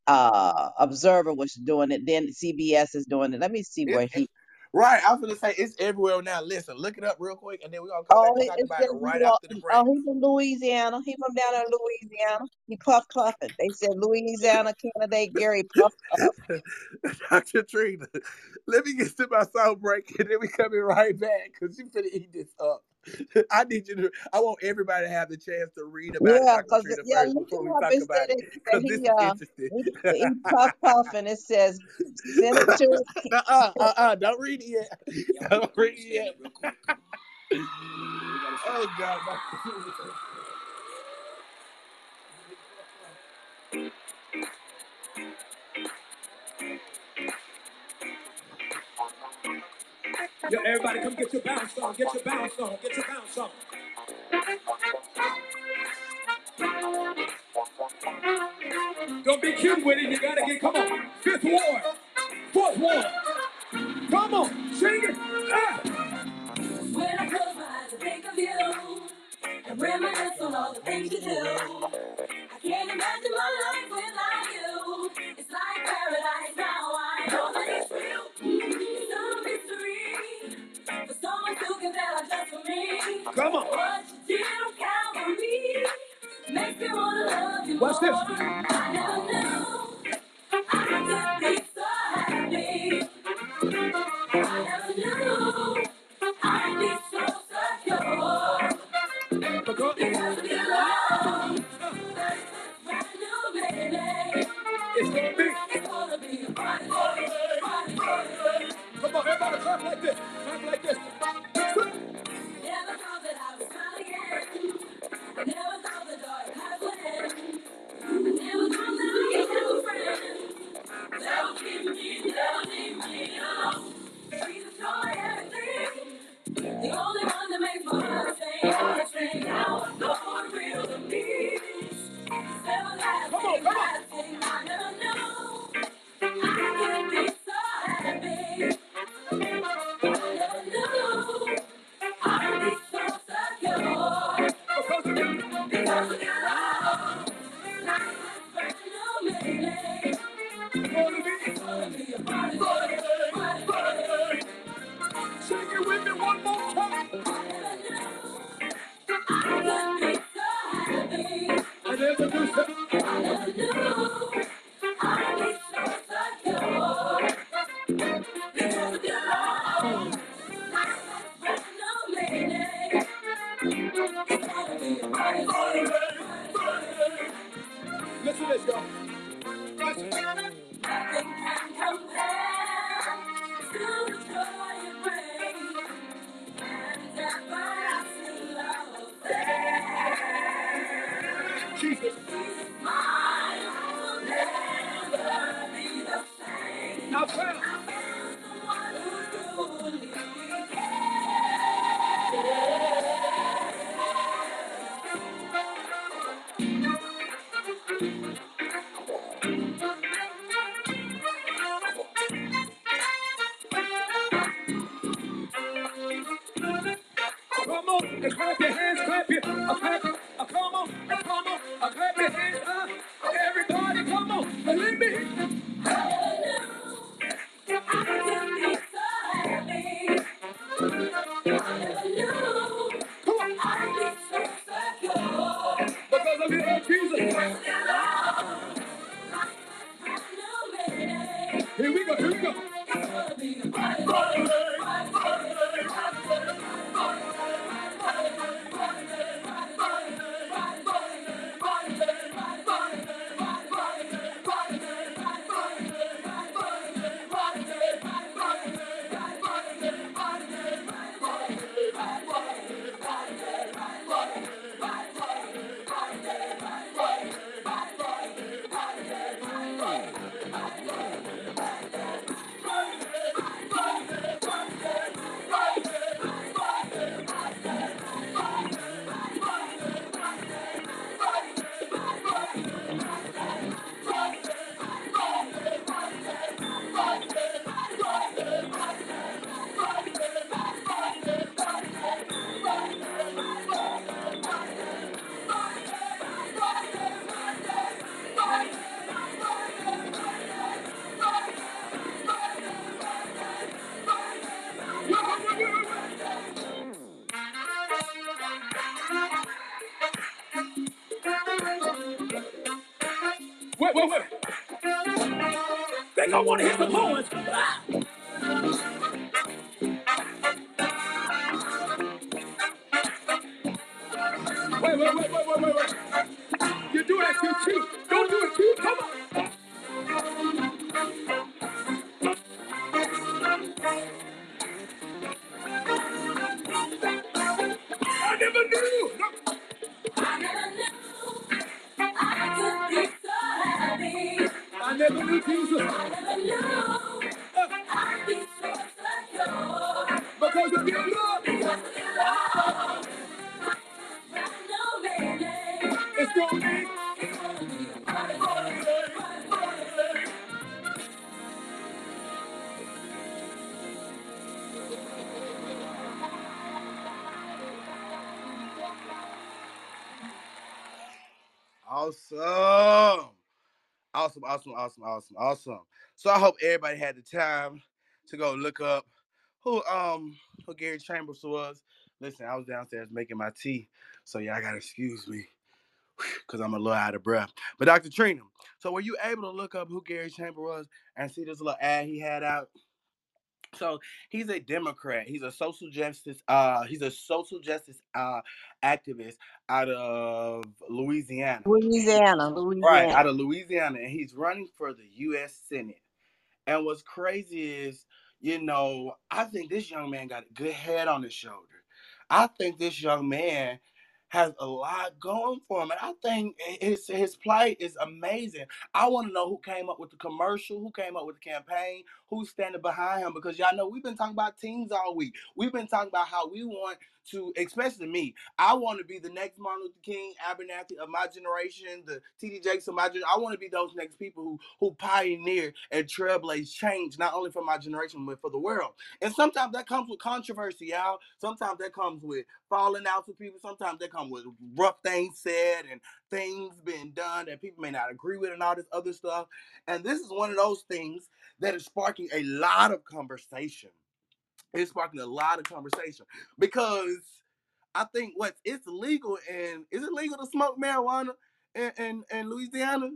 uh Observer was doing it. Then CBS is doing it. Let me see where it- he. Right, I was gonna say it's everywhere now. Listen, look it up real quick, and then we're gonna come Oh, back and talk about it right York. after the break. Oh, he's from Louisiana. He from down in Louisiana. He puff puffing. They said Louisiana candidate Gary puff puff. Dr. Trina, let me get to my song break, and then we coming right back because you finna eat this up. I need you to. I want everybody to have the chance to read about yeah, it. Dr. Trina yeah, look before we talk about it. Because this uh, is interesting. He, he puff puff and it says Senator. uh uh-uh, uh-uh, don't read it yet. Don't read it yet. Oh God. My... Yo, everybody come get your bounce on, get your bounce on, get your bounce on. Don't be cute with it, you gotta get, come on. Fifth ward, fourth ward. Come on, sing it. Ah. When I close my eyes, I think of you. And reminisce on all the things you do. I want to hear the horn. Awesome, awesome, awesome. So I hope everybody had the time to go look up who um who Gary Chambers was. Listen, I was downstairs making my tea, so I gotta excuse me because I'm a little out of breath. But Dr. Trina, so were you able to look up who Gary Chambers was and see this little ad he had out? So he's a Democrat. He's a social justice. Uh, he's a social justice uh activist out of Louisiana. Louisiana, Right, out of Louisiana, and he's running for the U.S. Senate. And what's crazy is, you know, I think this young man got a good head on his shoulder. I think this young man has a lot going for him, and I think his his plight is amazing. I want to know who came up with the commercial, who came up with the campaign, who's standing behind him, because y'all know we've been talking about teams all week. We've been talking about how we want to, especially me, I want to be the next Martin Luther King, Abernathy of my generation, the TD Jakes of my generation. I want to be those next people who who pioneer and trailblaze change, not only for my generation but for the world. And sometimes that comes with controversy, y'all. Sometimes that comes with falling out with people. Sometimes that comes with rough things said and things being done that people may not agree with and all this other stuff. And this is one of those things that is sparking a lot of conversation. It's sparking a lot of conversation because I think what it's legal and is it legal to smoke marijuana in, in, in Louisiana?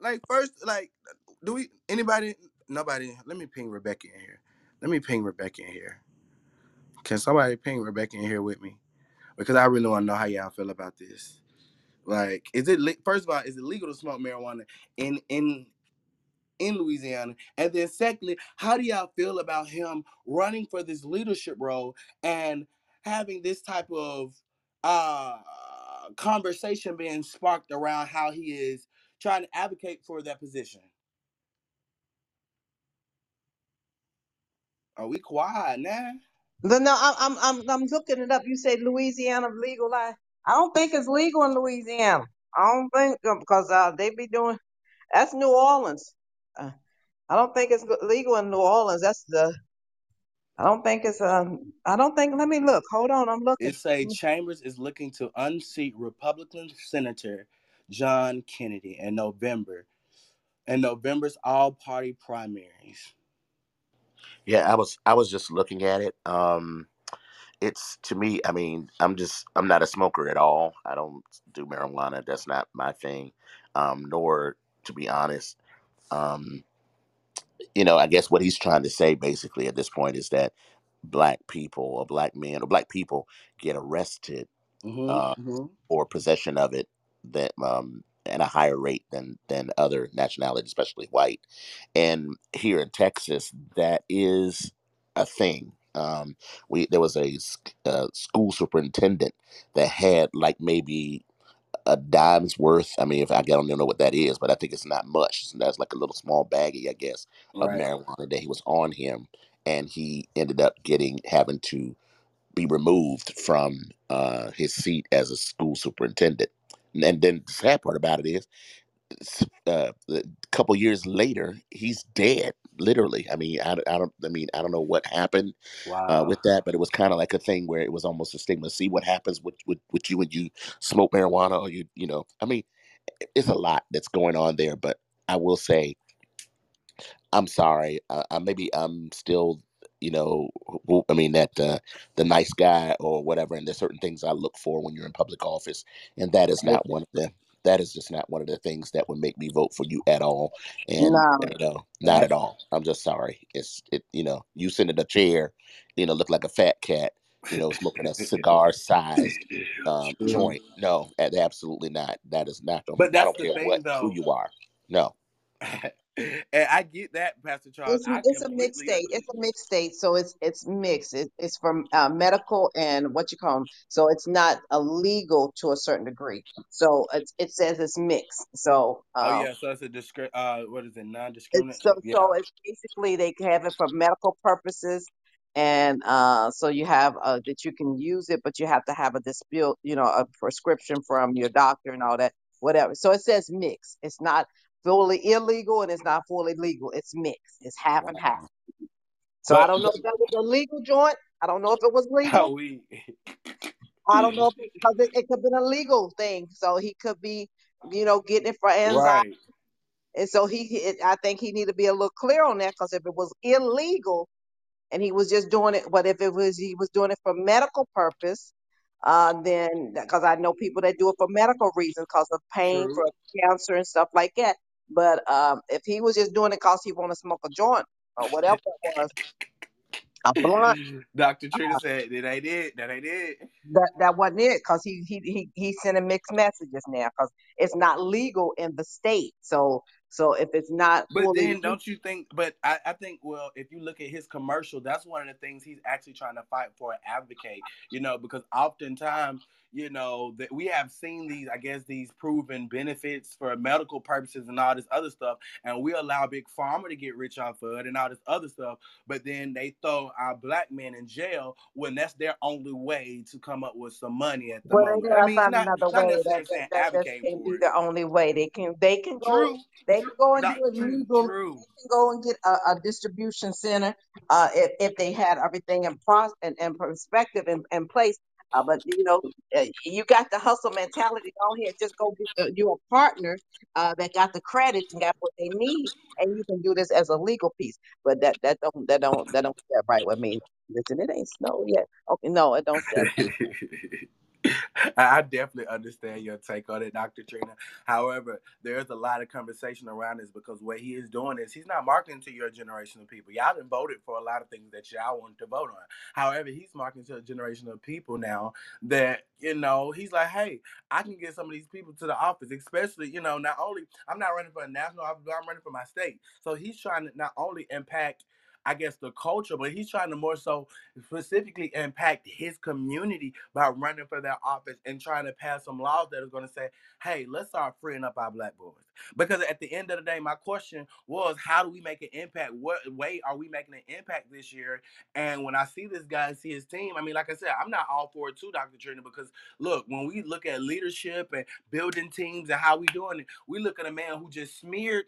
Like first, like do we anybody nobody let me ping Rebecca in here. Let me ping Rebecca in here. Can somebody ping Rebecca in here with me? Because I really want to know how y'all feel about this. Like, is it first of all, is it legal to smoke marijuana in in in Louisiana? And then secondly, how do y'all feel about him running for this leadership role and having this type of uh conversation being sparked around how he is trying to advocate for that position? Are we quiet now? No, no, I'm, I'm, I'm, looking it up. You say Louisiana legalized. I don't think it's legal in Louisiana. I don't think because uh, they be doing that's New Orleans. Uh, I don't think it's legal in New Orleans. That's the. I don't think it's um. I don't think. Let me look. Hold on. I'm looking. It say Chambers is looking to unseat Republican Senator John Kennedy in November, in November's all-party primaries. Yeah, I was I was just looking at it. Um, it's to me. I mean, I'm just I'm not a smoker at all. I don't do marijuana. That's not my thing. Um, nor, to be honest, um, you know, I guess what he's trying to say basically at this point is that black people or black men or black people get arrested uh, Mm-hmm. mm-hmm. or possession of it that um, at a higher rate than than other nationalities, especially white. And here in Texas, that is a thing. Um, we there was a, uh, school superintendent that had like maybe a dime's worth. I mean, if I don't even know what that is, but I think it's not much. So that's like a little small baggie, I guess, of Right. marijuana that he was on him, and he ended up getting having to be removed from uh, his seat as a school superintendent. And then the sad part about it is, uh, a couple years later, he's dead. Literally, I mean, I, I don't, I mean, I don't know what happened uh, with that, but it was kind of like a thing where it was almost a stigma. See what happens with, with, with you when you smoke marijuana, or you, you know, I mean, it's a lot that's going on there. But I will say, I'm sorry. Uh, uh, maybe I'm still, you know, I mean that uh, the nice guy or whatever. And there's certain things I look for when you're in public office, and that is not one of them. That is just not one of the things that would make me vote for you at all. And No. you know, not at all. I'm just sorry. It's it. You know, you sit in a chair, you know, look like a fat cat. You know, smoking a cigar-sized um, joint. No, absolutely not. That is not. But I that's don't the care thing, what who you are. No. and I get that, Pastor Charles. It's it's a mixed state. It's a mixed state, so it's it's mixed. It, it's from uh, medical and what you call them. So it's not illegal to a certain degree. So it's, it says it's mixed. So Oh um, yeah, so it's a discri- uh what is it, non it's so discriminatory? Yeah. so it's basically they have it for medical purposes, and uh, so you have uh, that you can use it, but you have to have a dispute, you know, a prescription from your doctor and all that, whatever. So it says mixed. It's not fully illegal and it's not fully legal. It's mixed. It's half and half. So I don't know if that was a legal joint. I don't know if it was legal. we I don't know if it, because it, it could have been a legal thing. So he could be, you know, getting it for anxiety. right. And so he, he I think he need to be a little clear on that because if it was illegal and he was just doing it, but if it was he was doing it for medical purpose, uh, then because I know people that do it for medical reasons because of pain True. for cancer and stuff like that. But um, if he was just doing it because he want to smoke a joint or whatever it was, a blunt, Dr. Trina said that ain't it. That ain't it. that that wasn't it because he he he he's sending mixed messages now because it's not legal in the state. So so if it's not But fully then don't you think but I, I think well if you look at his commercial, that's one of the things he's actually trying to fight for and advocate, you know, because oftentimes, you know, that we have seen these, I guess, these proven benefits for medical purposes and all this other stuff, and we allow big pharma to get rich off of it and all this other stuff, but then they throw our black men in jail when that's their only way to come up with some money at the Well, they moment. I mean, find not another not way. That that, that for be it. the only way. They can they can go True. they can go and do Dr. it legal. true. They can go and get a, a distribution center uh, if if they had everything in pros and, and perspective in, in place. Uh, but you know, uh, you got the hustle mentality. on here. just go get uh, you a partner uh, that got the credits and got what they need, and you can do this as a legal piece. But that that don't that don't that don't sit right with me. Listen, it ain't snow yet. Okay, no, it don't. I definitely understand your take on it, Dr. Trina. However, there's a lot of conversation around this because what he is doing is he's not marketing to your generation of people. Y'all done voted for a lot of things that y'all want to vote on. However, he's marketing to a generation of people now that, you know, he's like, hey, I can get some of these people to the office, especially, you know, not only I'm not running for a national office, but I'm running for my state. So he's trying to not only impact I guess the culture, but he's trying to more so specifically impact his community by running for that office and trying to pass some laws that are going to say, hey, let's start freeing up our black boys. Because at the end of the day, my question was, how do we make an impact? What way are we making an impact this year? And when I see this guy and see his team, I mean, like I said, I'm not all for it too, Dr. Trina, because look, when we look at leadership and building teams and how we doing it, we look at a man who just smeared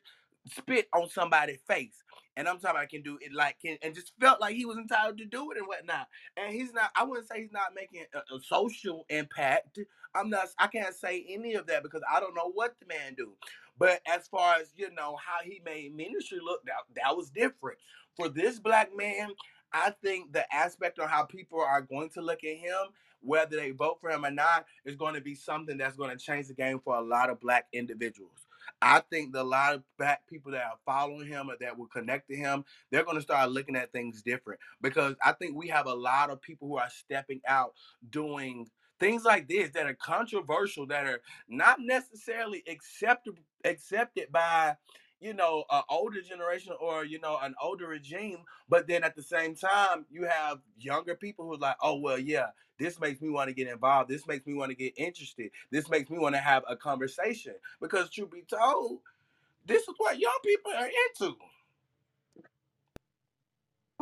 spit on somebody's face. And I'm talking about I can do it like can and just felt like he was entitled to do it and whatnot. And he's not, I wouldn't say he's not making a, a social impact. I'm not, I can't say any of that because I don't know what the man do. But as far as you know how he made ministry look, that, that was different. For this black man, I think the aspect of how people are going to look at him, whether they vote for him or not, is going to be something that's going to change the game for a lot of black individuals. I think that a lot of black people that are following him or that will connect to him, they're going to start looking at things different because I think we have a lot of people who are stepping out doing things like this that are controversial, that are not necessarily accepted accepted by you know an older generation or you know an older regime but then at the same time you have younger people who's like oh well yeah this makes me want to get involved this makes me want to get interested this makes me want to have a conversation because truth be told this is what young people are into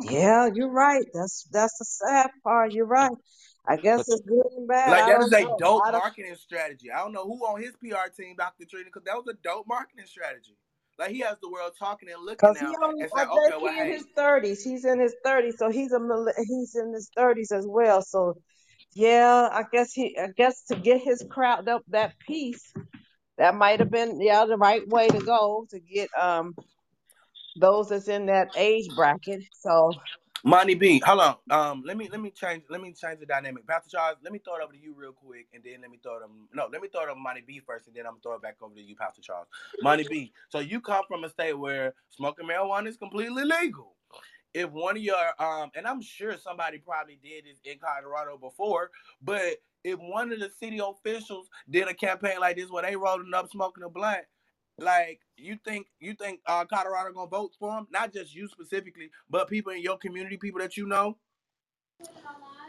Yeah, you're right. That's that's the sad part. You're right. I guess it's good and bad. like I that is a know. dope I don't marketing strategy i don't know who on his pr team dr trina because that was a dope marketing strategy like he has the world talking and looking because he now only and I saying okay think well he in hey his thirties. He's in his thirties, so he's a he's in his thirties as well. So yeah, I guess he I guess to get his crowd up that piece, that might have been yeah the right way to go to get um those that's in that age bracket. So Monty B, hold on. Um, let me let me change let me change the dynamic. Pastor Charles, let me throw it over to you real quick, and then let me throw it on no, let me throw it on Monty B first, and then I'm gonna throw it back over to you, Pastor Charles. Monty B. So you come from a state where smoking marijuana is completely legal. If one of your um, and I'm sure somebody probably did this in Colorado before, but if one of the city officials did a campaign like this where they rolling up smoking a blunt, like you think you think uh, Colorado gonna vote for him? Not just you specifically, but people in your community, people that you know.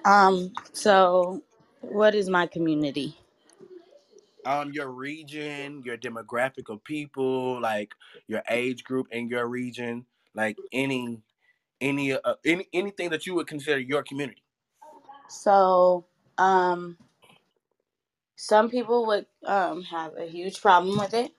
Um. So, what is my community? Um, your region, your demographic of people, like your age group in your region, like any any uh, any anything that you would consider your community. So, um, some people would um have a huge problem with it.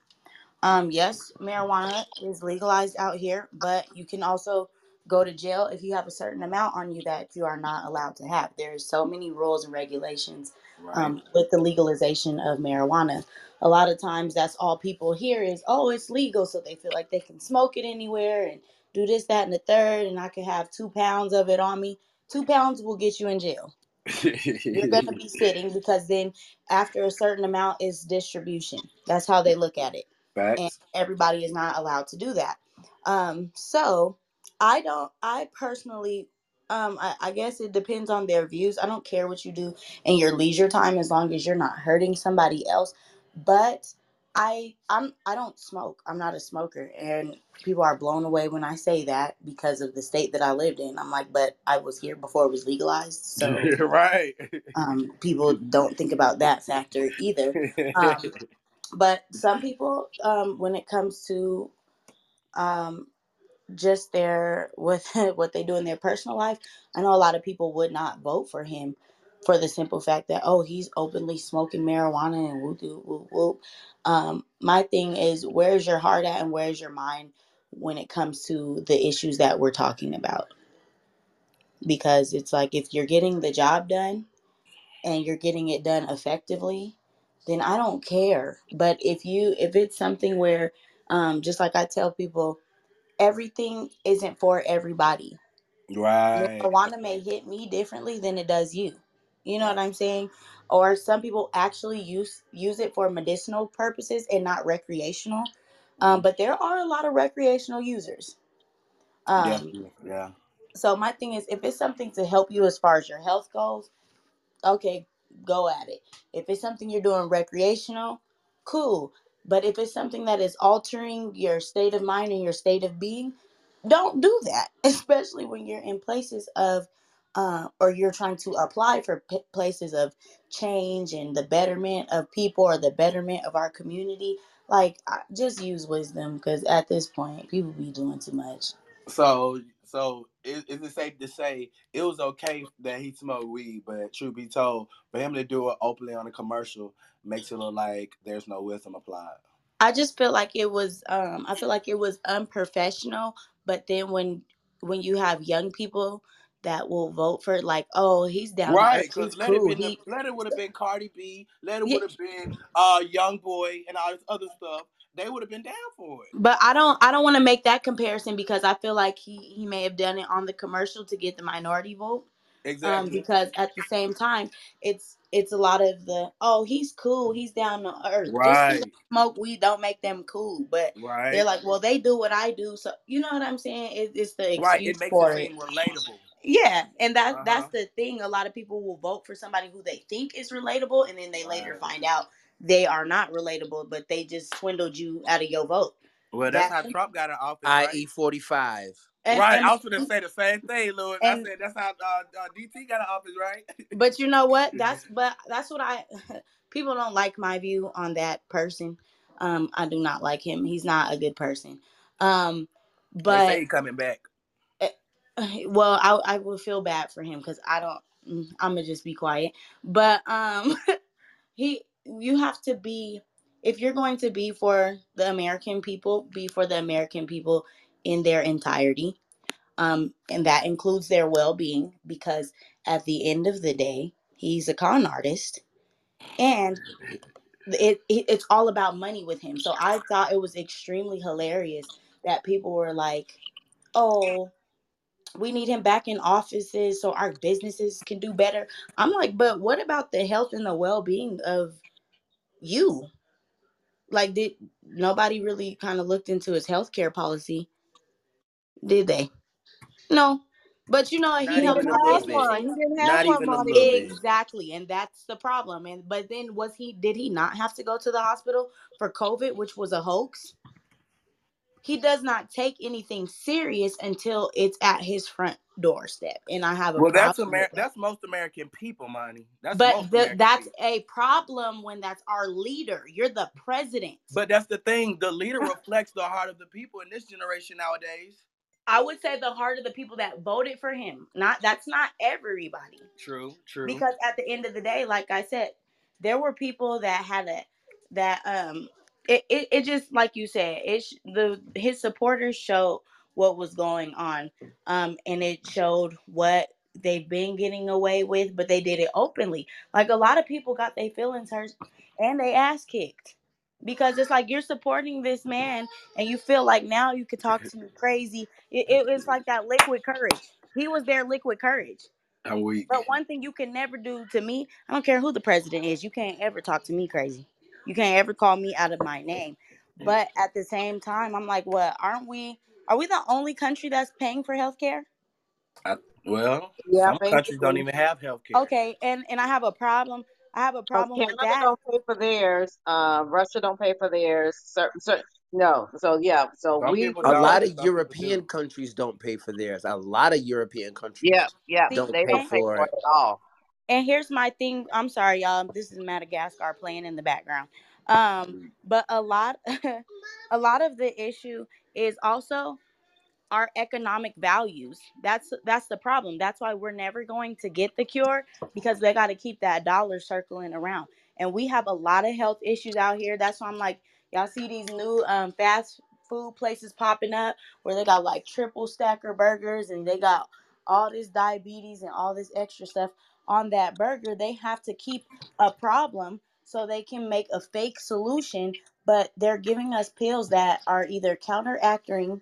Um, yes, marijuana is legalized out here, but you can also go to jail if you have a certain amount on you that you are not allowed to have. There's so many rules and regulations Right. um, with the legalization of marijuana. A lot of times, that's all people hear is, "Oh, it's legal," so they feel like they can smoke it anywhere and do this, that, and the third, and I can have two pounds of it on me. Two pounds will get you in jail. You're going to be sitting because then, after a certain amount, is distribution. That's how they look at it and everybody is not allowed to do that. Um, so I don't. I personally, um, I, I guess it depends on their views. I don't care what you do in your leisure time as long as you're not hurting somebody else. But I, I'm, I don't smoke. I'm not a smoker, and people are blown away when I say that because of the state that I lived in. I'm like, but I was here before it was legalized, so right. um, people don't think about that factor either. Um, but some people um when it comes to um just their with what they do in their personal life i know a lot of people would not vote for him for the simple fact that oh he's openly smoking marijuana and whoop whoop whoop whoop um my thing is where's your heart at and where's your mind when it comes to the issues that we're talking about because it's like if you're getting the job done and you're getting it done effectively, then I don't care. But if you if it's something where um just like I tell people, everything isn't for everybody. right. Marijuana may hit me differently than it does you. You know what I'm saying? Or some people actually use use it for medicinal purposes and not recreational. Um, but there are a lot of recreational users. Um, Definitely. Yeah. so my thing is, if it's something to help you as far as your health goes, okay, go at it. If it's something you're doing recreational, cool. But if it's something that is altering your state of mind and your state of being, don't do that. Especially when you're in places of, uh, or you're trying to apply for p- places of change and the betterment of people or the betterment of our community. Like, I- just use wisdom because at this point, people be doing too much. So so is, is it safe to say it was okay that he smoked weed, but truth be told, for him to do it openly on a commercial makes it look like there's no wisdom applied. I just feel like it was um I feel like it was unprofessional, but then when when you have young people that will vote for it, like, oh, he's down Right, because let it cool. He let it would have been Cardi B, let it yeah, would have been uh Young Boy and all this other stuff. They would have been down for it. but I don't I don't want to make that comparison because I feel like he he may have done it on the commercial to get the minority vote. Um, Exactly. because at the same time, it's it's a lot of the oh he's cool, he's down to earth. Right. they smoke weed don't make them cool, but right. they're like, well, they do what I do, so you know what I'm saying? It, it's the excuse Right. It makes it for it. seem relatable. Yeah, and that Uh that's the thing. A lot of people will vote for somebody who they think is relatable, and then they later Right. find out they are not relatable, but they just swindled you out of your vote. Well, that's That how Trump got in office, right? IE forty five. and Right. and I was gonna say the same thing, Louis. I said that's how uh, uh, DT got an office, right? but you know what? That's but that's what I people don't like my view on that person. Um, I do not like him. He's not a good person. Um, they say but he coming back. well, I I will feel bad for him because I don't. mm, I'm gonna just be quiet. But um, he you have to be if you're going to be for the American people, be for the American people in their entirety. Um, and that includes their well-being because at the end of the day, he's a con artist and it, it it's all about money with him. So I thought it was extremely hilarious that people were like, "Oh, we need him back in offices so our businesses can do better." I'm like, "But what about the health and the well-being of you?" Like did nobody really kind of looked into his healthcare policy, did they? No. But you know, he He helped even a our have bit. one. He didn't have Not one, even a little bit. Exactly, and that's the problem. And but then was he did he not have to go to the hospital for COVID, which was a hoax? He does not take anything serious until it's at his front doorstep, and I have a Well, that's Amer- that's most American people, money. That's But most the, that's people. a problem when that's our leader. You're the president. But that's the thing. The leader reflects the heart of the people in this generation nowadays. I would say the heart of the people that voted for him. Not that's not everybody. True, true. Because at the end of the day, like I said, there were people that had a that um it, it, it just like you said, it the his supporters showed what was going on. Um and it showed what they've been getting away with, but they did it openly. Like a lot of people got their feelings hurt and they ass kicked. Because it's like you're supporting this man and you feel like now you could talk to me crazy. It, it was like that liquid courage. He was their liquid courage. But one thing you can never do to me, I don't care who the president is, you can't ever talk to me crazy. You can't ever call me out of my name. But at the same time, I'm like, what? Aren't we? Are we the only country that's paying for health care? I, well, Yeah, some countries don't even have health care. Okay, and and I have a problem. I have a Because problem with Canada that. don't pay for theirs. Uh, Russia don't pay for theirs. Certain, certain, no. So yeah. So Some we. A lot of European do. countries don't pay for theirs. A lot of European countries Yeah, yeah. Don't They pay don't pay for for it. it at all. And here's my thing. I'm sorry, y'all. This is Madagascar playing in the background. Um, but a lot, a lot of the issue is also our economic values. That's that's the problem. That's why we're never going to get the cure because they got to keep that dollar circling around. And we have a lot of health issues out here. That's why I'm like, y'all see these new um, fast food places popping up where they got like triple stacker burgers and they got all this diabetes and all this extra stuff on that burger. They have to keep a problem so they can make a fake solution, but they're giving us pills that are either counteracting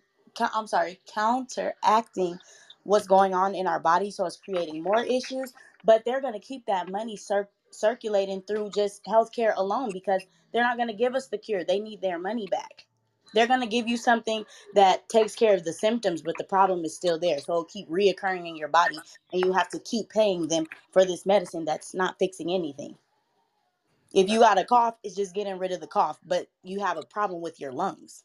I'm sorry, counteracting what's going on in our body, so it's creating more issues. But they're going to keep that money cir- circulating through just healthcare alone because they're not going to give us the cure. They need their money back. They're going to give you something that takes care of the symptoms, but the problem is still there. So it'll keep reoccurring in your body, and you have to keep paying them for this medicine that's not fixing anything. If you got a cough, it's just getting rid of the cough, but you have a problem with your lungs.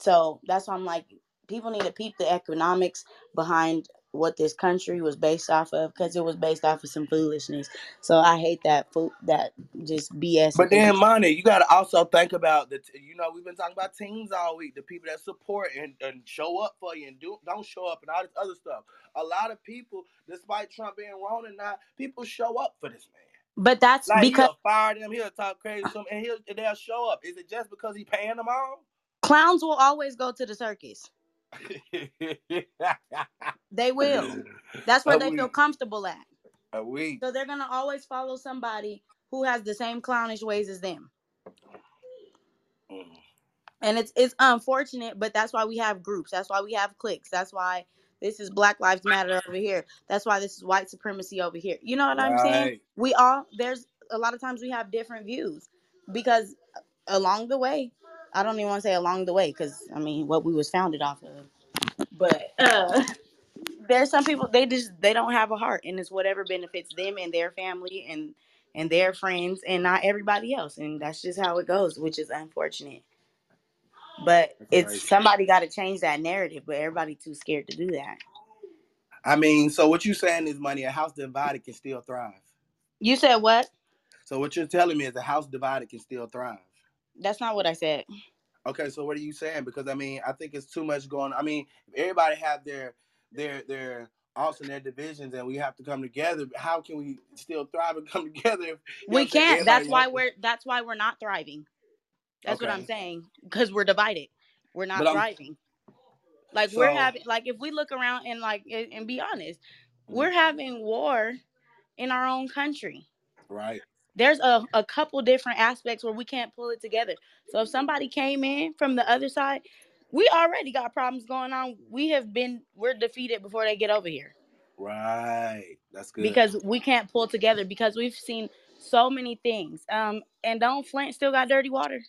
So that's why I'm like, people need to peep the economics behind what this country was based off of because it was based off of some foolishness. So I hate that food, that just BS. But then, money, you got to also think about the. T- you know, we've been talking about teams all week. The people that support and, and show up for you and do don't show up and all this other stuff. A lot of people, despite Trump being wrong or not, people show up for this man. But that's Like because he'll fire them, he'll talk crazy to them, and he'll they'll show up. Is it just because he paying them all? clowns will always go to the circus. They will. That's where they feel comfortable at. So they're gonna always follow somebody who has the same clownish ways as them. Mm. and it's it's unfortunate but that's why we have groups that's why we have cliques that's why this is black lives matter over here that's why this is white supremacy over here you know what i'm saying we all there's a lot of times we have different views because along the way i don't even want to say along the way because i mean what we was founded off of but uh there's some people they just they don't have a heart and it's whatever benefits them and their family and and their friends and not everybody else and that's just how it goes which is unfortunate but That's it's right. somebody got to change that narrative but everybody too scared to do that I mean, so what you saying is, money, a house divided can still thrive. you said what So what you're telling me is a house divided can still thrive. That's not what i said Okay, so what are you saying? Because I mean, I think it's too much going. I mean, everybody have their their their also their divisions, and we have to come together. How can we still thrive and come together? If, we what I'm saying? can't that's why we're that's why we're not thriving that's what i'm saying because we're divided we're not thriving like we're having like if we look around and like and, and be honest Mhm. we're having war in our own country right. There's a, a couple different aspects where we can't pull it together. So if somebody came in from the other side, we already got problems going on. We have been we're defeated before they get over here Right. That's good. because we can't pull together because we've seen so many things. Um and don't Flint still got dirty water?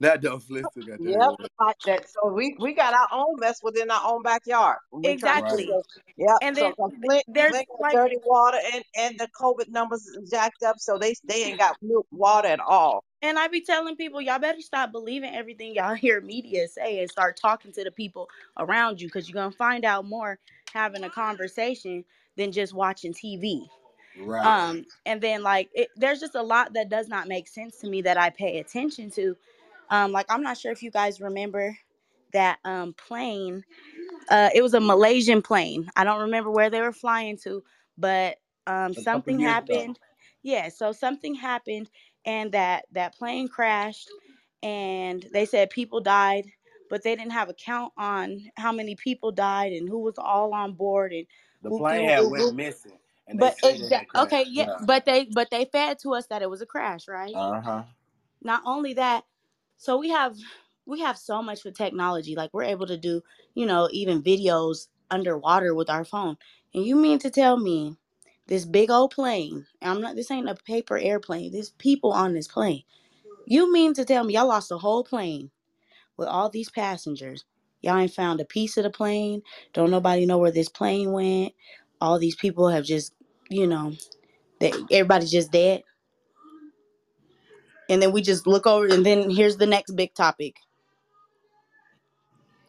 That don't flip to got Yep, water. like that. So we we got our own mess within our own backyard. We trying to Right. Exactly. so yep. And So then 'cause Flint there's Flint like dirty water and and the COVID numbers is jacked up, so they they ain't got new water at all. And I be telling people, y'all better stop believing everything y'all hear media say and start talking to the people around you because you're gonna find out more having a conversation than just watching TV. Right. Um, and then like it, there's just a lot that does not make sense to me that I pay attention to. Um, like I'm not sure if you guys remember that um plane uh, it was a Malaysian plane. I don't remember where they were flying to, but um, something ago. happened. Yeah, so something happened, and that that plane crashed, and they said people died, but they didn't have a count on how many people died and who was all on board and The whoop plane whoop had whoop. went missing, But said exa- had okay, yeah, but they but they fed to us that it was a crash, right? Uh huh. not only that so we have we have so much with technology. Like we're able to do you know even videos underwater with our phone. And you mean to tell me this big old plane i'm not this ain't a paper airplane there's people on this plane. You mean to tell me y'all lost a whole plane with all these passengers? Y'all ain't found a piece of the plane don't nobody know where this plane went. All these people have just you know they, everybody's just dead and then we just look over and then here's the next big topic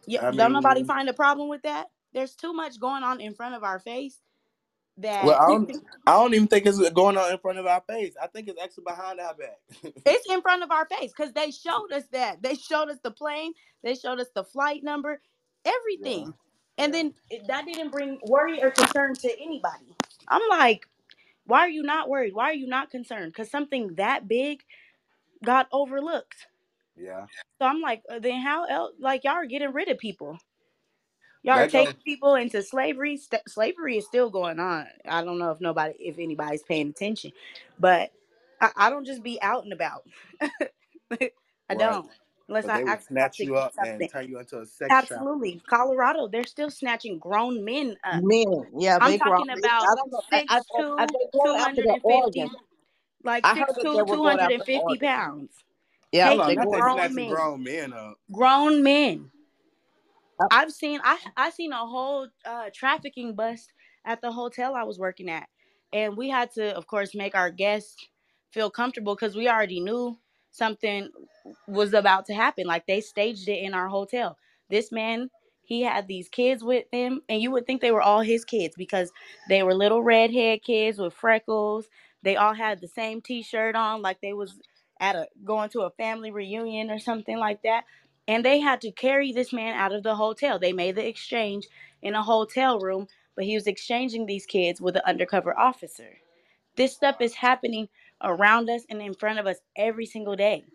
Yeah, I don't nobody find a problem with that? There's too much going on in front of our face well, that I don't. I don't even think it's going on in front of our face. I think it's actually behind our back. it's in front of our face because they showed us that. They showed us the plane, they showed us the flight number, yeah. everything. And Yeah. then it- that didn't bring worry or concern to anybody. I'm like, why are you not worried? Why are you not concerned? Because something that big got overlooked. Yeah. So I'm like, uh, then how else? Like, y'all are getting rid of people. Y'all are That goes. taking people into slavery. St- slavery is still going on. I don't know if nobody, if anybody's paying attention, but I, I don't just be out and about. I Right. don't, unless But I they would actually have snatch you get up and something. turn you into a sex trafficker. Absolutely, Colorado, they're still snatching grown men up. Men, yeah, I'm they grow. talking I about don't know. I, I, six I, I two, they going after the 250, like I heard six that they two, were going after 250 pounds, Yeah, Hold on, they taking not they grown snatching men. grown men up. grown men. Uh, I've seen I I seen a whole uh, trafficking bust at the hotel I was working at, and we had to, of course, make our guests feel comfortable because we already knew something was about to happen. Like they staged it in our hotel. This man, he had these kids with him, and you would think they were all his kids because they were little redhead kids with freckles. They all had the same T-shirt on, like they was at a going to a family reunion or something like that and they had to carry this man out of the hotel. They made the exchange in a hotel room, but he was exchanging these kids with an undercover officer. This stuff is happening around us and in front of us every single day.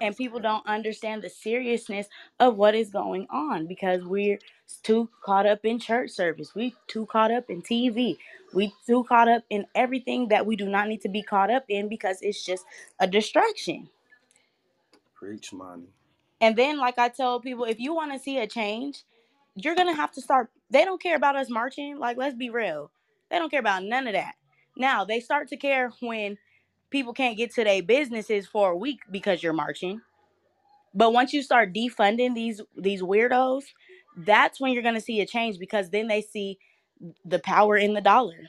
And people don't understand the seriousness of what is going on because we're too caught up in church service. We too caught up in TV. We too caught up in everything that we do not need to be caught up in because it's just a distraction. Preach money. And then, like I tell people, if you want to see a change, you're gonna have to start. They don't care about us marching. Like, let's be real. They don't care about none of that. Now they start to care when people can't get to their businesses for a week because you're marching. But once you start defunding these these weirdos, that's when you're gonna see a change because then they see the power in the dollar.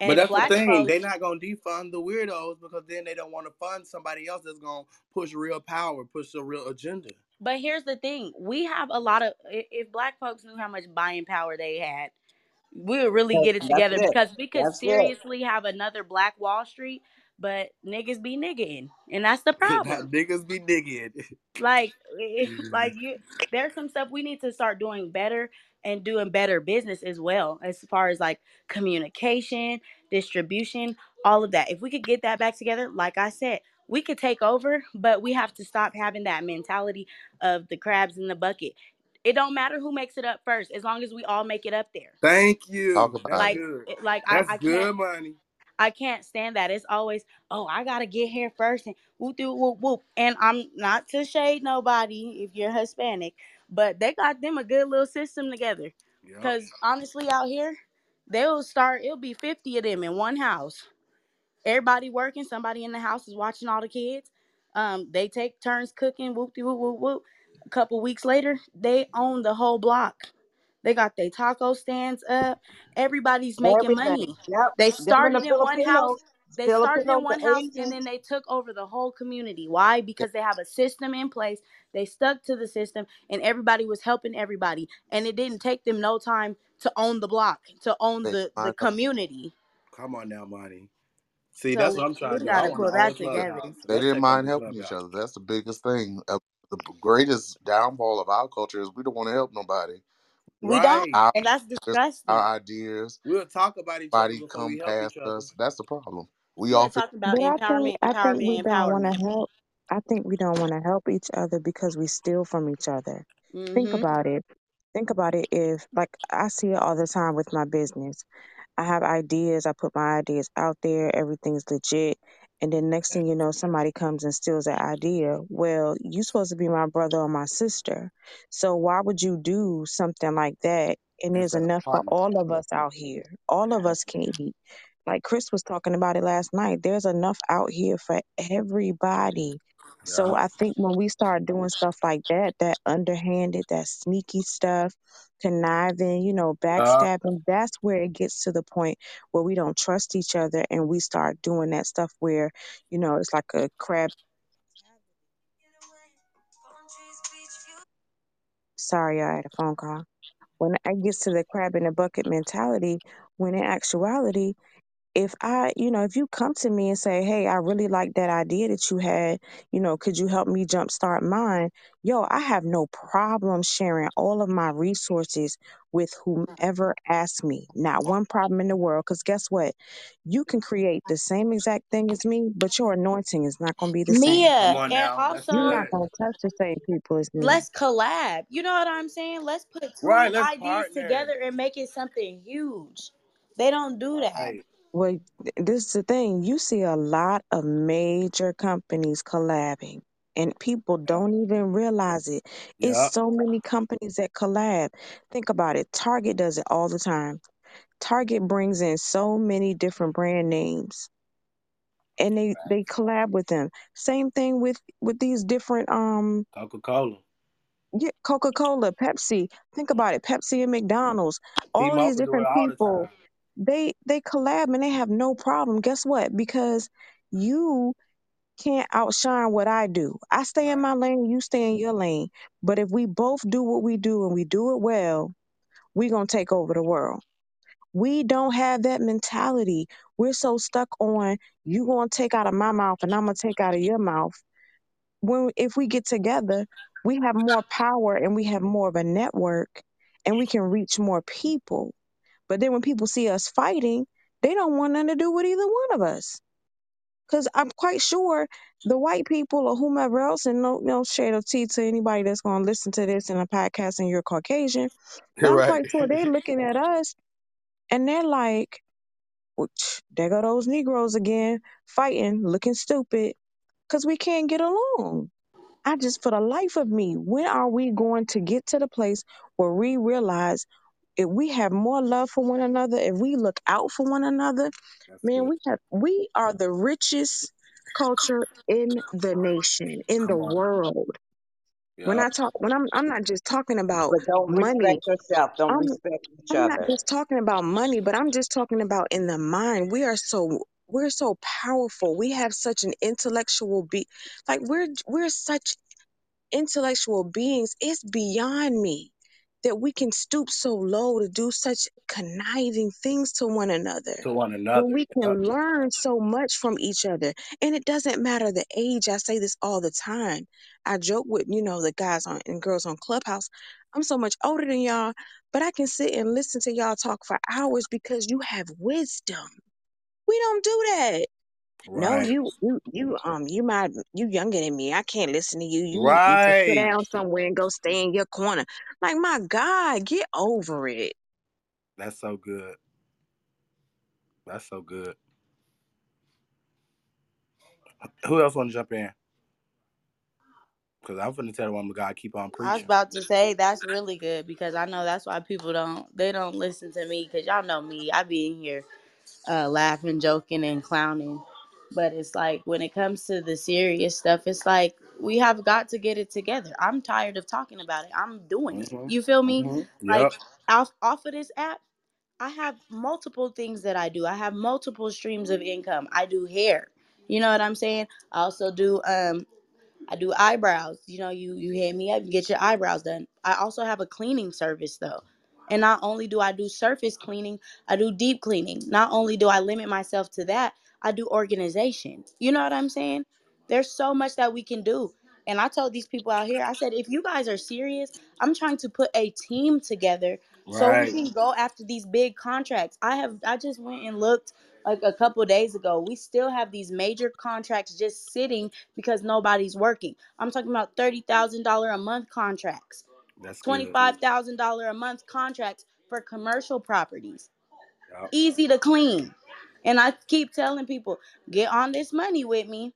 And But that's the thing. folks, They're not gonna defund the weirdos because then they don't want to fund somebody else that's gonna push real power, push a real agenda. but here's the thing: we have a lot of. If black folks knew how much buying power they had, we would really get it together it. because we could That's it. seriously have another Black Wall Street, but niggas be niggaing, and that's the problem. niggas be digging. Like, eh, eh, like you, there's some stuff we need to start doing better and doing better business as well, as far as like communication, distribution, all of that. If we could get that back together, like I said, we could take over, but we have to stop having that mentality of the crabs in the bucket. It don't matter who makes it up first, as long as we all make it up there Thank Talk you. about like it. good. it- like I, That's can't good money. I can't stand that. It's always, oh, I gotta get here first and whoop doo whoop whoop. And I'm not to shade nobody if you're Hispanic, but they got them a good little system together. Yep. Cause honestly, out here, they'll start. It'll be fifty of them in one house. Everybody working. Somebody in the house is watching all the kids. Um, they take turns cooking. Whoop de whoop whoop whoop. A couple weeks later, they own the whole block. They got their taco stands up. Everybody's making Everything. money. Yep. They Them the started in one house. Filipinos. they started in one are house and then they took over the whole community. Why? Because they have a system in place. They stuck to the system and everybody was helping everybody. And it didn't take them no time to own the block, to own the the community. Come on now, money. See, So that's what we, I'm trying we to do. I gotta pull that together. They didn't mind helping each other. That's the biggest thing. The greatest downfall of our culture is we don't want to help nobody. We don't, Right. Our and that's disgusting. our ideas, We'll talk about each other body before come we help past each other. us. That's the problem. We Yeah, all feel talk about But I think empowerment, I think we empowerment, don't want empowerment. to help. I think we don't want to help each other because we steal from each other. Think Mm-hmm. about it. Think about it. If like I see it all the time with my business. I have ideas. I put my ideas out there. Everything's legit. And then next thing you know, somebody comes and steals that idea. Well, you're supposed to be my brother or my sister. So why would you do something like that? And there's enough for all of us out here. All of us can eat. Like Chris was talking about it last night. There's enough out here for everybody. So Yeah. I think when we start doing stuff like that, that underhanded, that sneaky stuff, conniving, you know, Uh, backstabbing, that's where it gets to the point where we don't trust each other and we start doing that stuff where, you know, it's like a crab. Sorry, I had a phone call. When it gets to the crab in the bucket mentality, when in actuality, if I, you know, if you come to me and say, Hey, I really like that idea that you had, you know, could you help me jumpstart mine? Yo, I have no problem sharing all of my resources with whomever asks me. Not one problem in the world. Because guess what? You can create the same exact thing as me, but your anointing is not going to be the same. come Mia, on and now. That's You're also not good. going to touch the same people as me. let's collab. You know what I'm saying? Let's put Right. Let's ideas partner. together and make it something huge. They don't do that. Right. Well, this is the thing. You see a lot of major companies collabing, and people don't even realize it. It's so many companies that collab. Think about it. Target does it all the time. Target brings in so many different brand names, and they they collab with them. Same thing with with these different um Coca Cola. yeah, Coca-Cola, Pepsi. Think about it. Pepsi and McDonald's. All these and do it different all the people time. They they collab and they have no problem. Guess what? Because you can't outshine what I do. I stay in my lane, you stay in your lane. But if we both do what we do and we do it well, we gonna take over the world. We don't have that mentality. We're so stuck on you gonna take out of my mouth and I'm gonna take out of your mouth. When if we get together, we have more power and we have more of a network and we can reach more people but then when people see us fighting, they don't want nothing to do with either one of us. Because I'm quite sure the white people or whomever else, and no, no shade of tea to anybody that's going to listen to this in a podcast and you're Caucasian, but I'm right. quite sure they're looking at us and they're like, "Which- there go those Negroes again, fighting, looking stupid, because we can't get along. I just, for the life of me, when are we going to get to the place where we realize if we have more love for one another, if we look out for one another, That's man, good. we have we are the richest culture in the nation, in the world. When I talk when I'm I'm not just talking about But don't money. respect yourself. Don't I'm respect each I'm not other. just talking about money, but I'm just talking about in the mind. We are so we're so powerful. We have such an intellectual be like we're we're such intellectual beings, it's beyond me that we can stoop so low to do such conniving things to one another. To one another. we Yep. can learn so much from each other. And it doesn't matter the age. I say this all the time. I joke with, you know, the guys on and girls on Clubhouse. I'm so much older than y'all, but I can sit and listen to y'all talk for hours because you have wisdom. We don't do that. No, Right. you, you, you, um, you might, you younger than me. I can't listen to you. You need, need to sit Right. down somewhere and go stay in your corner. Like, my God, get over it. That's so good. That's so good. Who else want to jump in? Because I'm finna tell the woman of God keep on preaching. I was preaching. about to say that's really good because I know that's why people don't they don't listen to me because y'all know me. I be in here uh, laughing, joking, and clowning, but it's like when it comes to the serious stuff, it's like we have got to get it together. I'm tired of talking about it. I'm doing it. Mm-hmm. You feel me? Mm-hmm. Like Yep. off off of this app. I have multiple things that I do. I have multiple streams of income. I do hair. You know what I'm saying? I also do um I do eyebrows. You know, you you hit me up, you get your eyebrows done. I also have a cleaning service though. And not only do I do surface cleaning, I do deep cleaning. Not only do I limit myself to that, I do organization. You know what I'm saying? There's so much that we can do. And I told these people out here, I said, if you guys are serious, I'm trying to put a team together so we can go after these big contracts. I have I just went and looked like a couple days ago. We still have these major contracts just sitting because nobody's working. I'm talking about $30,000 a month contracts, That's $25,000 a month contracts for commercial properties. Yup. Easy to clean. And I keep telling people, get on this money with me.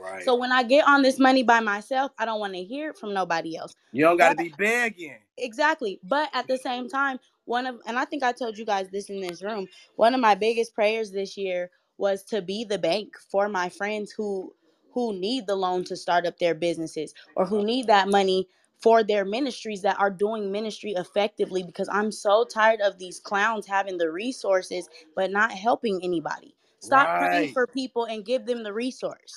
Right. So when I get on this money by myself, I don't want to hear it from nobody else. you don't got to be begging. exactly. But at the same time, one of and I think I told you guys this in this room. One of my biggest prayers this year was to be the bank for my friends who who need the loan to start up their businesses or who need that money for their ministries that are doing ministry effectively because I'm so tired of these clowns having the resources but not helping anybody. Stop praying for people and give them the resource.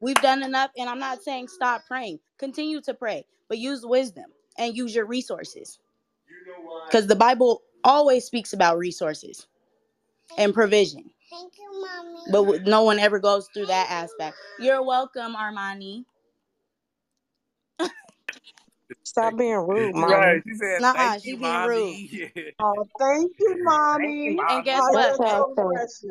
We've done enough, and I'm not saying stop praying. Continue to pray, but use wisdom and use your resources. Because the Bible always speaks about resources and provision. Thank you, mommy. But no one ever goes through that aspect. You're welcome, Armani. Stop being rude, Right. mommy. She said, Nuh-uh, "Thank she you, being rude. mommy." Oh, thank you, Thank you, mommy. And guess what? And, so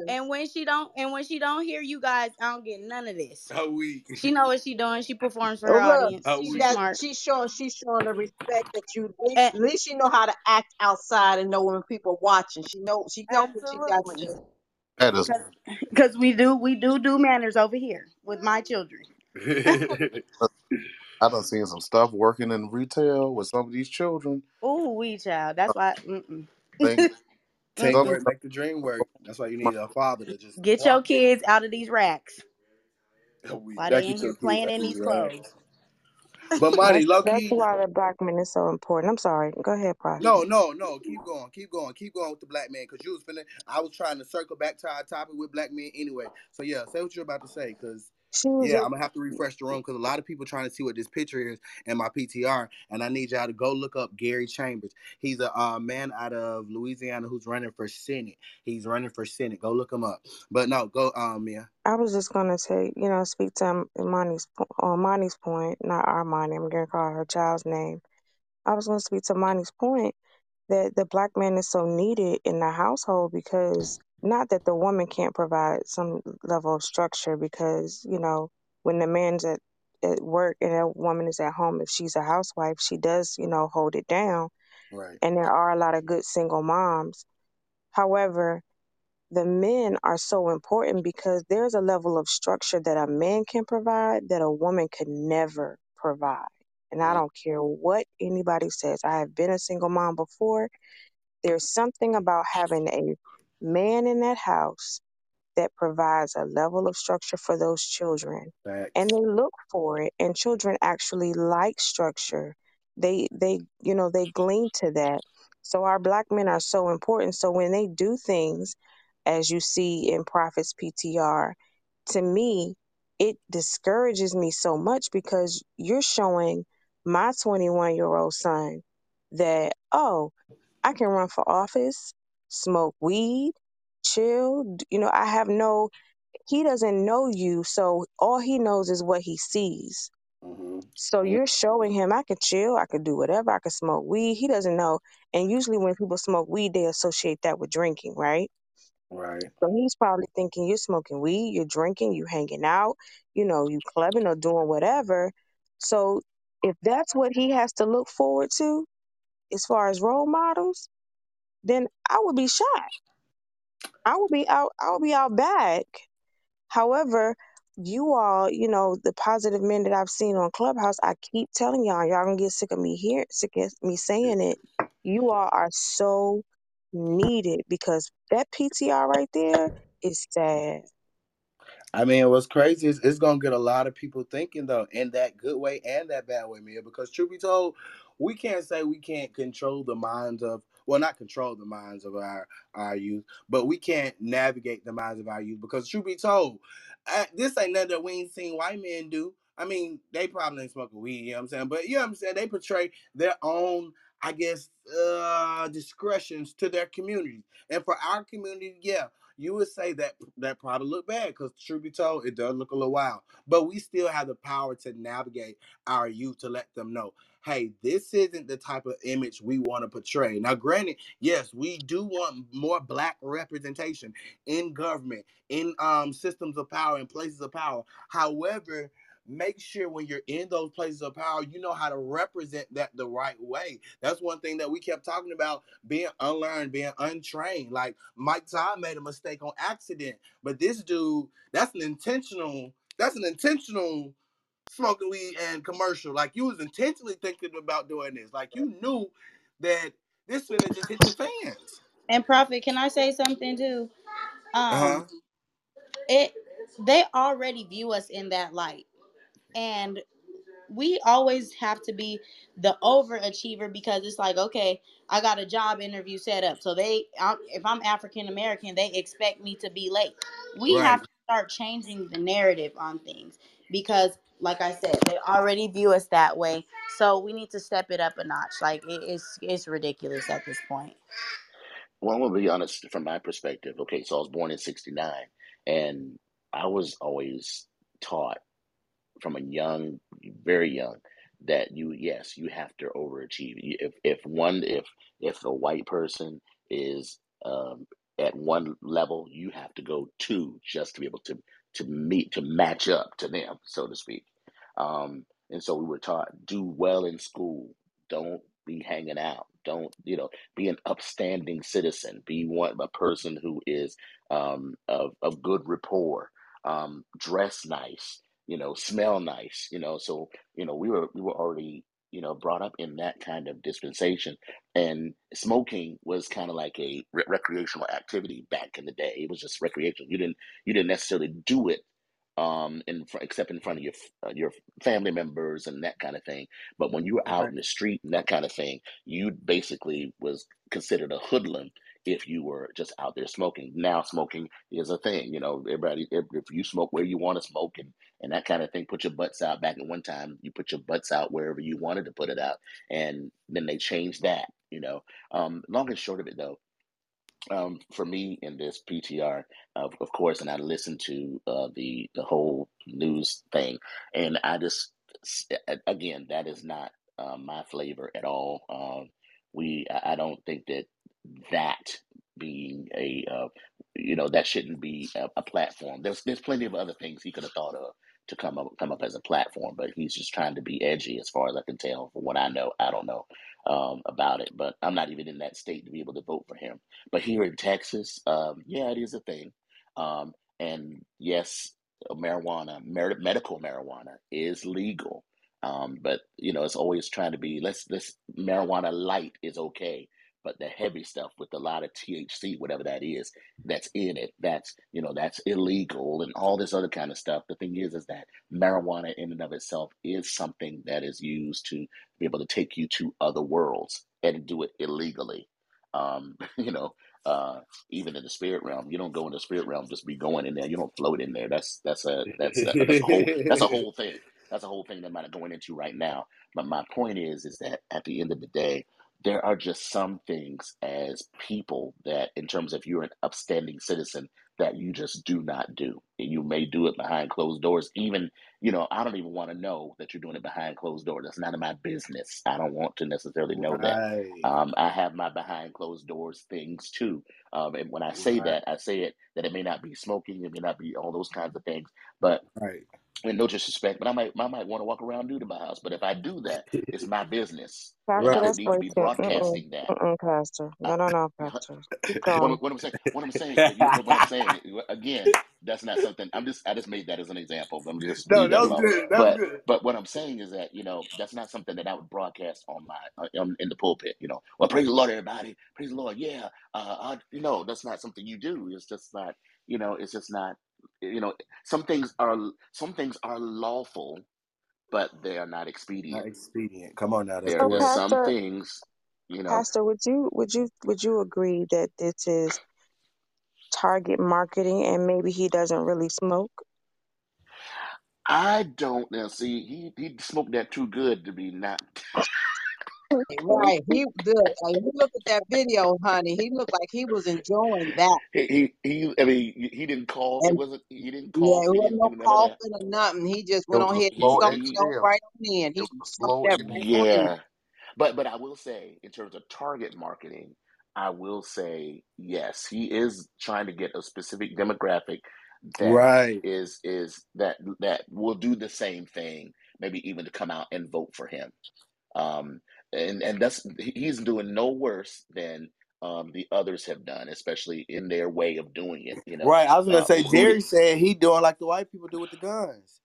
and when she don't and when she don't hear you guys, I don't get none of this. So weak. She know what she doing. She performs for her look, audience. Oh, she She's we. smart. she's showing she's showing the respect that you at least, And at least she know how to act outside and know when people watching. She know she know what she got to do. That is Because we do we do do manners over here with my children. I done seen some stuff working in retail with some of these children. Ooh, we child. That's why. Mm-mm. Think Take some make the dream work. That's why you need a father to just Get your kids out of these racks We while back they you in here playing in these right? clothes. But Marty, That's that's why the black man is so important. I'm sorry. Go ahead, Prophet. no, no, no. Keep going, keep going, keep going with the black man, because you was finna. I was trying to circle back to our topic with black men anyway. So yeah, say what you're about to say, because She was yeah, I'm gonna have to refresh the room because a lot of people trying to see what this picture is in my PTR, and I need y'all to go look up Gary Chambers. He's a uh, man out of Louisiana who's running for Senate. He's running for Senate. Go look him up. But no, go, um, Mia. I was just gonna say, you know, speak to on Mani's point, not Armani. I'm gonna call her child's name. I was gonna speak to Mani's point that the black man is so needed in the household because not that the woman can't provide some level of structure because you know when the man's at at work and a woman is at home if she's a housewife she does you know hold it down Right. and there are a lot of good single moms however the men are so important because there's a level of structure that a man can provide that a woman could never provide. And I don't care what anybody says. I have been a single mom before. There's something about having a man in that house that provides a level of structure for those children. Facts. and they look for it and children actually like structure. They they you know they glean to that. So our black men are so important. So when they do things as you see in prophets ptr to me it discourages me so much because you're showing my 21 year old son that oh i can run for office smoke weed chill you know i have no he doesn't know you, so all he knows is what he sees. hmm So you're showing him I can chill, I can do whatever, I can smoke weed. He doesn't know. And usually when people smoke weed, they associate that with drinking, right? Right. So he's probably thinking you're smoking weed, you're drinking, you hanging out, you know, you clubbing or doing whatever. So if that's what he has to look forward to as far as role models, then I would be shot. I would be out I would be out back. However, you all, you know, the positive men that I've seen on Clubhouse, I keep telling y'all, y'all gonna get sick of me here, sick of me saying it. You all are so needed because that PTR right there is sad. I mean, what's crazy is it's gonna get a lot of people thinking though, in that good way and that bad way, man. Because truth be told, we can't say we can't control the minds of well, not control the minds of our our youth, but we can't navigate the minds of our youth. Because truth be told, this ain't nothing that we ain't seen white men do. I mean, they probably ain't smoking weed, you know what I'm saying? But you know what I'm saying? They portray their own, I guess, uh discretions to their community. And for our community, yeah, you would say that that probably look bad because truth be told, it does look a little wild. But we still have the power to navigate our youth to let them know, hey, this isn't the type of image we want to portray. Now, granted, yes, we do want more black representation in government, in um systems of power, in places of power. However, make sure when you're in those places of power, you know how to represent that the right way. That's one thing that we kept talking about being unlearned, being untrained. Like Mike Todd made a mistake on accident, but this dude, that's an intentional, that's an intentional smoking weed and commercial. Like you was intentionally thinking about doing this. Like you knew that this finna just hit the fans. And Prophet, can I say something too? Uh-huh. Um, it they already view us in that light, and we always have to be the overachiever because it's like, okay, I got a job interview set up, so they, I'm, if I'm African American, they expect me to be late. We Right. have to start changing the narrative on things because, like I said, they already view us that way. So we need to step it up a notch. Like it, it's it's ridiculous at this point. Well, I'm gonna be honest from my perspective. Okay, so I was born in '69, and I was always taught from a young, very young, that you yes, you have to overachieve. If if one if if a white person is um, at one level, you have to go two just to be able to to meet to match up to them, so to speak. Um, and so we were taught do well in school, don't be hanging out, don't you know, be an upstanding citizen, be one a person who is um, of of good rapport, um, dress nice you know, smell nice, you know. So, you know, we were we were already, you know, brought up in that kind of dispensation. And smoking was kind of like a re- recreational activity back in the day. It was just recreational. You didn't you didn't necessarily do it um in fr- except in front of your uh, your family members and that kind of thing. But when you were out Right. in the street and that kind of thing, you basically was considered a hoodlum if you were just out there smoking. Now smoking is a thing. You know, everybody if, if you smoke where you want to smoke and and that kind of thing. Put your butts out. Back at one time, you put your butts out wherever you wanted to put it out, and then they changed that. You know, um, long and short of it, though, um, for me in this PTR, of, of course, and I listened to uh, the the whole news thing, and I just again that is not uh, my flavor at all. Um, we I don't think that that being a uh, you know that shouldn't be a, a platform. There's there's plenty of other things he could have thought of to come up come up as a platform, but he's just trying to be edgy, as far as I can tell. From what I know, I don't know um, about it, but I'm not even in that state to be able to vote for him. But here in Texas, um, yeah, it is a thing. Um, and yes, marijuana, mer- medical marijuana is legal. Um, but you know, it's always trying to be let's let's marijuana light is okay, but the heavy stuff with a lot of THC, whatever that is, that's in it, that's you know, that's illegal and all this other kind of stuff. The thing is, is that marijuana in and of itself is something that is used to be able to take you to other worlds and do it illegally. Um, you know, uh, even in the spirit realm, you don't go in the spirit realm just be going in there. You don't float in there. That's that's a that's that, that's a whole that's a whole thing. That's a whole thing that I'm not going into right now. But my point is, is that at the end of the day, there are just some things as people that, in terms of you're an upstanding citizen, that you just do not do. And you may do it behind closed doors. Even, you know, I don't even want to know that you're doing it behind closed doors. That's none of my business. I don't want to necessarily know that. Um, I have my behind closed doors things too. Um, and when I say Right. that, I say it that it may not be smoking, it may not be all those kinds of things, but Right. And no disrespect, but I might I might want to walk around nude in my house. But if I do that, it's my business, and Pastor, I don't need to be too. Mm-mm, broadcasting that. mm-mm, Pastor. Uh, No, no, no, Pastor. What. I'm- what I'm saying, what I'm saying, you, what I'm saying again, that's not something. I'm just I just made that as an example. Let me just no, leave that that was good. That was But good. but what I'm saying is that you know that's not something that I would broadcast on my uh, in the pulpit. You know, well praise the Lord, everybody, praise the Lord. Yeah, uh, I, you know that's not something you do. It's just not. You know, it's just not you know, some things are some things are lawful, but they are not Not expedient. expedient. Come on now, There So, there's good. some things, you know. Pastor, would you would you would you agree that this is target marketing and maybe he doesn't really smoke? I don't now see he he smoked that too good to be not. Right. He good. Like, you look at that video, honey. He looked like he was enjoying that. He he, he I mean he didn't cough. It wasn't he didn't call. yeah, it He wasn't didn't no do none of that. coughing or nothing. He just went on a ahead and He stumped, he right on in. He stumped slow that right on in. yeah. But but I will say in terms of target marketing, I will say yes, he is trying to get a specific demographic that Right. is is that that will do the same thing, maybe even to come out and vote for him. Um, and and that's he's doing no worse than um, the others have done, especially in their way of doing it. You know, Right. I was gonna uh, say Jerry said he doing like the white people do with the guns.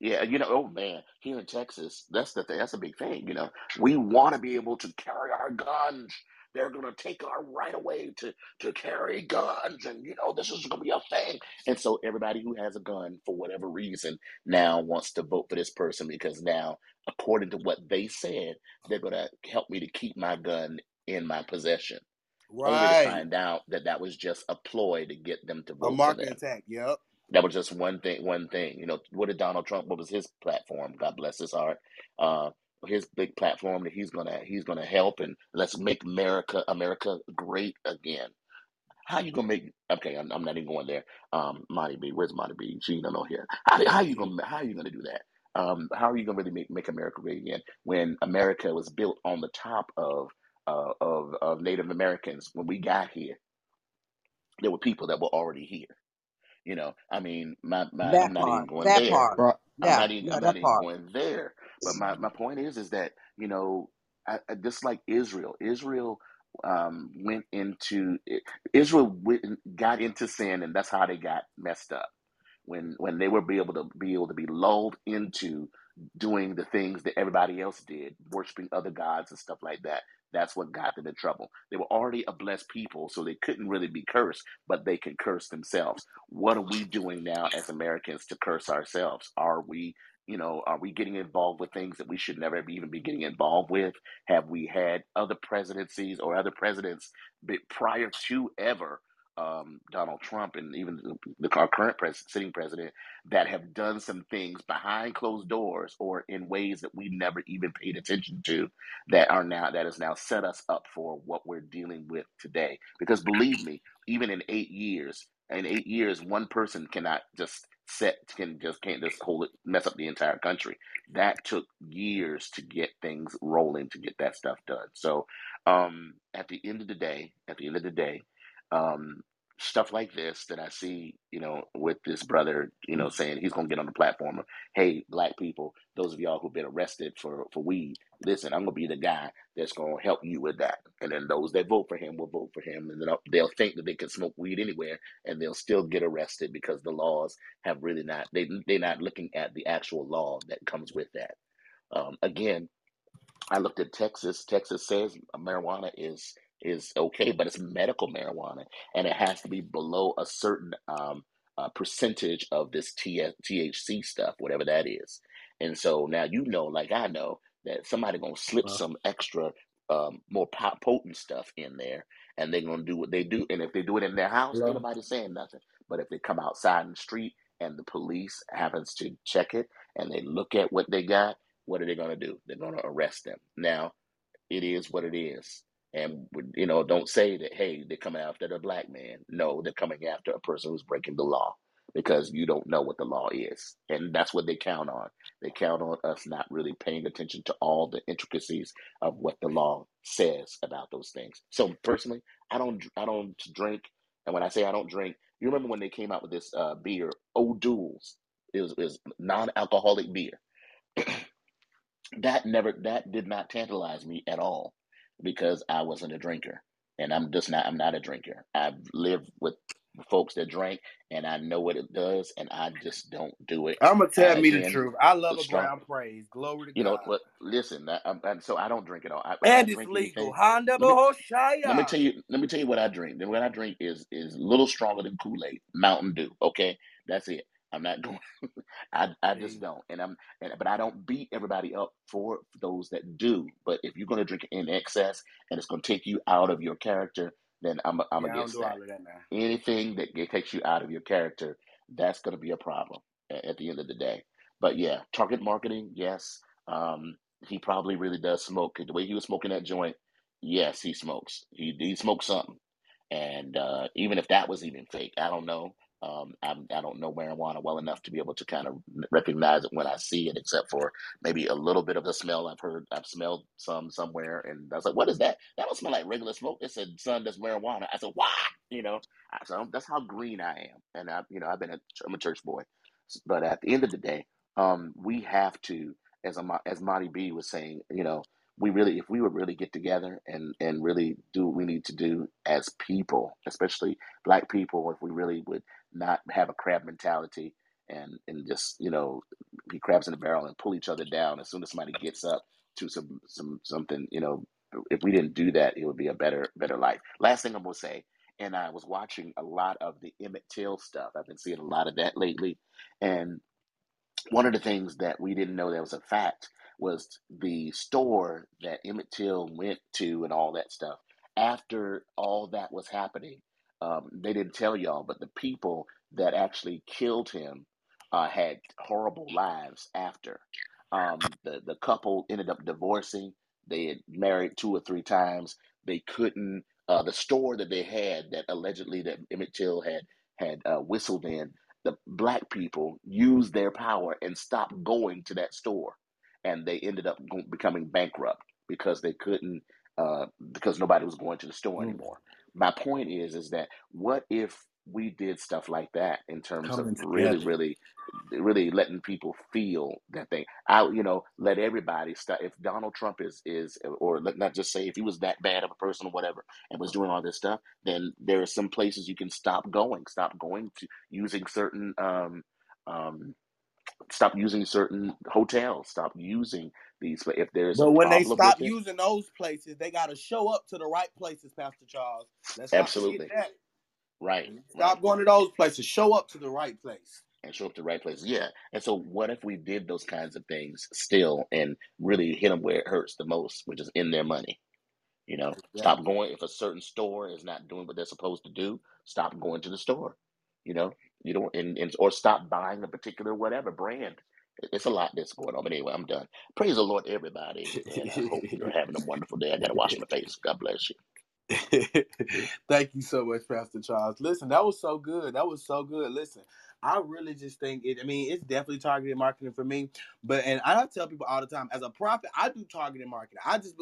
yeah, you know, oh man, here in Texas, that's the thing, that's a big thing. You know, we want to be able to carry our guns. They're gonna take our right away to to carry guns, and you know, this is gonna be a thing. And so everybody who has a gun, for whatever reason, now wants to vote for this person because now, according to what they said, they're gonna help me to keep my gun in my possession. Only to find out that that was just a ploy to get them to A vote for market them. attack. Yep. That was just one thing. One thing, you know. What did Donald Trump? What was his platform? God bless his heart. Uh, his big platform that he's gonna he's gonna help and let's make America America great again. How you gonna make? Okay, I'm, I'm not even going there. Um, Monty B, where's Monty B? She don't here. How how you gonna how you gonna do that? Um, how are you gonna really make, make America great again when America was built on the top of uh, of of Native Americans? When we got here, there were people that were already here. You know, I mean, my, my That I'm not even part. going That there. part. I'm Yeah. not even Yeah, I'm not even part. going there. But my, my point is is that you know, I, I, just like Israel, Israel um, went into Israel went, got into sin, and that's how they got messed up. When when they were be able to be able to be lulled into doing the things that everybody else did, worshiping other gods and stuff like that. That's what got them in trouble. They were already a blessed people, so they couldn't really be cursed, but they can curse themselves. What are we doing now as Americans to curse ourselves? Are we, you know, are we getting involved with things that we should never even be getting involved with? Have we had other presidencies or other presidents prior to ever um, Donald Trump and even the, our current pres- sitting president that have done some things behind closed doors or in ways that we never even paid attention to that are now that has now set us up for what we're dealing with today. Because believe me, even in eight years, in eight years, one person cannot just set can just can't just hold it mess up the entire country. That took years to get things rolling to get that stuff done. So um, at the end of the day, at the end of the day, um, stuff like this that I see, you know, with this brother, you know, saying he's gonna get on the platform of, hey, black people, those of y'all who've been arrested for for weed, listen, I'm gonna be the guy that's gonna help you with that. And then those that vote for him will vote for him, and then they'll think that they can smoke weed anywhere, and they'll still get arrested because the laws have really not they they're not looking at the actual law that comes with that. Um, again, I looked at Texas. Texas says marijuana is is okay, but it's medical marijuana, and it has to be below a certain um, uh, percentage of this T- THC stuff, whatever that is. And so now you know, like I know, that somebody gonna slip Uh, some extra, um, more po- potent stuff in there, and they're gonna do what they do. And if they do it in their house, ain't hello? nobody saying nothing. But if they come outside in the street and the police happens to check it and they look at what they got what are they to do? They're to arrest them. Now, it is what it is. And, you know, don't say that, hey, they're coming after the black man. No, they're coming after a person who's breaking the law because you don't know what the law is. And that's what they count on. They count on us not really paying attention to all the intricacies of what the law says about those things. So personally, I don't I don't drink. And when I say I don't drink, you remember when they came out with this uh, beer, O'Doul's. It was, it was non-alcoholic beer that never that did not tantalize me at all because I wasn't a drinker and I'm just not I'm not a drinker. I've lived with folks that drink and I know what it does and I just don't do it. I'm gonna tell me the truth. I love a strong brown praise. Glory to you know what listen I, and so I don't drink at all. I, I And it's legal. Honda let me let me tell you let me tell you what I drink. And what I drink is is a little stronger than Kool-Aid, Mountain Dew, okay? That's it. I'm not going. I, I just don't, and I'm, and, but I don't beat everybody up for those that do. But if you're going to drink in excess and it's going to take you out of your character, then I'm I'm yeah, against that. that. Anything that takes you out of your character, that's going to be a problem at, at the end of the day. But yeah, target marketing, yes. Um, he probably really does smoke. The way he was smoking that joint, yes, he smokes. He he smokes something, and uh, even if that was even fake, I don't know. Um, I'm, I don't know marijuana well enough to be able to kind of recognize it when I see it, except for maybe a little bit of the smell. I've heard, I've smelled some somewhere, and I was like, "What is that? That don't smell like regular smoke." It said, "Son, that's marijuana." I said, "What?" You know, I, so that's how green I am, and I, you know, I've been a, I'm a church boy, but at the end of the day, um, we have to, as a, as Monty B was saying, you know, we really, if we would really get together and and really do what we need to do as people, especially Black people, if we really would not have a crab mentality and and just you know be crabs in the barrel and pull each other down as soon as somebody gets up to some some something you know if we didn't do that it would be a better better life. Last thing i'm going to say and i was watching a lot of the emmett till stuff. I've been seeing a lot of that lately. And one of the things that we didn't know that was a fact was the store that Emmett Till went to and all that stuff. After all that was happening, um, they didn't tell y'all, but the people that actually killed him uh, had horrible lives after. Um, the the couple ended up divorcing. They had married two or three times. They couldn't. Uh, the store that they had that allegedly that Emmett Till had had uh, whistled in the black people used their power and stopped going to that store and they ended up becoming bankrupt because they couldn't uh, because nobody was going to the store Mm, anymore my point is is that what if we did stuff like that in terms of coming really together. really really letting people feel that they I you know let everybody start if Donald Trump is is or let not just say if he was that bad of a person or whatever and was doing all this stuff then there are some places you can stop going stop going to using certain um um stop using certain hotels stop using these if there's But when they stop it using those places, they got to show up to the right places, Pastor Charles. Let's absolutely right they right stop going to those places, show up to the right place. and show up to the right places. Yeah. And so, what if we did those kinds of things still and really hit them where it hurts the most, which is in their money? You know, stop going if a certain store is not doing what they're supposed to do. Stop going to the store. You know, you don't and, and or stop buying a particular whatever brand. It- It's a lot that's going on. But anyway, I'm done. Praise the Lord, everybody, and I hope you're having a wonderful day. I got to wash my face. God bless you. Thank you so much, Pastor Charles. Listen, that was so good. That was so good. Listen, I really just think it. I mean, it's definitely targeted marketing for me. But and I tell people all the time, as a prophet, I do targeted marketing. I just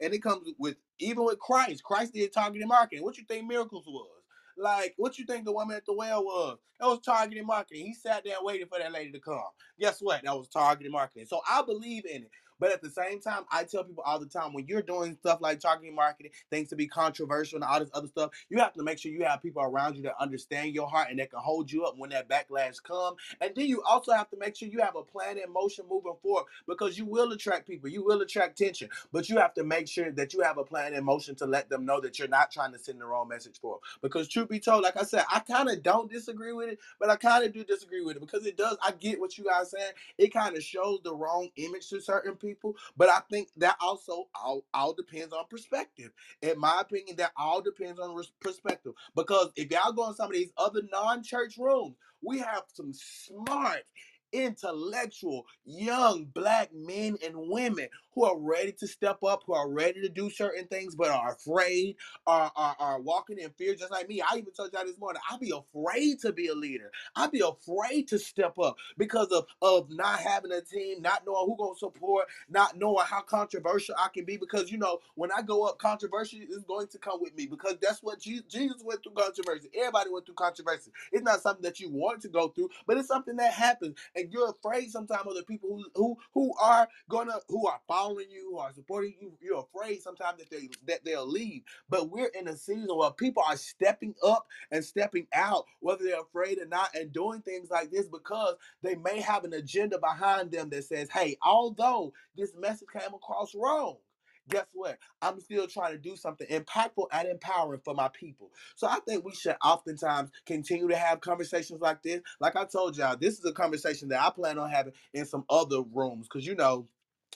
and it comes with even with Christ. Christ did targeted marketing. What you think miracles was? Like, what you think the woman at the well was? That was targeted marketing. He sat there waiting for that lady to come. Guess what? That was targeted marketing. So I believe in it. But at the same time, I tell people all the time when you're doing stuff like targeting marketing, things to be controversial and all this other stuff, you have to make sure you have people around you that understand your heart and that can hold you up when that backlash comes. And then you also have to make sure you have a plan in motion moving forward because you will attract people, you will attract tension, but you have to make sure that you have a plan in motion to let them know that you're not trying to send the wrong message for them. Because truth be told, like I said, I kind of don't disagree with it, but I kind of do disagree with it because it does. I get what you guys saying it kind of shows the wrong image to certain people. But I think that also all, all depends on perspective. In my opinion, that all depends on res- perspective. Because if y'all go in some of these other non-church rooms, we have some smart, intellectual, young black men and women who are ready to step up, who are ready to do certain things, but are afraid, are, are, are walking in fear, just like me. I even told y'all this morning, I'd be afraid to be a leader. I'd be afraid to step up because of, of not having a team, not knowing who gonna support, not knowing how controversial I can be. Because you know, when I go up, controversy is going to come with me because that's what Jesus went through controversy. Everybody went through controversy. It's not something that you want to go through, but it's something that happens, and you're afraid sometimes of the people who who who are gonna who are following you, who are supporting you. You're afraid sometimes that they that they'll leave. But we're in a season where people are stepping up and stepping out, whether they're afraid or not, and doing things like this because they may have an agenda behind them that says, hey, although this message came across wrong, guess what? I'm still trying to do something impactful and empowering for my people. So I think we should oftentimes continue to have conversations like this. Like I told y'all, this is a conversation that I plan on having in some other rooms because you know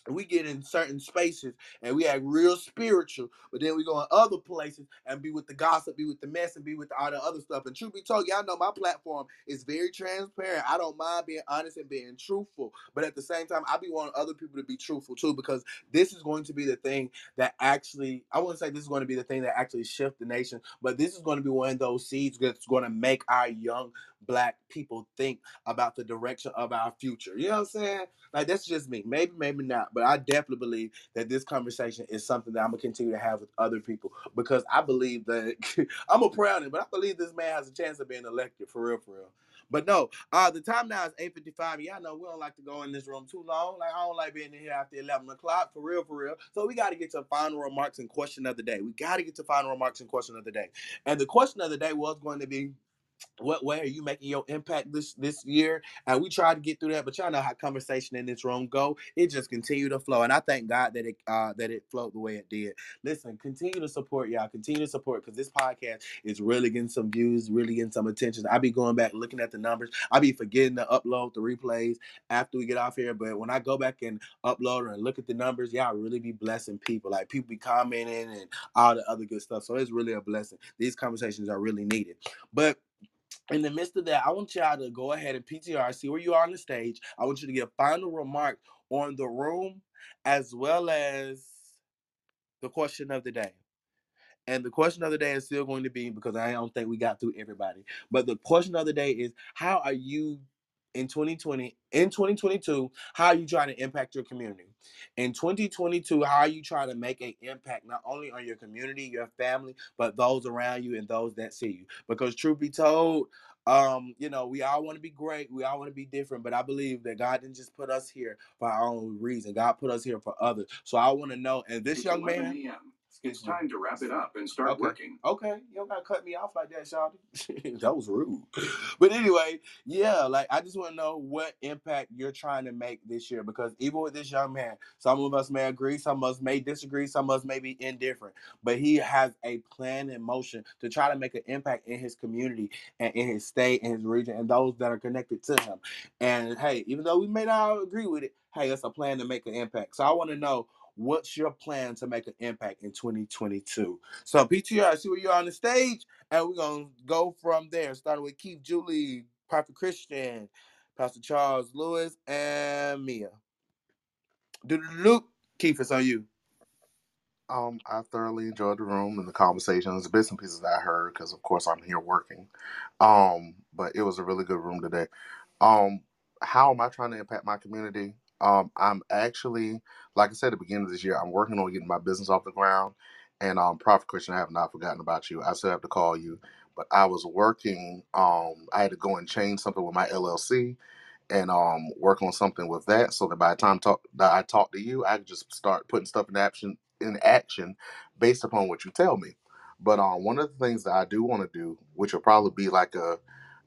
we get in certain spaces and we act real spiritual, but then we go in other places and be with the gossip, be with the mess, and be with all the other stuff. And truth be told, y'all know my platform is very transparent. I don't mind being honest and being truthful, but at the same time, I be wanting other people to be truthful too, because this is going to be the thing that actually, I wouldn't say this is going to be the thing that actually shift the nation, but this is going to be one of those seeds that's going to make our young black people think about the direction of our future. You know what I'm saying? Like that's just me. Maybe, maybe not. But I definitely believe that this conversation is something that I'm gonna continue to have with other people because I believe that I'm a proud but I believe this man has a chance of being elected for real, for real. But no, uh, the time now is 8.55. Y'all know we don't like to go in this room too long. Like I don't like being in here after 11 o'clock, for real, for real. So we got to get to final remarks and question of the day. We got to get to final remarks and question of the day. And the question of the day was going to be, what way are you making your impact this this year? And we tried to get through that, but y'all know how conversation in this room go. It just continued to flow, and I thank God that it uh, that it flowed the way it did. Listen, continue to support y'all. Continue to support because this podcast is really getting some views, really getting some attention. I be going back looking at the numbers. I be forgetting to upload the replays after we get off here, but when I go back and upload and look at the numbers, y'all really be blessing people. Like people be commenting and all the other good stuff. So it's really a blessing. These conversations are really needed, but in the midst of that, I want y'all to go ahead and PTR, see where you are on the stage. I want you to give a final remark on the room as well as the question of the day. And the question of the day is still going to be because I don't think we got through everybody. But the question of the day is how are you in 2020, in 2022, how are you trying to impact your community? In 2022, how are you trying to make an impact not only on your community, your family, but those around you and those that see you? Because truth be told, um, you know, we all want to be great, we all want to be different, but I believe that God didn't just put us here for our own reason. God put us here for others. So I want to know, and this young man. It's mm-hmm. time to wrap it up and start Okay. working. Okay. You don't gotta cut me off like that, Shawty. that was rude. But anyway, yeah, like I just want to know what impact you're trying to make this year because even with this young man, some of us may agree, some of us may disagree, some of us may be indifferent, but he has a plan in motion to try to make an impact in his community and in his state and his region and those that are connected to him. And hey, even though we may not agree with it, hey, it's a plan to make an impact. So I want to know what's your plan to make an impact in 2022? So PTR, I see where you're on the stage, and we're gonna go from there, starting with Keith, Julie, Prophet Christian, Pastor Charles Lewis, and Mia. Loop. Keith, it's on you. Um, I thoroughly enjoyed the room and the conversations, the bits and pieces I heard, because of course I'm here working. Um, but it was a really good room today. Um, how am I trying to impact my community? Um, I'm actually, like I said at the beginning of this year, I'm working on getting my business off the ground. And um, Prophet Christian, I have not forgotten about you. I still have to call you, but I was working. Um, I had to go and change something with my LLC and um work on something with that so that by the time talk that I talk to you, I can just start putting stuff in action in action based upon what you tell me. But um one of the things that I do want to do, which will probably be like a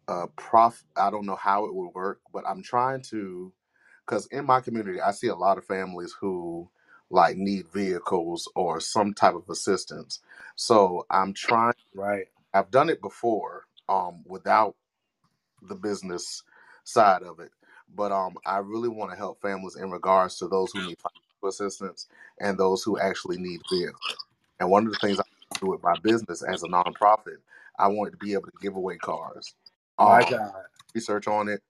a prof I don't know how it would work, but I'm trying to because in my community I see a lot of families who like need vehicles or some type of assistance. So I'm trying Right. I've done it before um without the business side of it. But um, I really want to help families in regards to those who need financial assistance and those who actually need vehicles. And one of the things I do with my business as a nonprofit, I wanted to be able to give away cars. My Um, God. research on it.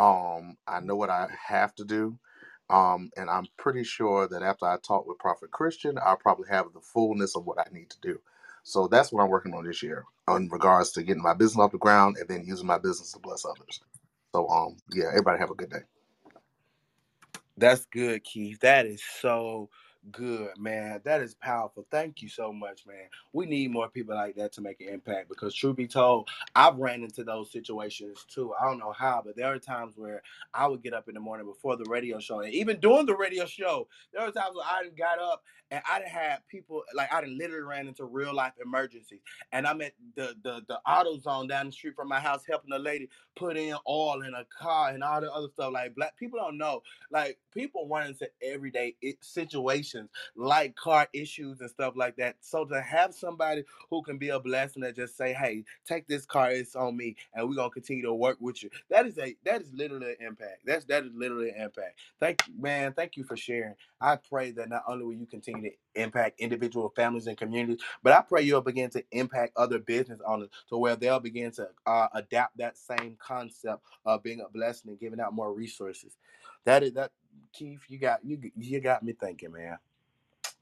Um, I know what I have to do. Um, and I'm pretty sure that after I talk with Prophet Christian, I'll probably have the fullness of what I need to do. So that's what I'm working on this year in regards to getting my business off the ground and then using my business to bless others. So um yeah, everybody have a good day. That's good, Keith. That is so good, man. That is powerful. Thank you so much, man. We need more people like that to make an impact because, truth be told, I've ran into those situations too. I don't know how, but there are times where I would get up in the morning before the radio show, and even during the radio show, there are times where I got up and I done had people like I done literally ran into real life emergencies, and I'm at the the the AutoZone down the street from my house helping a lady put in oil in a car and all the other stuff. Like black people don't know, like people run into everyday situations like car issues and stuff like that. So to have somebody who can be a blessing that just say, "Hey, take this car, it's on me, and we're gonna continue to work with you," that is a that is literally an impact. That's that is literally an impact. Thank you, man. Thank you for sharing. I pray that not only will you continue to impact individual families and communities, but I pray you'll begin to impact other business owners to where they'll begin to uh, adapt that same concept of being a blessing and giving out more resources. That is that, Keith. You got you you got me thinking, man.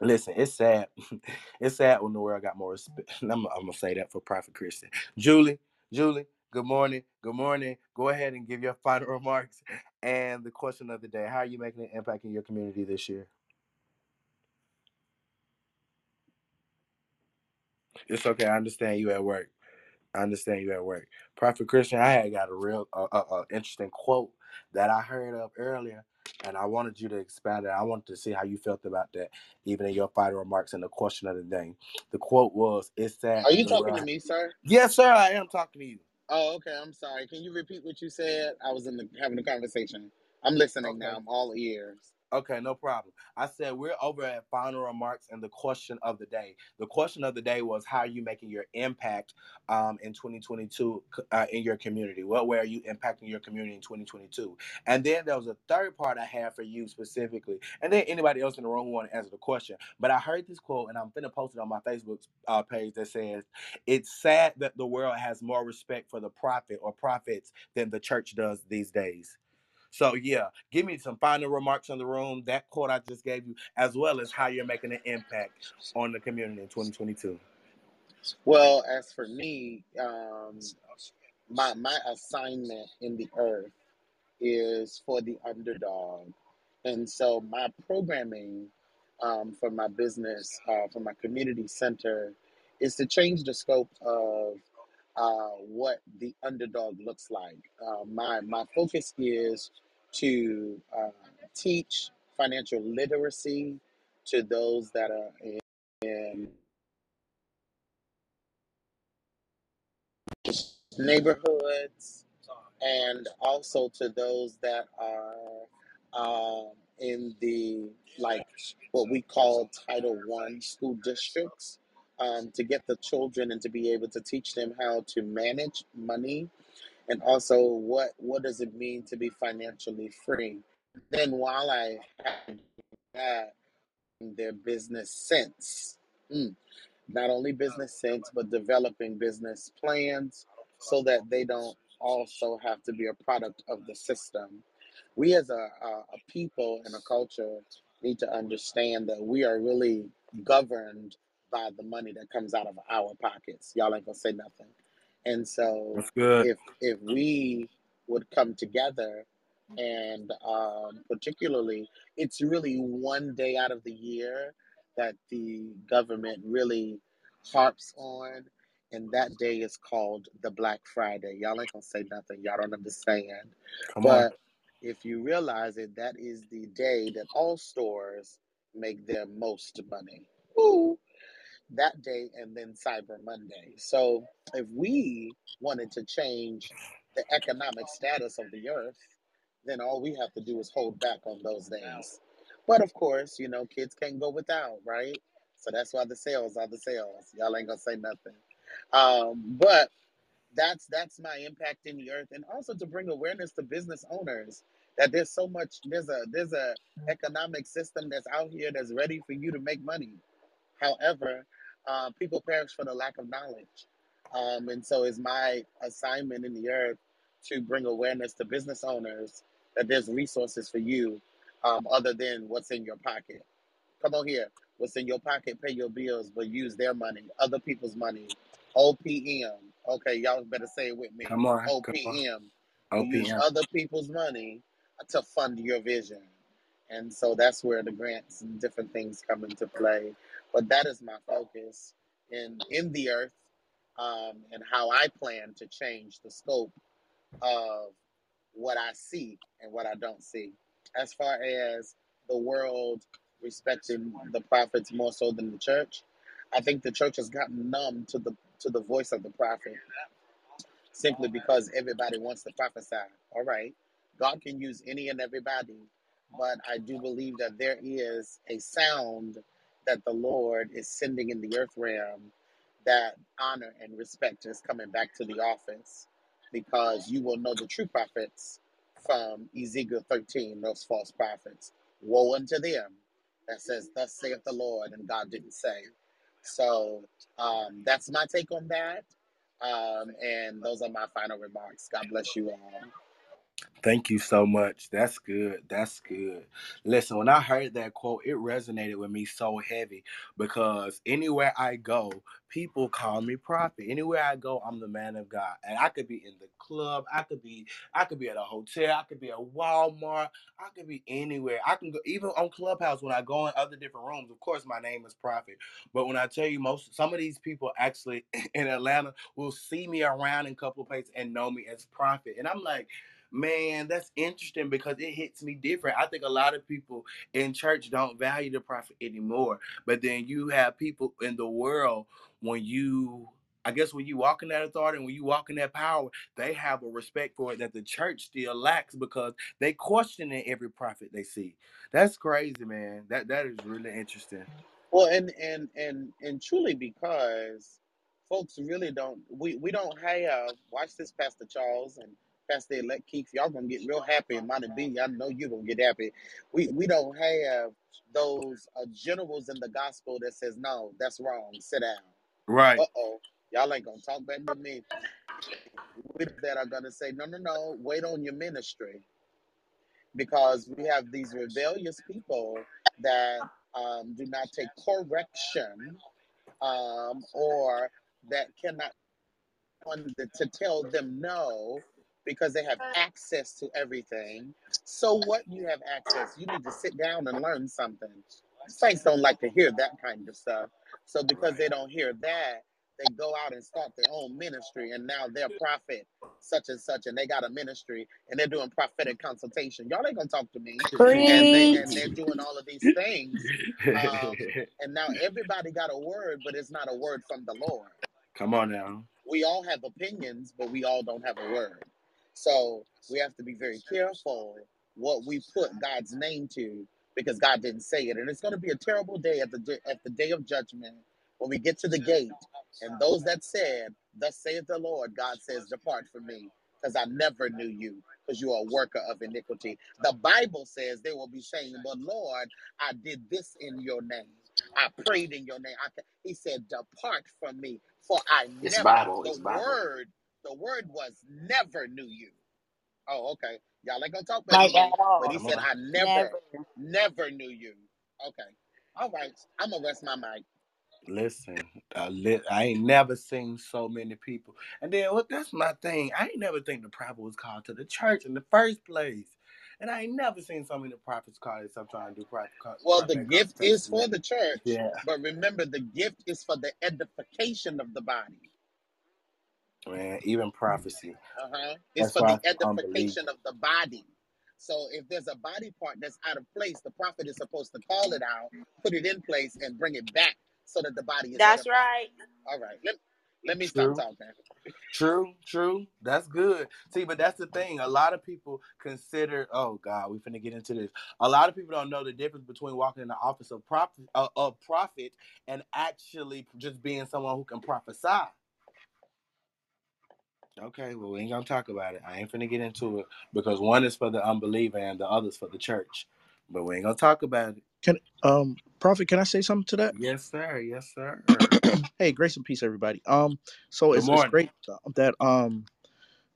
Listen, it's sad. it's sad when the world got more respect. I'm, I'm gonna say that for Prophet Christian. Julie, Julie, good morning. Good morning. Go ahead and give your final remarks and the question of the day. How are you making an impact in your community this year? It's okay. I understand you at work. I understand you at work. Prophet Christian, I had got a real uh, uh, uh, interesting quote that I heard of earlier and I wanted you to expand it. I wanted to see how you felt about that, even in your final remarks and the question of the day. The quote was, "It's that." Are you talking to me, sir? Yes, sir. I am talking to you. Oh, okay. I'm sorry. Can you repeat what you said? I was in the having a conversation. I'm listening okay. now. I'm all ears. Okay, no problem. I said we're over at final remarks and the question of the day. The question of the day was how are you making your impact um, in 2022 uh, in your community? What way are you impacting your community in 2022? And then there was a third part I had for you specifically, and then anybody else in the room who want to answer the question. But I heard this quote, and I'm gonna post it on my Facebook uh, page that says, "It's sad that the world has more respect for the prophet or prophets than the church does these days." So yeah, give me some final remarks on the room. That quote I just gave you, as well as how you're making an impact on the community in 2022. Well, as for me, um, my my assignment in the earth is for the underdog, and so my programming um, for my business, uh, for my community center, is to change the scope of uh, what the underdog looks like. Uh, my my focus is to uh, teach financial literacy to those that are in, in neighborhoods and also to those that are um, in the like what we call Title One school districts um, to get the children and to be able to teach them how to manage money and also what what does it mean to be financially free. Then while I had that, their business sense. Mm not only business sense, but developing business plans so that they don't also have to be a product of the system. We as a, a, a people and a culture need to understand that we are really governed by the money that comes out of our pockets. Y'all ain't gonna say nothing. And so if if we would come together and um, particularly it's really one day out of the year that the government really harps on, and that day is called the Black Friday. Y'all ain't gonna say nothing. Y'all don't understand. Come but on. if you realize it, that is the day that all stores make their most money. Ooh, that day and then Cyber Monday. So if we wanted to change the economic status of the earth, then all we have to do is hold back on those days. But of course, you know, kids can't go without, right? So that's why the sales are the sales. Y'all ain't gonna say nothing. Um, but that's that's my impact in the earth, and also to bring awareness to business owners that there's so much there's a there's a economic system that's out here that's ready for you to make money. However, uh, people perish for the lack of knowledge, um, and so it's my assignment in the earth to bring awareness to business owners that there's resources for you um, other than what's in your pocket. Come on here. What's in your pocket, pay your bills, but use their money, other people's money. OPM. Okay, y'all better say it with me. Come on. Come OPM. on. You use OPM. other people's money to fund your vision. And so that's where the grants and different things come into play. But that is my focus in in the earth um, and how I plan to change the scope of what I see and what I don't see. As far as the world respecting the prophets more so than the church. I think the church has gotten numb to the to the voice of the prophet simply because everybody wants to prophesy. All right. God can use any and everybody, but I do believe that there is a sound that the Lord is sending in the earth realm that honor and respect is coming back to the office because you will know the true prophets from Ezekiel 13, those false prophets. Woe unto them that says, Thus saith the Lord, and God didn't say. So um, that's my take on that. Um, and those are my final remarks. God bless you all. Thank you so much. That's good. That's good. Listen, when I heard that quote, it resonated with me so heavy because anywhere I go, people call me prophet. Anywhere I go, I'm the man of God. And I could be in the club, I could be, I could be at a hotel, I could be at Walmart, I could be anywhere. I can go even on Clubhouse when I go in other different rooms. Of course, my name is Prophet. But when I tell you most some of these people actually in Atlanta will see me around in a couple of places and know me as prophet. And I'm like, Man, that's interesting because it hits me different. I think a lot of people in church don't value the prophet anymore. But then you have people in the world when you I guess when you walk in that authority and when you walk in that power, they have a respect for it that the church still lacks because they question every prophet they see. That's crazy, man. That that is really interesting. Well, and and and and truly because folks really don't we we don't have watch this Pastor Charles and Pastor Elect Keith, y'all gonna get real happy and Monty B, I know you're gonna get happy. We we don't have those uh, generals in the gospel that says no, that's wrong. Sit down. Right. Uh oh, y'all ain't gonna talk back to me. We that are gonna say no, no, no. Wait on your ministry because we have these rebellious people that um, do not take correction um, or that cannot to tell them no because they have access to everything. So what you have access, you need to sit down and learn something. Saints don't like to hear that kind of stuff. So because Right. they don't hear that, they go out and start their own ministry and now they're prophet such and such and they got a ministry and they're doing prophetic consultation. Y'all ain't gonna talk to me. And they and they're doing all of these things. Um, and now everybody got a word, but it's not a word from the Lord Come on now. we all have opinions, but we all don't have a word. So we have to be very careful what we put God's name to because God didn't say it. And it's going to be a terrible day at the day, at the day of judgment when we get to the gate and those that said, "Thus saith the Lord," God says, "Depart from me, because I never knew you, because you are a worker of iniquity." The Bible says they will be saying, "But Lord, I did this in your name. I prayed in your name." I, he said, "Depart from me, for I It's never." Bible. The word, the word was never knew you. Oh, okay. Y'all ain't gonna talk back to Like at but he all. Come said, on. "I never, Never. never knew you." Okay. All right. I'm gonna rest my mic. Listen, I, li- I ain't never seen so many people. And then what? That's my thing. I ain't never think the prophet was called to the church in the first place. And I ain't never seen so many prophets called as I'm trying to do prophet, Well, the gift is for the church, Yeah, but remember, the gift is for the edification of the body. Man. Even prophecy. Uh huh. It's That's for the edification of the body. So if there's a body part that's out of place, the prophet is supposed to call it out, put it in place, and bring it back so that the body is That's edified. right. All right. Let, let me stop talking. True, true. That's good. See, but that's the thing. A lot of people consider, oh God, we're finna get into this. A lot of people don't know the difference between walking in the office of prophet, uh, of prophet and actually just being someone who can prophesy. Okay, well, we ain't gonna talk about it. I ain't finna get into it because one is for the unbeliever and the other's for the church. But we ain't gonna talk about it. Can um Prophet, can I say something to that? Yes, sir. Yes, sir. hey, grace and peace, everybody. Um, so it's it's great that um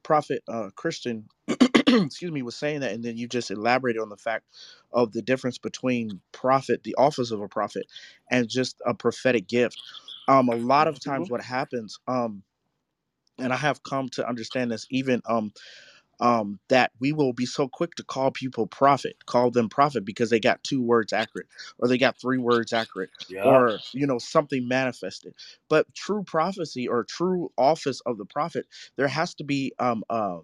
Prophet uh Christian, excuse me, was saying that, and then you just elaborated on the fact of the difference between prophet, the office of a prophet, and just a prophetic gift. Um, a lot of times, what happens, um, and I have come to understand this, even um um, that we will be so quick to call people prophet, call them prophet because they got two words accurate, or they got three words accurate, Yup. or you know something manifested. But true prophecy or true office of the prophet, there has to be um, uh,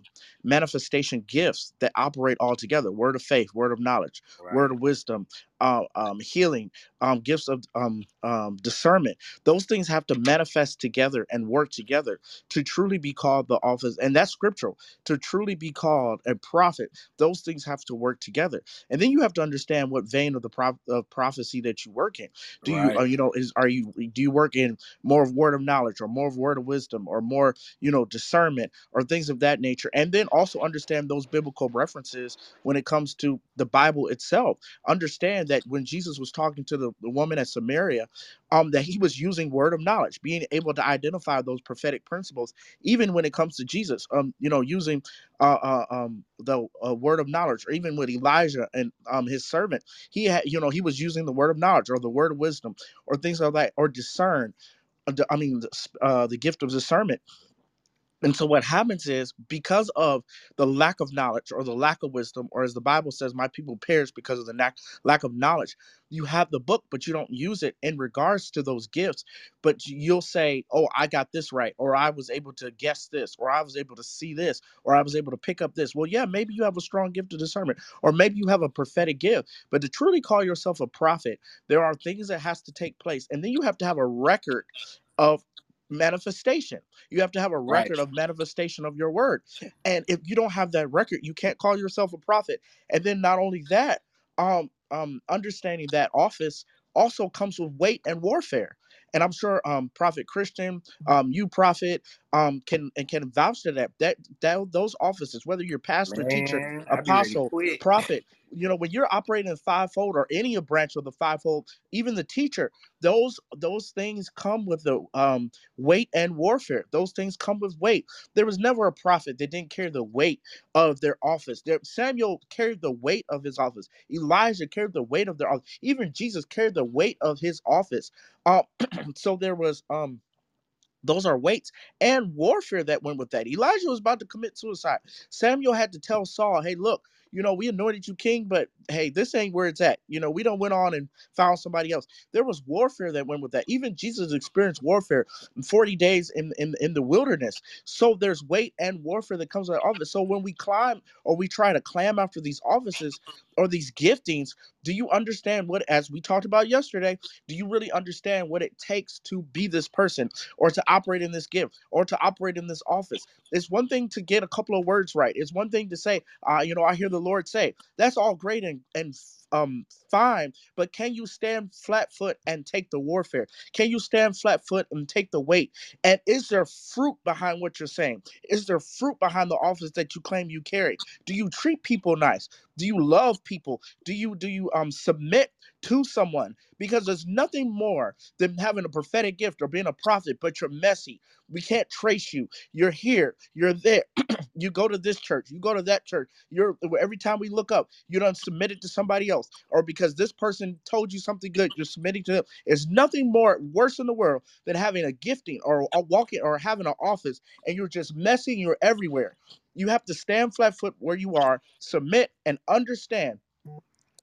manifestation gifts that operate all together: word of faith, word of knowledge, Right. word of wisdom, uh, um, healing, um, gifts of um, um, discernment. Those things have to manifest together and work together to truly be called the office, and that's scriptural. To truly be called a prophet, those things have to work together, and then you have to understand what vein of the pro- of prophecy that you work in. Do you, uh, you know, is are you do you work in more of word of knowledge, or more of word of wisdom, or more, you know, discernment, or things of that nature, and then also understand those biblical references when it comes to the Bible itself understand that when Jesus was talking to the, the woman at Samaria, um, that he was using word of knowledge, being able to identify those prophetic principles, even when it comes to Jesus, um, you know, using uh, uh um the uh, word of knowledge, or even with Elijah and um his servant, he had, you know, he was using the word of knowledge or the word of wisdom or things like that, or discern. uh, I mean, uh, the gift of discernment and so what happens is because of the lack of knowledge or the lack of wisdom, or as the Bible says, my people perish because of the lack lack of knowledge. You have the book, but you don't use it in regards to those gifts. But you'll say, Oh, I got this right, or I was able to guess this, or I was able to see this, or I was able to pick up this. Well, yeah, maybe you have a strong gift of discernment, or maybe you have a prophetic gift. But to truly call yourself a prophet, there are things that has to take place. And then you have to have a record of manifestation you have to have a Right. record of manifestation of your word. And if you don't have that record, you can't call yourself a prophet. And then not only that, um, um, understanding that office also comes with weight and warfare. And I'm sure um, Prophet Christian, um, you prophet, um, can and can vouch to that. That that those offices, whether you're pastor, teacher, Man, I be ready to apostle, prophet, you know, when you're operating in fivefold or any branch of the fivefold, even the teacher, those those things come with the um weight and warfare. Those things come with weight. There was never a prophet that didn't carry the weight of their office. Samuel carried the weight of his office. Elijah carried the weight of their office. Even Jesus carried the weight of his office. Um, so there was um those are weights and warfare that went with that. Elijah was about to commit suicide. Samuel had to tell Saul, hey, look, you know, we anointed you king, but hey, this ain't where it's at. You know, we don't went on and found somebody else. There was warfare that went with that. Even Jesus experienced warfare 40 days in, in, in the wilderness. So there's weight and warfare that comes with office. So when we climb or we try to climb after these offices or these giftings, do you understand what, as we talked about yesterday, do you really understand what it takes to be this person? or to operate in this gift or to operate in this office. It's one thing to get a couple of words right. It's one thing to say, uh, you know, I hear the Lord say. That's all great and and um fine, but can you stand flat foot and take the warfare? Can you stand flat foot and take the weight? And is there fruit behind what you're saying? Is there fruit behind the office that you claim you carry? Do you treat people nice? Do you love people? Do you do you um submit to someone? Because there's nothing more than having a prophetic gift or being a prophet, but you're messy. We can't trace you. You're here, you're there. you go to this church, you go to that church. You're every time we look up, you don't submit it to somebody else, or because this person told you something good, you're submitting to them. There's nothing more worse in the world than having a gifting or a walking or having an office and you're just messing, you're everywhere. You have to stand flat foot where you are, submit and understand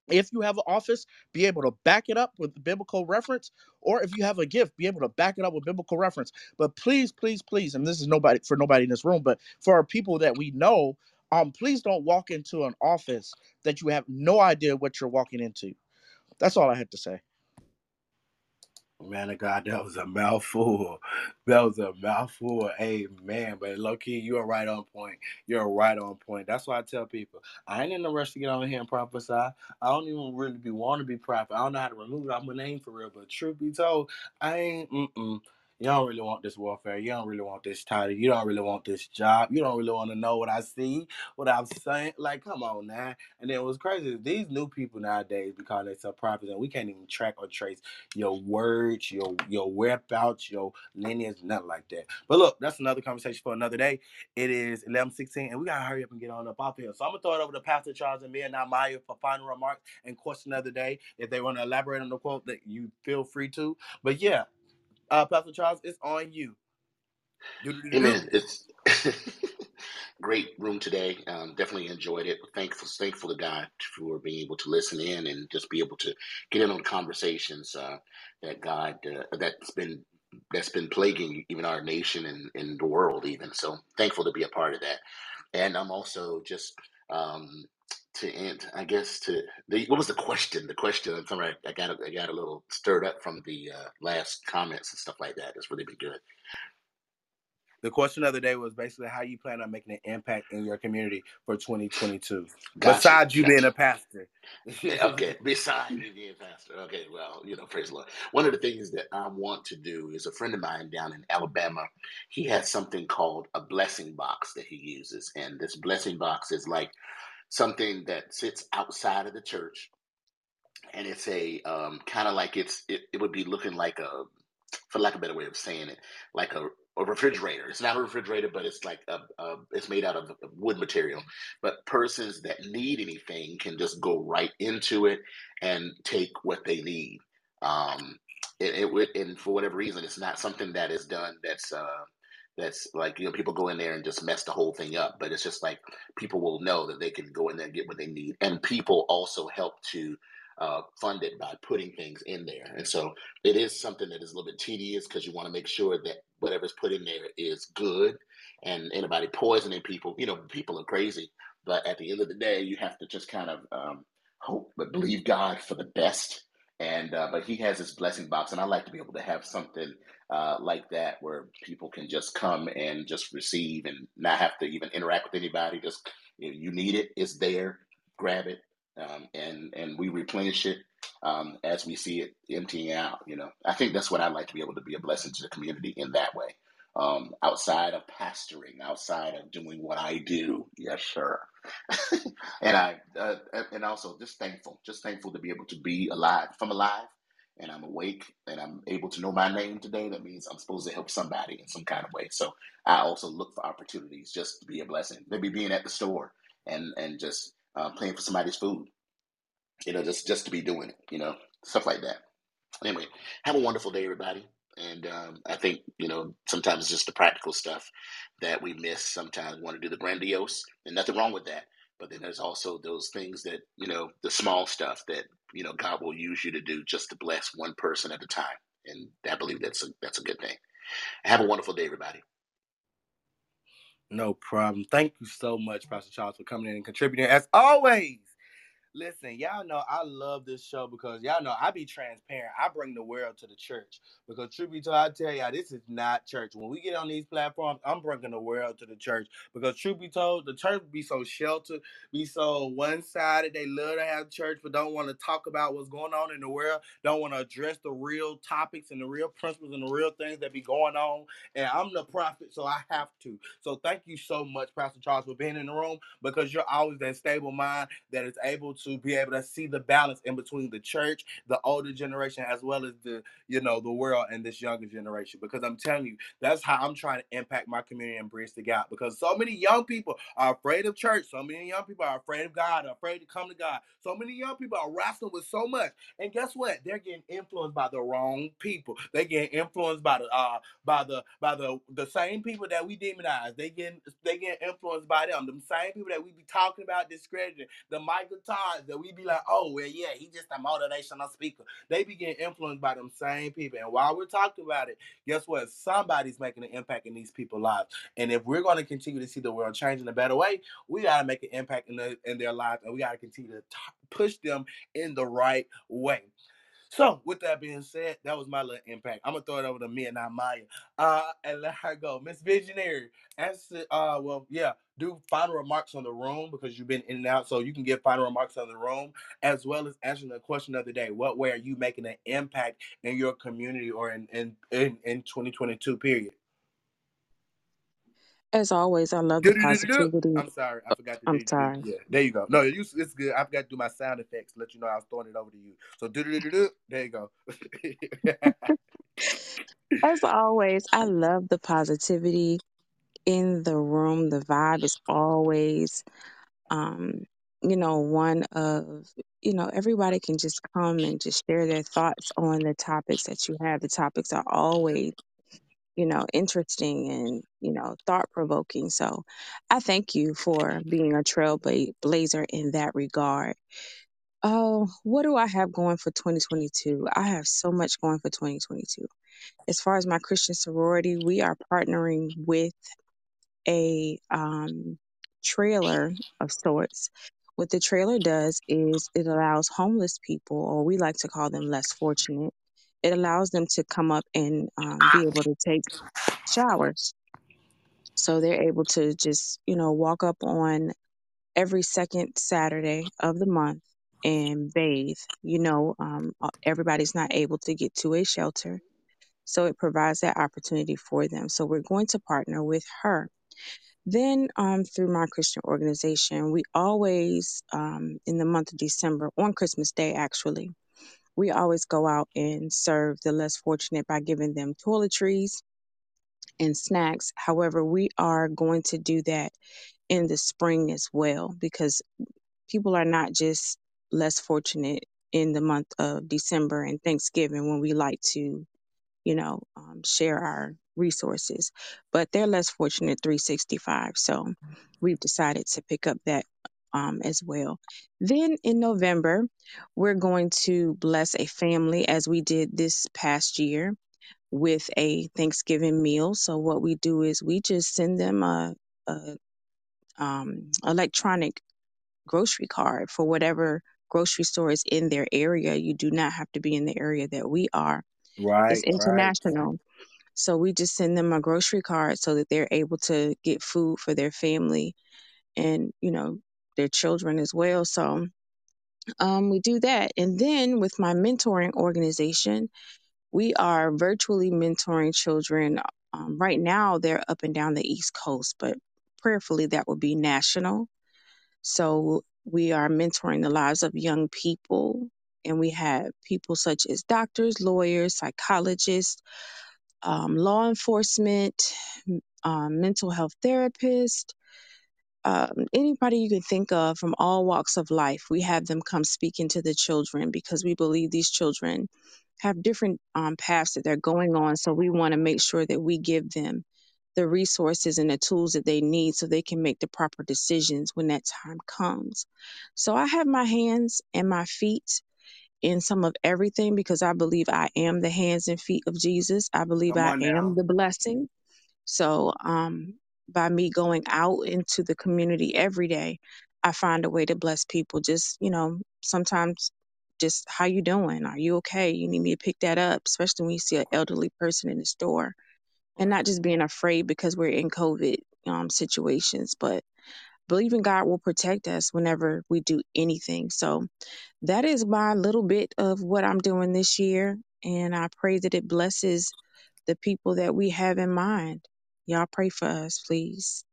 if you have an office, be able to back it up with biblical reference, or if you have a gift, be able to back it up with biblical reference. But please, please, please, and this is nobody for nobody in this room, but for our people that we know, um, please don't walk into an office that you have no idea what you're walking into. That's all I had to say. Man of God, that was a mouthful. That was a mouthful. Amen. But low key, you are right on point. You're right on point. That's why I tell people I ain't in no rush to get on here and prophesy. I don't even really be want to be prophet. I don't know how to remove it off my name for real. But truth be told, I ain't. Mm-mm. You don't really want this warfare. You don't really want this title. You don't really want this job. You don't really want to know what I see, what I'm saying. Like, come on now. And then what's crazy is these new people nowadays because they sell prophets and we can't even track or trace your words, your your whereabouts, your lineage, nothing like that. But look, that's another conversation for another day. It is eleven sixteen, and we gotta hurry up and get on up off here. So I'm gonna throw it over to Pastor Charles and me and Maya for final remarks and question of the day. If they want to elaborate on the quote, that you feel free to. But yeah, uh, Pastor Charles, it's on you. Amen. It's great room today. Um, definitely enjoyed it. Thankful, thankful to God for being able to listen in and just be able to get in on conversations uh, that God uh, that's been that's been plaguing even our nation and, and the world even. So thankful to be a part of that. And I'm also just um, to end, I guess to the what was the question? The question. I'm sorry, I got I got a little stirred up from the uh, last comments and stuff like that. It's really been good. The question of the day was basically how you plan on making an impact in your community for 2022. Gotcha, Besides you being a pastor. yeah, okay, besides you being a pastor. Okay, well, you know, praise the Lord. One of the things that I want to do is a friend of mine down in Alabama. He has something called a blessing box that he uses, and this blessing box is like something that sits outside of the church, and it's a um, kind of like it's it, it would be looking like a, for lack of a better way of saying it, like a a refrigerator. It's not a refrigerator, but it's like a, a it's made out of wood material. But persons that need anything can just go right into it and take what they need. Um, it, would, and for whatever reason, it's not something that is done that's uh, that's like you know people go in there and just mess the whole thing up. But it's just like people will know that they can go in there and get what they need, and people also help to uh, fund it by putting things in there. And so it is something that is a little bit tedious because you want to make sure that whatever's put in there is good and anybody poisoning people, you know, people are crazy. But at the end of the day, you have to just kind of um, hope, but believe God for the best. And uh, but He has this blessing box, and I like to be able to have something uh, like that where people can just come and just receive and not have to even interact with anybody. Just you, you need it, it's there, grab it, um, and and we replenish it um, as we see it emptying out. You know, I think that's what I'd like to be able to be a blessing to the community in that way. Um, outside of pastoring, outside of doing what I do, yes, sir. and I uh, and also just thankful, just thankful to be able to be alive. If I'm alive and I'm awake and I'm able to know my name today, that means I'm supposed to help somebody in some kind of way. So I also look for opportunities just to be a blessing. Maybe being at the store and and just uh, paying for somebody's food, you know, just just to be doing it, you know, stuff like that. Anyway, have a wonderful day, everybody. And um, I think you know sometimes it's just the practical stuff that we miss. Sometimes we want to do the grandiose, and nothing wrong with that. But then there's also those things that you know, the small stuff that you know God will use you to do just to bless one person at a time. And I believe that's a that's a good thing. Have a wonderful day, everybody. No problem. Thank you so much, Pastor Charles, for coming in and contributing as always. Listen, y'all know I love this show because y'all know I be transparent. I bring the world to the church because truth be told, I tell y'all this is not church. When we get on these platforms, I'm bringing the world to the church because truth be told, the church be so sheltered, be so one sided. They love to have church, but don't want to talk about what's going on in the world. Don't want to address the real topics and the real principles and the real things that be going on. And I'm the prophet, so I have to. So thank you so much, Pastor Charles, for being in the room because you're always that stable mind that is able to to be able to see the balance in between the church, the older generation, as well as the you know the world and this younger generation. Because I'm telling you, that's how I'm trying to impact my community and bridge the gap. Because so many young people are afraid of church. So many young people are afraid of God, afraid to come to God. So many young people are wrestling with so much. And guess what? They're getting influenced by the wrong people. They get influenced by the uh by the by the the same people that we demonize. They get they get influenced by them. The same people that we be talking about discrediting. The Michael Todd that we be like, oh well, yeah, he just a motivational speaker. They be getting influenced by them same people. And while we're talking about it, guess what? Somebody's making an impact in these people's lives. And if we're going to continue to see the world change in a better way, we got to make an impact in, the, in their lives, and we got to continue to t- push them in the right way. So, with that being said, that was my little impact. I'm gonna throw it over to me and not Maya, uh, and let her go. Miss Visionary, answer. Uh, well, yeah, do final remarks on the room because you've been in and out, so you can give final remarks on the room as well as answering the question of the day. What way are you making an impact in your community or in in in, in 2022? Period. As always, I love the positivity. I'm sorry, I forgot to I'm sorry. Yeah, there you go. No, you, it's good. I've got to do my sound effects. Let you know I was throwing it over to you. So do do do do. There you go. As always, I love the positivity in the room. The vibe is always, um, you know, one of, you know, everybody can just come and just share their thoughts on the topics that you have. The topics are always, you know, interesting and, you know, thought provoking. So I thank you for being a trailblazer in that regard. Oh, what do I have going for 2022? I have so much going for 2022. As far as my Christian sorority, we are partnering with a um, trailer of sorts What the trailer does is it allows homeless people, or we like to call them less fortunate, it allows them to come up and um, be able to take showers. So they're able to just, you know, walk up on every second Saturday of the month and bathe. You know, um, uh, everybody's not able to get to a shelter. So it provides that opportunity for them. So we're going to partner with her. Then, um, through my Christian organization, we always, um, in the month of December, on Christmas Day actually, we always go out and serve the less fortunate by giving them toiletries and snacks. However, we are going to do that in the spring as well because people are not just less fortunate in the month of December and Thanksgiving when we like to, you know, um, share our resources, but they're less fortunate 365. So we've decided to pick up that um, as well. Then in November, we're going to bless a family as we did this past year with a Thanksgiving meal. So what we do is we just send them a, a um, electronic grocery card for whatever grocery store is in their area. You do not have to be in the area that we are. It's Right, right. international. So we just send them a grocery card so that they're able to get food for their family and, you know, their children as well. So um, we do that. And then with my mentoring organization, we are virtually mentoring children. Um, right now, they're up and down the East Coast, but prayerfully, that will be national. So we are mentoring the lives of young people. And we have people such as doctors, lawyers, psychologists, um, law enforcement, um, mental health therapists, um, anybody you can think of from all walks of life, we have them come speak into the children because we believe these children have different um, paths that they're going on. So we want to make sure that we give them the resources and the tools that they need so they can make the proper decisions when that time comes. So I have my hands and my feet in some of everything because I believe I am the hands and feet of Jesus. I believe Come I on am now. the blessing. So, um, by me going out into the community every day, I find a way to bless people. Just, you know, sometimes just how you doing? Are you okay? You need me to pick that up, especially when you see an elderly person in the store and not just being afraid because we're in COVID um, situations, but believing God will protect us whenever we do anything. So that is my little bit of what I'm doing this year. And I pray that it blesses the people that we have in mind. Y'all pray for us, please.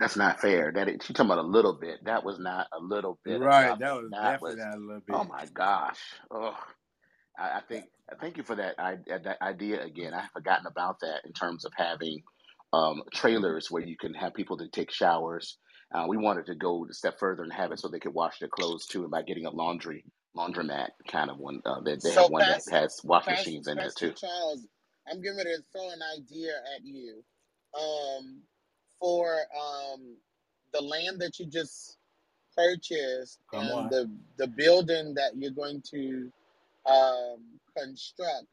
That's not fair. That it, she talking about a little bit. That was not a little bit of Right. That was That definitely was, not a little bit. oh my gosh. Oh, I, I think. Thank you for that, I, that idea again. I had forgotten about that in terms of having um, trailers where you can have people to take showers. Uh, we wanted to go a step further and have it so they could wash their clothes too, and by getting a laundry laundromat kind of one. Uh, they, they have So, one that has wash Pastor, machines in there Pastor too. Charles, I'm getting ready to throw an idea at you. Um, for um, the land that you just purchased Come and on. the the building that you're going to um, construct,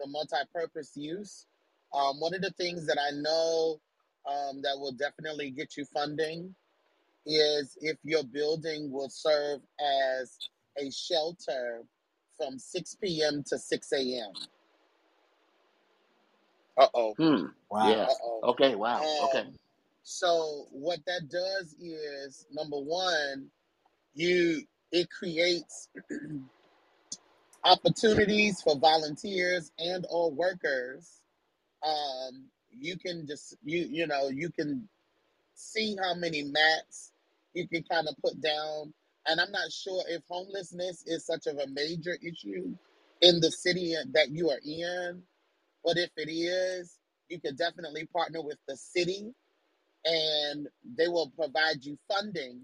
the multi-purpose use. Um, one of the things that I know um, that will definitely get you funding is if your building will serve as a shelter from 6 p.m. to 6 a.m. Uh oh. Hmm. Wow. Yeah. Uh oh. Okay. Wow. Okay. So what that does is number one, you it creates opportunities for volunteers and or workers. Um, you can just you you know you can see how many mats you can kind of put down. And I'm not sure if homelessness is such of a major issue in the city that you are in, but if it is, you can definitely partner with the city and they will provide you funding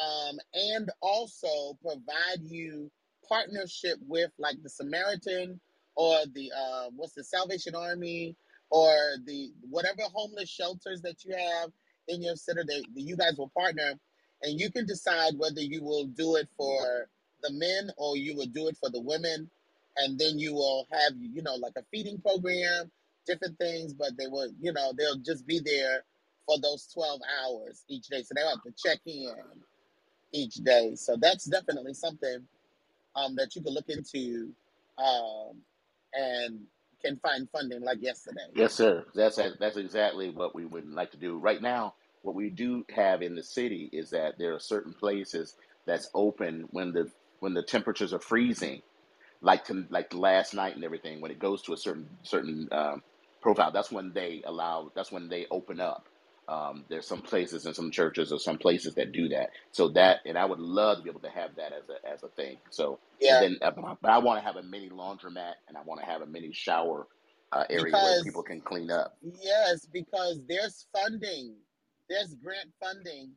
um, and also provide you partnership with like the Samaritan or the uh, what's the Salvation Army or the whatever homeless shelters that you have in your city. That you guys will partner, and you can decide whether you will do it for the men or you will do it for the women, and then you will have you know like a feeding program, different things. But they will you know they'll just be there for those twelve hours each day, so they have to check in each day. So that's definitely something um, that you can look into um, and can find funding like yesterday. Yes, sir. That's that's exactly what we would like to do. Right now, what we do have in the city is that there are certain places that's open when the when the temperatures are freezing like to like last night and everything when it goes to a certain certain um, profile that's when they allow that's when they open up. Um, there's some places and some churches or some places that do that. So that and i would love to be able to have that as a as a thing. So and Yeah, then uh, but I, I want to have a mini laundromat and i want to have a mini shower uh, area where people can clean up. Yes, because there's funding, there's grant funding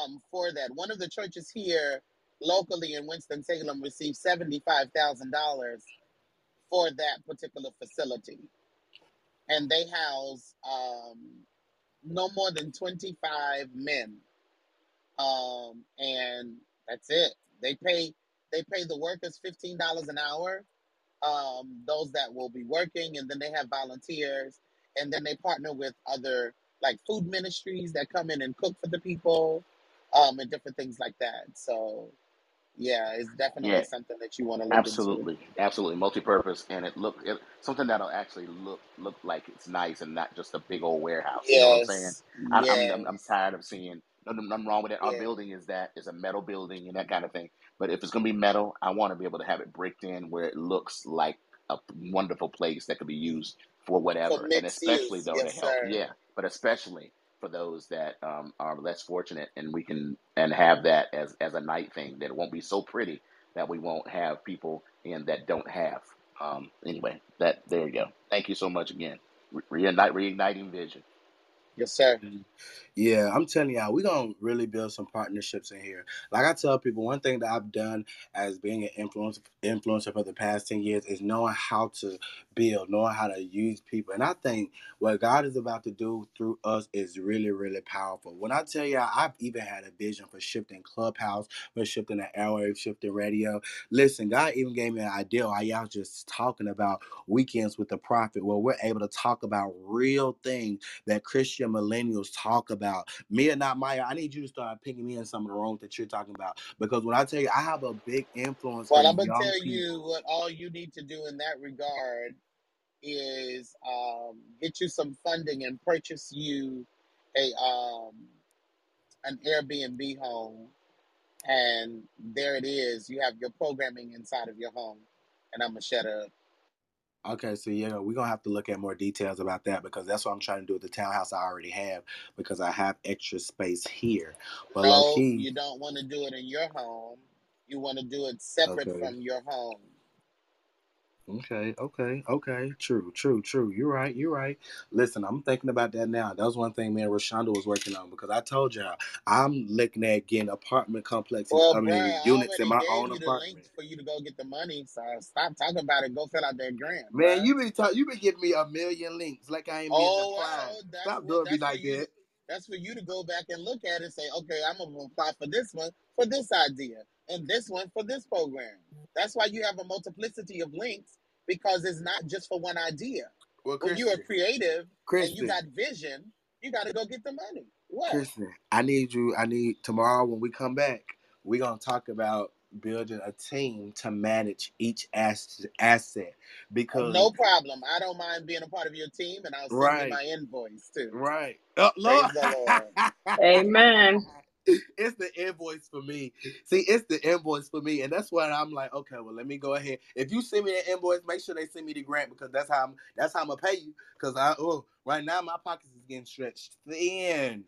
um, for that. One of the churches here locally in Winston Salem received seventy five thousand dollars for that particular facility, and they house um, no more than twenty five men, um, and that's it. They pay they pay the workers fifteen dollars an hour um, those that will be working, and then they have volunteers, and then they partner with other like food ministries that come in and cook for the people, um, and different things like that. So yeah, it's yeah definitely something that you want to look into. Absolutely, absolutely, multi-purpose, and it look it, something that'll actually look look like it's nice and not just a big old warehouse. You know what I'm saying? Yes, I, I'm I'm I'm tired of seeing nothing, nothing wrong with it. Our yeah. building is that is a metal building and that kind of thing. But if it's gonna be metal, I want to be able to have it bricked in where it looks like a wonderful place that could be used for For whatever, and especially use, though to help, sir. yeah, but especially for those that um, are less fortunate, and we can and have that as as a night thing that it won't be so pretty that we won't have people in that don't have. Um, anyway, that there you go. Thank you so much again. Re- Reignite, reigniting vision. Yes, sir. Yeah, I'm telling y'all, we're gonna really build some partnerships in here. Like I tell people, one thing that I've done as being an influencer influencer for the past 10 years is knowing how to build, knowing how to use people. And I think what God is about to do through us is really, really powerful. When I tell y'all, I've even had a vision for shifting Clubhouse, for shifting the airwave, shifting radio. Listen, God even gave me an idea. I y'all just talking about weekends with the prophet, where we're able to talk about real things that Christian millennials talk about. Mia, not Maya, I need you to start picking me in some of the that you're talking about. Because when I tell you, I have a big influence Well, I'm gonna tell you what all you need to do in that regard is um, get you some funding and purchase you a um, an Airbnb home and there it is. You have your programming inside of your home, and I'm gonna shut up. Okay, so yeah, we're gonna have to look at more details about that because that's what I'm trying to do with the townhouse I already have because I have extra space here. But No, key, you don't want to do it in your home. You want to do it separate okay. from your home. Okay, okay, okay. True, true, true. You're right. You're right. Listen, I'm thinking about that now. That was one thing me and Rashonda was working on because I told y'all I'm looking at getting apartment complexes. Well, I bruh, mean, I units in my own you the link apartment. for you to go get the money. So stop talking about it. Go fill out that grant, Man, bruh. you been talk, you been giving me a million links like I ain't been Oh applying. well, oh, that's Stop doing me like that. To, that's for you to go back and look at and say, okay, I'm gonna apply for this one for this idea and this one for this program. That's why you have a multiplicity of links because it's not just for one idea. Well, When you are Kristen, creative and you got vision, you got to go get the money. What? Kristen, I need you. I need tomorrow when we come back, we're gonna talk about building a team to manage each asset oh, because No problem. I don't mind being a part of your team, and I'll send you my invoice too. right. Oh Lord, Lord. Amen. it's the invoice for me. See, it's the invoice for me, and that's why I'm like, okay, well, let me go ahead. If you send me an invoice, make sure they send me the grant because that's how I'm. That's how I'm gonna pay you. Because I, oh, right now my pockets is getting stretched thin.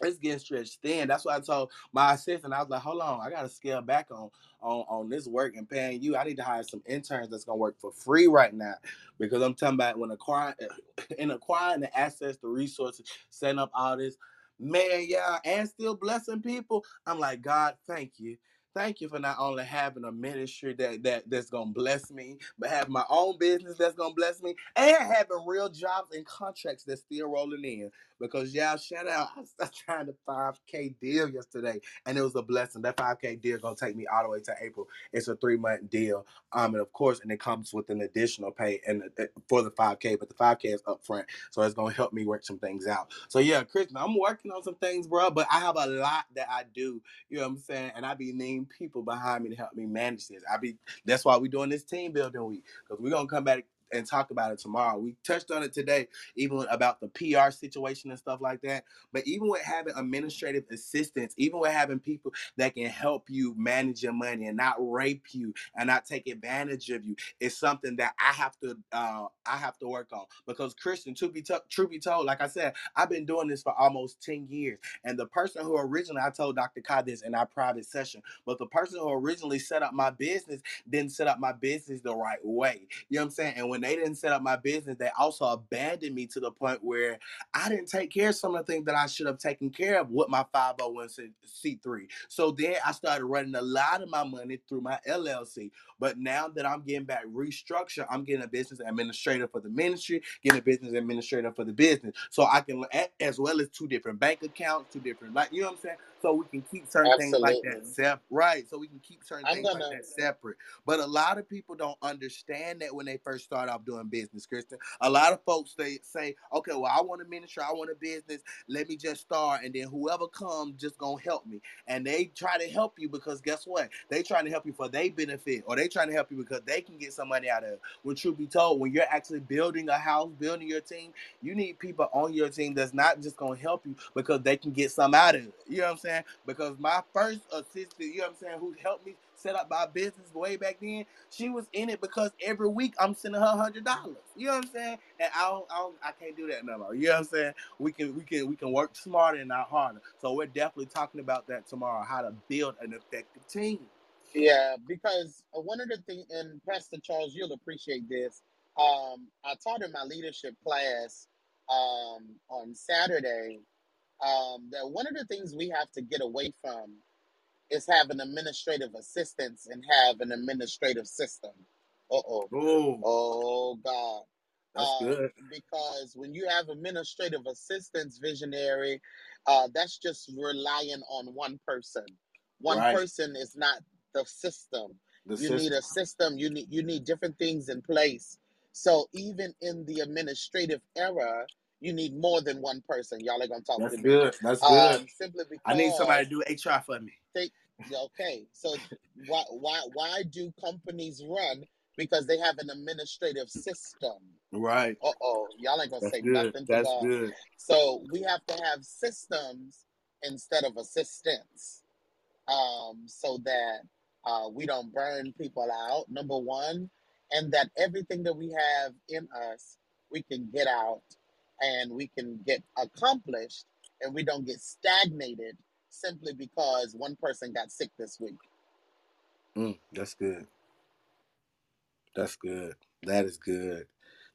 It's getting stretched thin. That's why I told my assistant, I was like, hold on, I gotta scale back on on on this work and paying you. I need to hire some interns that's gonna work for free right now because I'm talking about when acquiring in acquiring the assets, the resources, setting up all this, man, yeah, and still blessing people. I'm like, God, thank you. Thank you for not only having a ministry that, that that's gonna bless me, but having my own business that's gonna bless me, and having real jobs and contracts that's still rolling in. Because y'all, shout out, I, I signed a 5K deal yesterday, and it was a blessing. That 5K deal gonna take me all the way to April. It's a three month deal, um, and of course, and it comes with an additional pay and uh, for the 5K, but the 5K is upfront, so it's gonna help me work some things out. So yeah, Kristen, I'm working on some things, bro, but I have a lot that I do. You know what I'm saying? And I be needing people behind me to help me manage this. I be that's why we doing this team building week because we're gonna come back and talk about it tomorrow. We touched on it today, even about the PR situation and stuff like that. But even with having administrative assistance, even with having people that can help you manage your money and not rape you and not take advantage of you, is something that I have to uh, I have to work on. Because Kristen, to be t- true be told, like I said, I've been doing this for almost ten years, and the person who originally I told Dr. Kai this in our private session, but the person who originally set up my business didn't set up my business the right way. You know what I'm saying? And when they didn't set up my business, they also abandoned me to the point where I didn't take care of some of the things that I should have taken care of with my 501c3. So then I started running a lot of my money through my LLC. But now that I'm getting back restructured, I'm getting a business administrator for the ministry, getting a business administrator for the business. So I can, as well as two different bank accounts, two different, like, you know what I'm saying? So we can keep certain things like that separate. Right. So we can keep certain I'm things like gonna that separate. But a lot of people don't understand that when they first start off doing business, Kristen. A lot of folks they say, okay, well, I want a ministry, I want a business, let me just start, and then whoever comes just gonna help me. And they try to help you because guess what? They trying to help you for their benefit, or they trying to help you because they can get some money out of it. When truth be told, when you're actually building a house, building your team, you need people on your team that's not just gonna help you because they can get some out of it. You know what I'm saying? Because my first assistant, you know what I'm saying, who helped me set up my business way back then, she was in it because every week I'm sending her hundred dollars. You know what I'm saying? And I don't, I don't, I can't do that no more. You know what I'm saying? We can, we can, we can work smarter and not harder. So we're definitely talking about that tomorrow, how to build an effective team. Yeah, because one of the things, and Pastor Charles, you'll appreciate this. Um, I taught in my leadership class um, on Saturday um, that one of the things we have to get away from is having administrative assistants and have an administrative system. Uh oh. Oh, God. that's Um, good. because when you have administrative assistants, visionary, uh, that's just relying on one person. One Right. person is not the system. The You need a system. You need you need different things in place. So even in the administrative era, you need more than one person. Y'all are gonna talk That's to me. good. That's good. Um, simply I need somebody to do HR for me. they okay. So why why why do companies run? Because they have an administrative system. Right. Uh oh, y'all ain't gonna That's say good. nothing to That's God. good. So we have to have systems instead of assistants, um, so that uh, we don't burn people out. Number one, and that everything that we have in us, we can get out and we can get accomplished, and we don't get stagnated simply because one person got sick this week. Mm, that's good. That's good. That is good.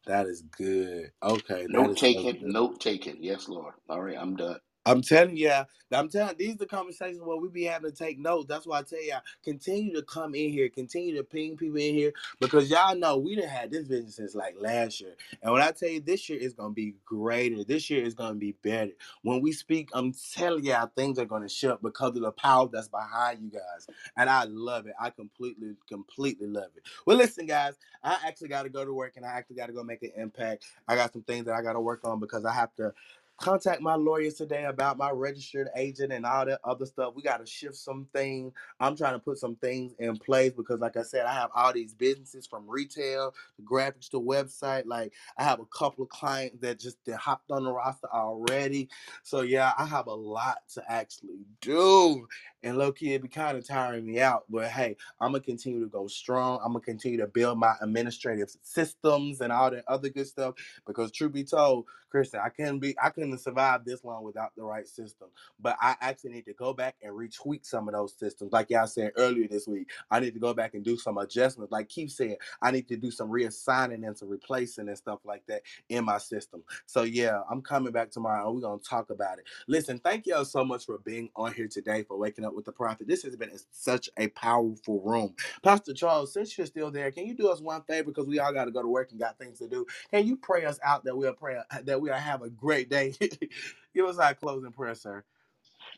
That is good. Okay, that Note is so taken. Note taken. Yes, Lord. All right, I'm done. I'm telling you, I'm telling these are the conversations where we be having to take notes. That's why I tell y'all, continue to come in here, continue to ping people in here because y'all know we done had this business since like last year. And when I tell you this year is gonna be greater, this year is gonna be better. When we speak, I'm telling y'all things are gonna shift because of the power that's behind you guys. And I love it. I completely, completely love it. Well, listen, guys, I actually gotta go to work and I actually gotta go make an impact. I got some things that I gotta work on because I have to contact my lawyers today about my registered agent and all that other stuff. We got to shift some things. I'm trying to put some things in place because, like I said, I have all these businesses from retail to graphics to website. Like I have a couple of clients that just they hopped on the roster already. So yeah, I have a lot to actually do. And low key, it be kind of tiring me out. But hey, I'm gonna continue to go strong. I'm gonna continue to build my administrative systems and all that other good stuff. Because truth be told, Kristen, I couldn't be I couldn't survive this long without the right system. But I actually need to go back and retweak some of those systems. Like y'all said earlier this week, I need to go back and do some adjustments. Like Keith said, I need to do some reassigning and some replacing and stuff like that in my system. So yeah, I'm coming back tomorrow and we're gonna talk about it. Listen, thank y'all so much for being on here today, for waking up with the prophet. This has been such a powerful room. Pastor Charles, since you're still there, can you do us one favor because we all got to go to work and got things to do? Can you pray us out that we'll pray uh, that we'll have a great day? Give us our closing prayer, sir.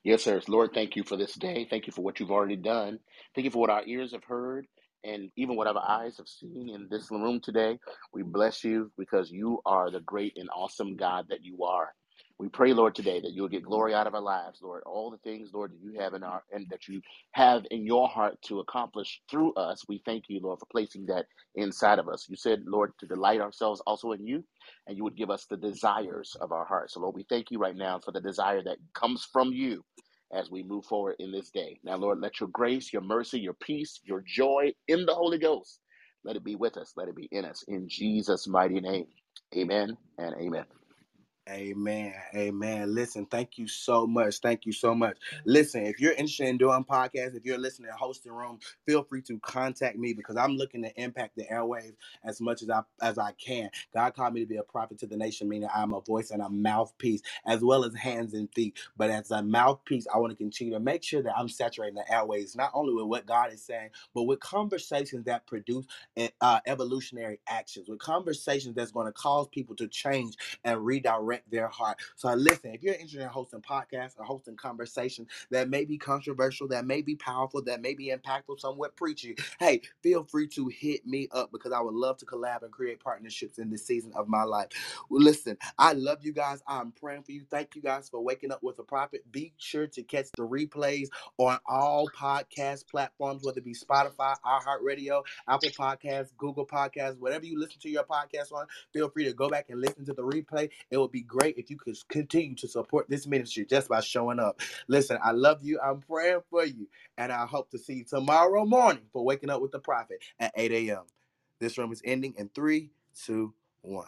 Yes, sir. Lord, thank you for this day. Thank you for what you've already done. Thank you for what our ears have heard and even what our eyes have seen in this room today. We bless you because you are the great and awesome God that you are. We pray, Lord, today that you'll get glory out of our lives, Lord. All the things, Lord, that you have in our and that you have in your heart to accomplish through us. We thank you, Lord, for placing that inside of us. You said, Lord, to delight ourselves also in you, and you would give us the desires of our hearts. So, Lord, we thank you right now for the desire that comes from you as we move forward in this day. Now, Lord, let your grace, your mercy, your peace, your joy in the Holy Ghost, let it be with us, let it be in us. In Jesus' mighty name. Amen and amen. Amen. Amen. Listen, thank you so much. Thank you so much. Listen, if you're interested in doing podcasts, if you're listening to hosting room, feel free to contact me because I'm looking to impact the airwaves as much as I as I can. God called me to be a prophet to the nation, meaning I'm a voice and a mouthpiece, as well as hands and feet. But as a mouthpiece, I want to continue to make sure that I'm saturating the airwaves, not only with what God is saying, but with conversations that produce uh, evolutionary actions, with conversations that's going to cause people to change and redirect their heart. So listen, if you're interested in hosting podcasts or hosting conversations that may be controversial, that may be powerful, that may be impactful, somewhat preachy, hey, feel free to hit me up because I would love to collab and create partnerships in this season of my life. Listen, I love you guys. I'm praying for you. Thank you guys for waking up with a prophet. Be sure to catch the replays on all podcast platforms, whether it be Spotify, iHeartRadio, Apple Podcasts, Google Podcasts, whatever you listen to your podcast on. Feel free to go back and listen to the replay. It would be great if you could continue to support this ministry just by showing up. Listen, I love you. I'm praying for you. And I hope to see you tomorrow morning for Waking Up with the Prophet at 8 a.m. This room is ending in three, two, one.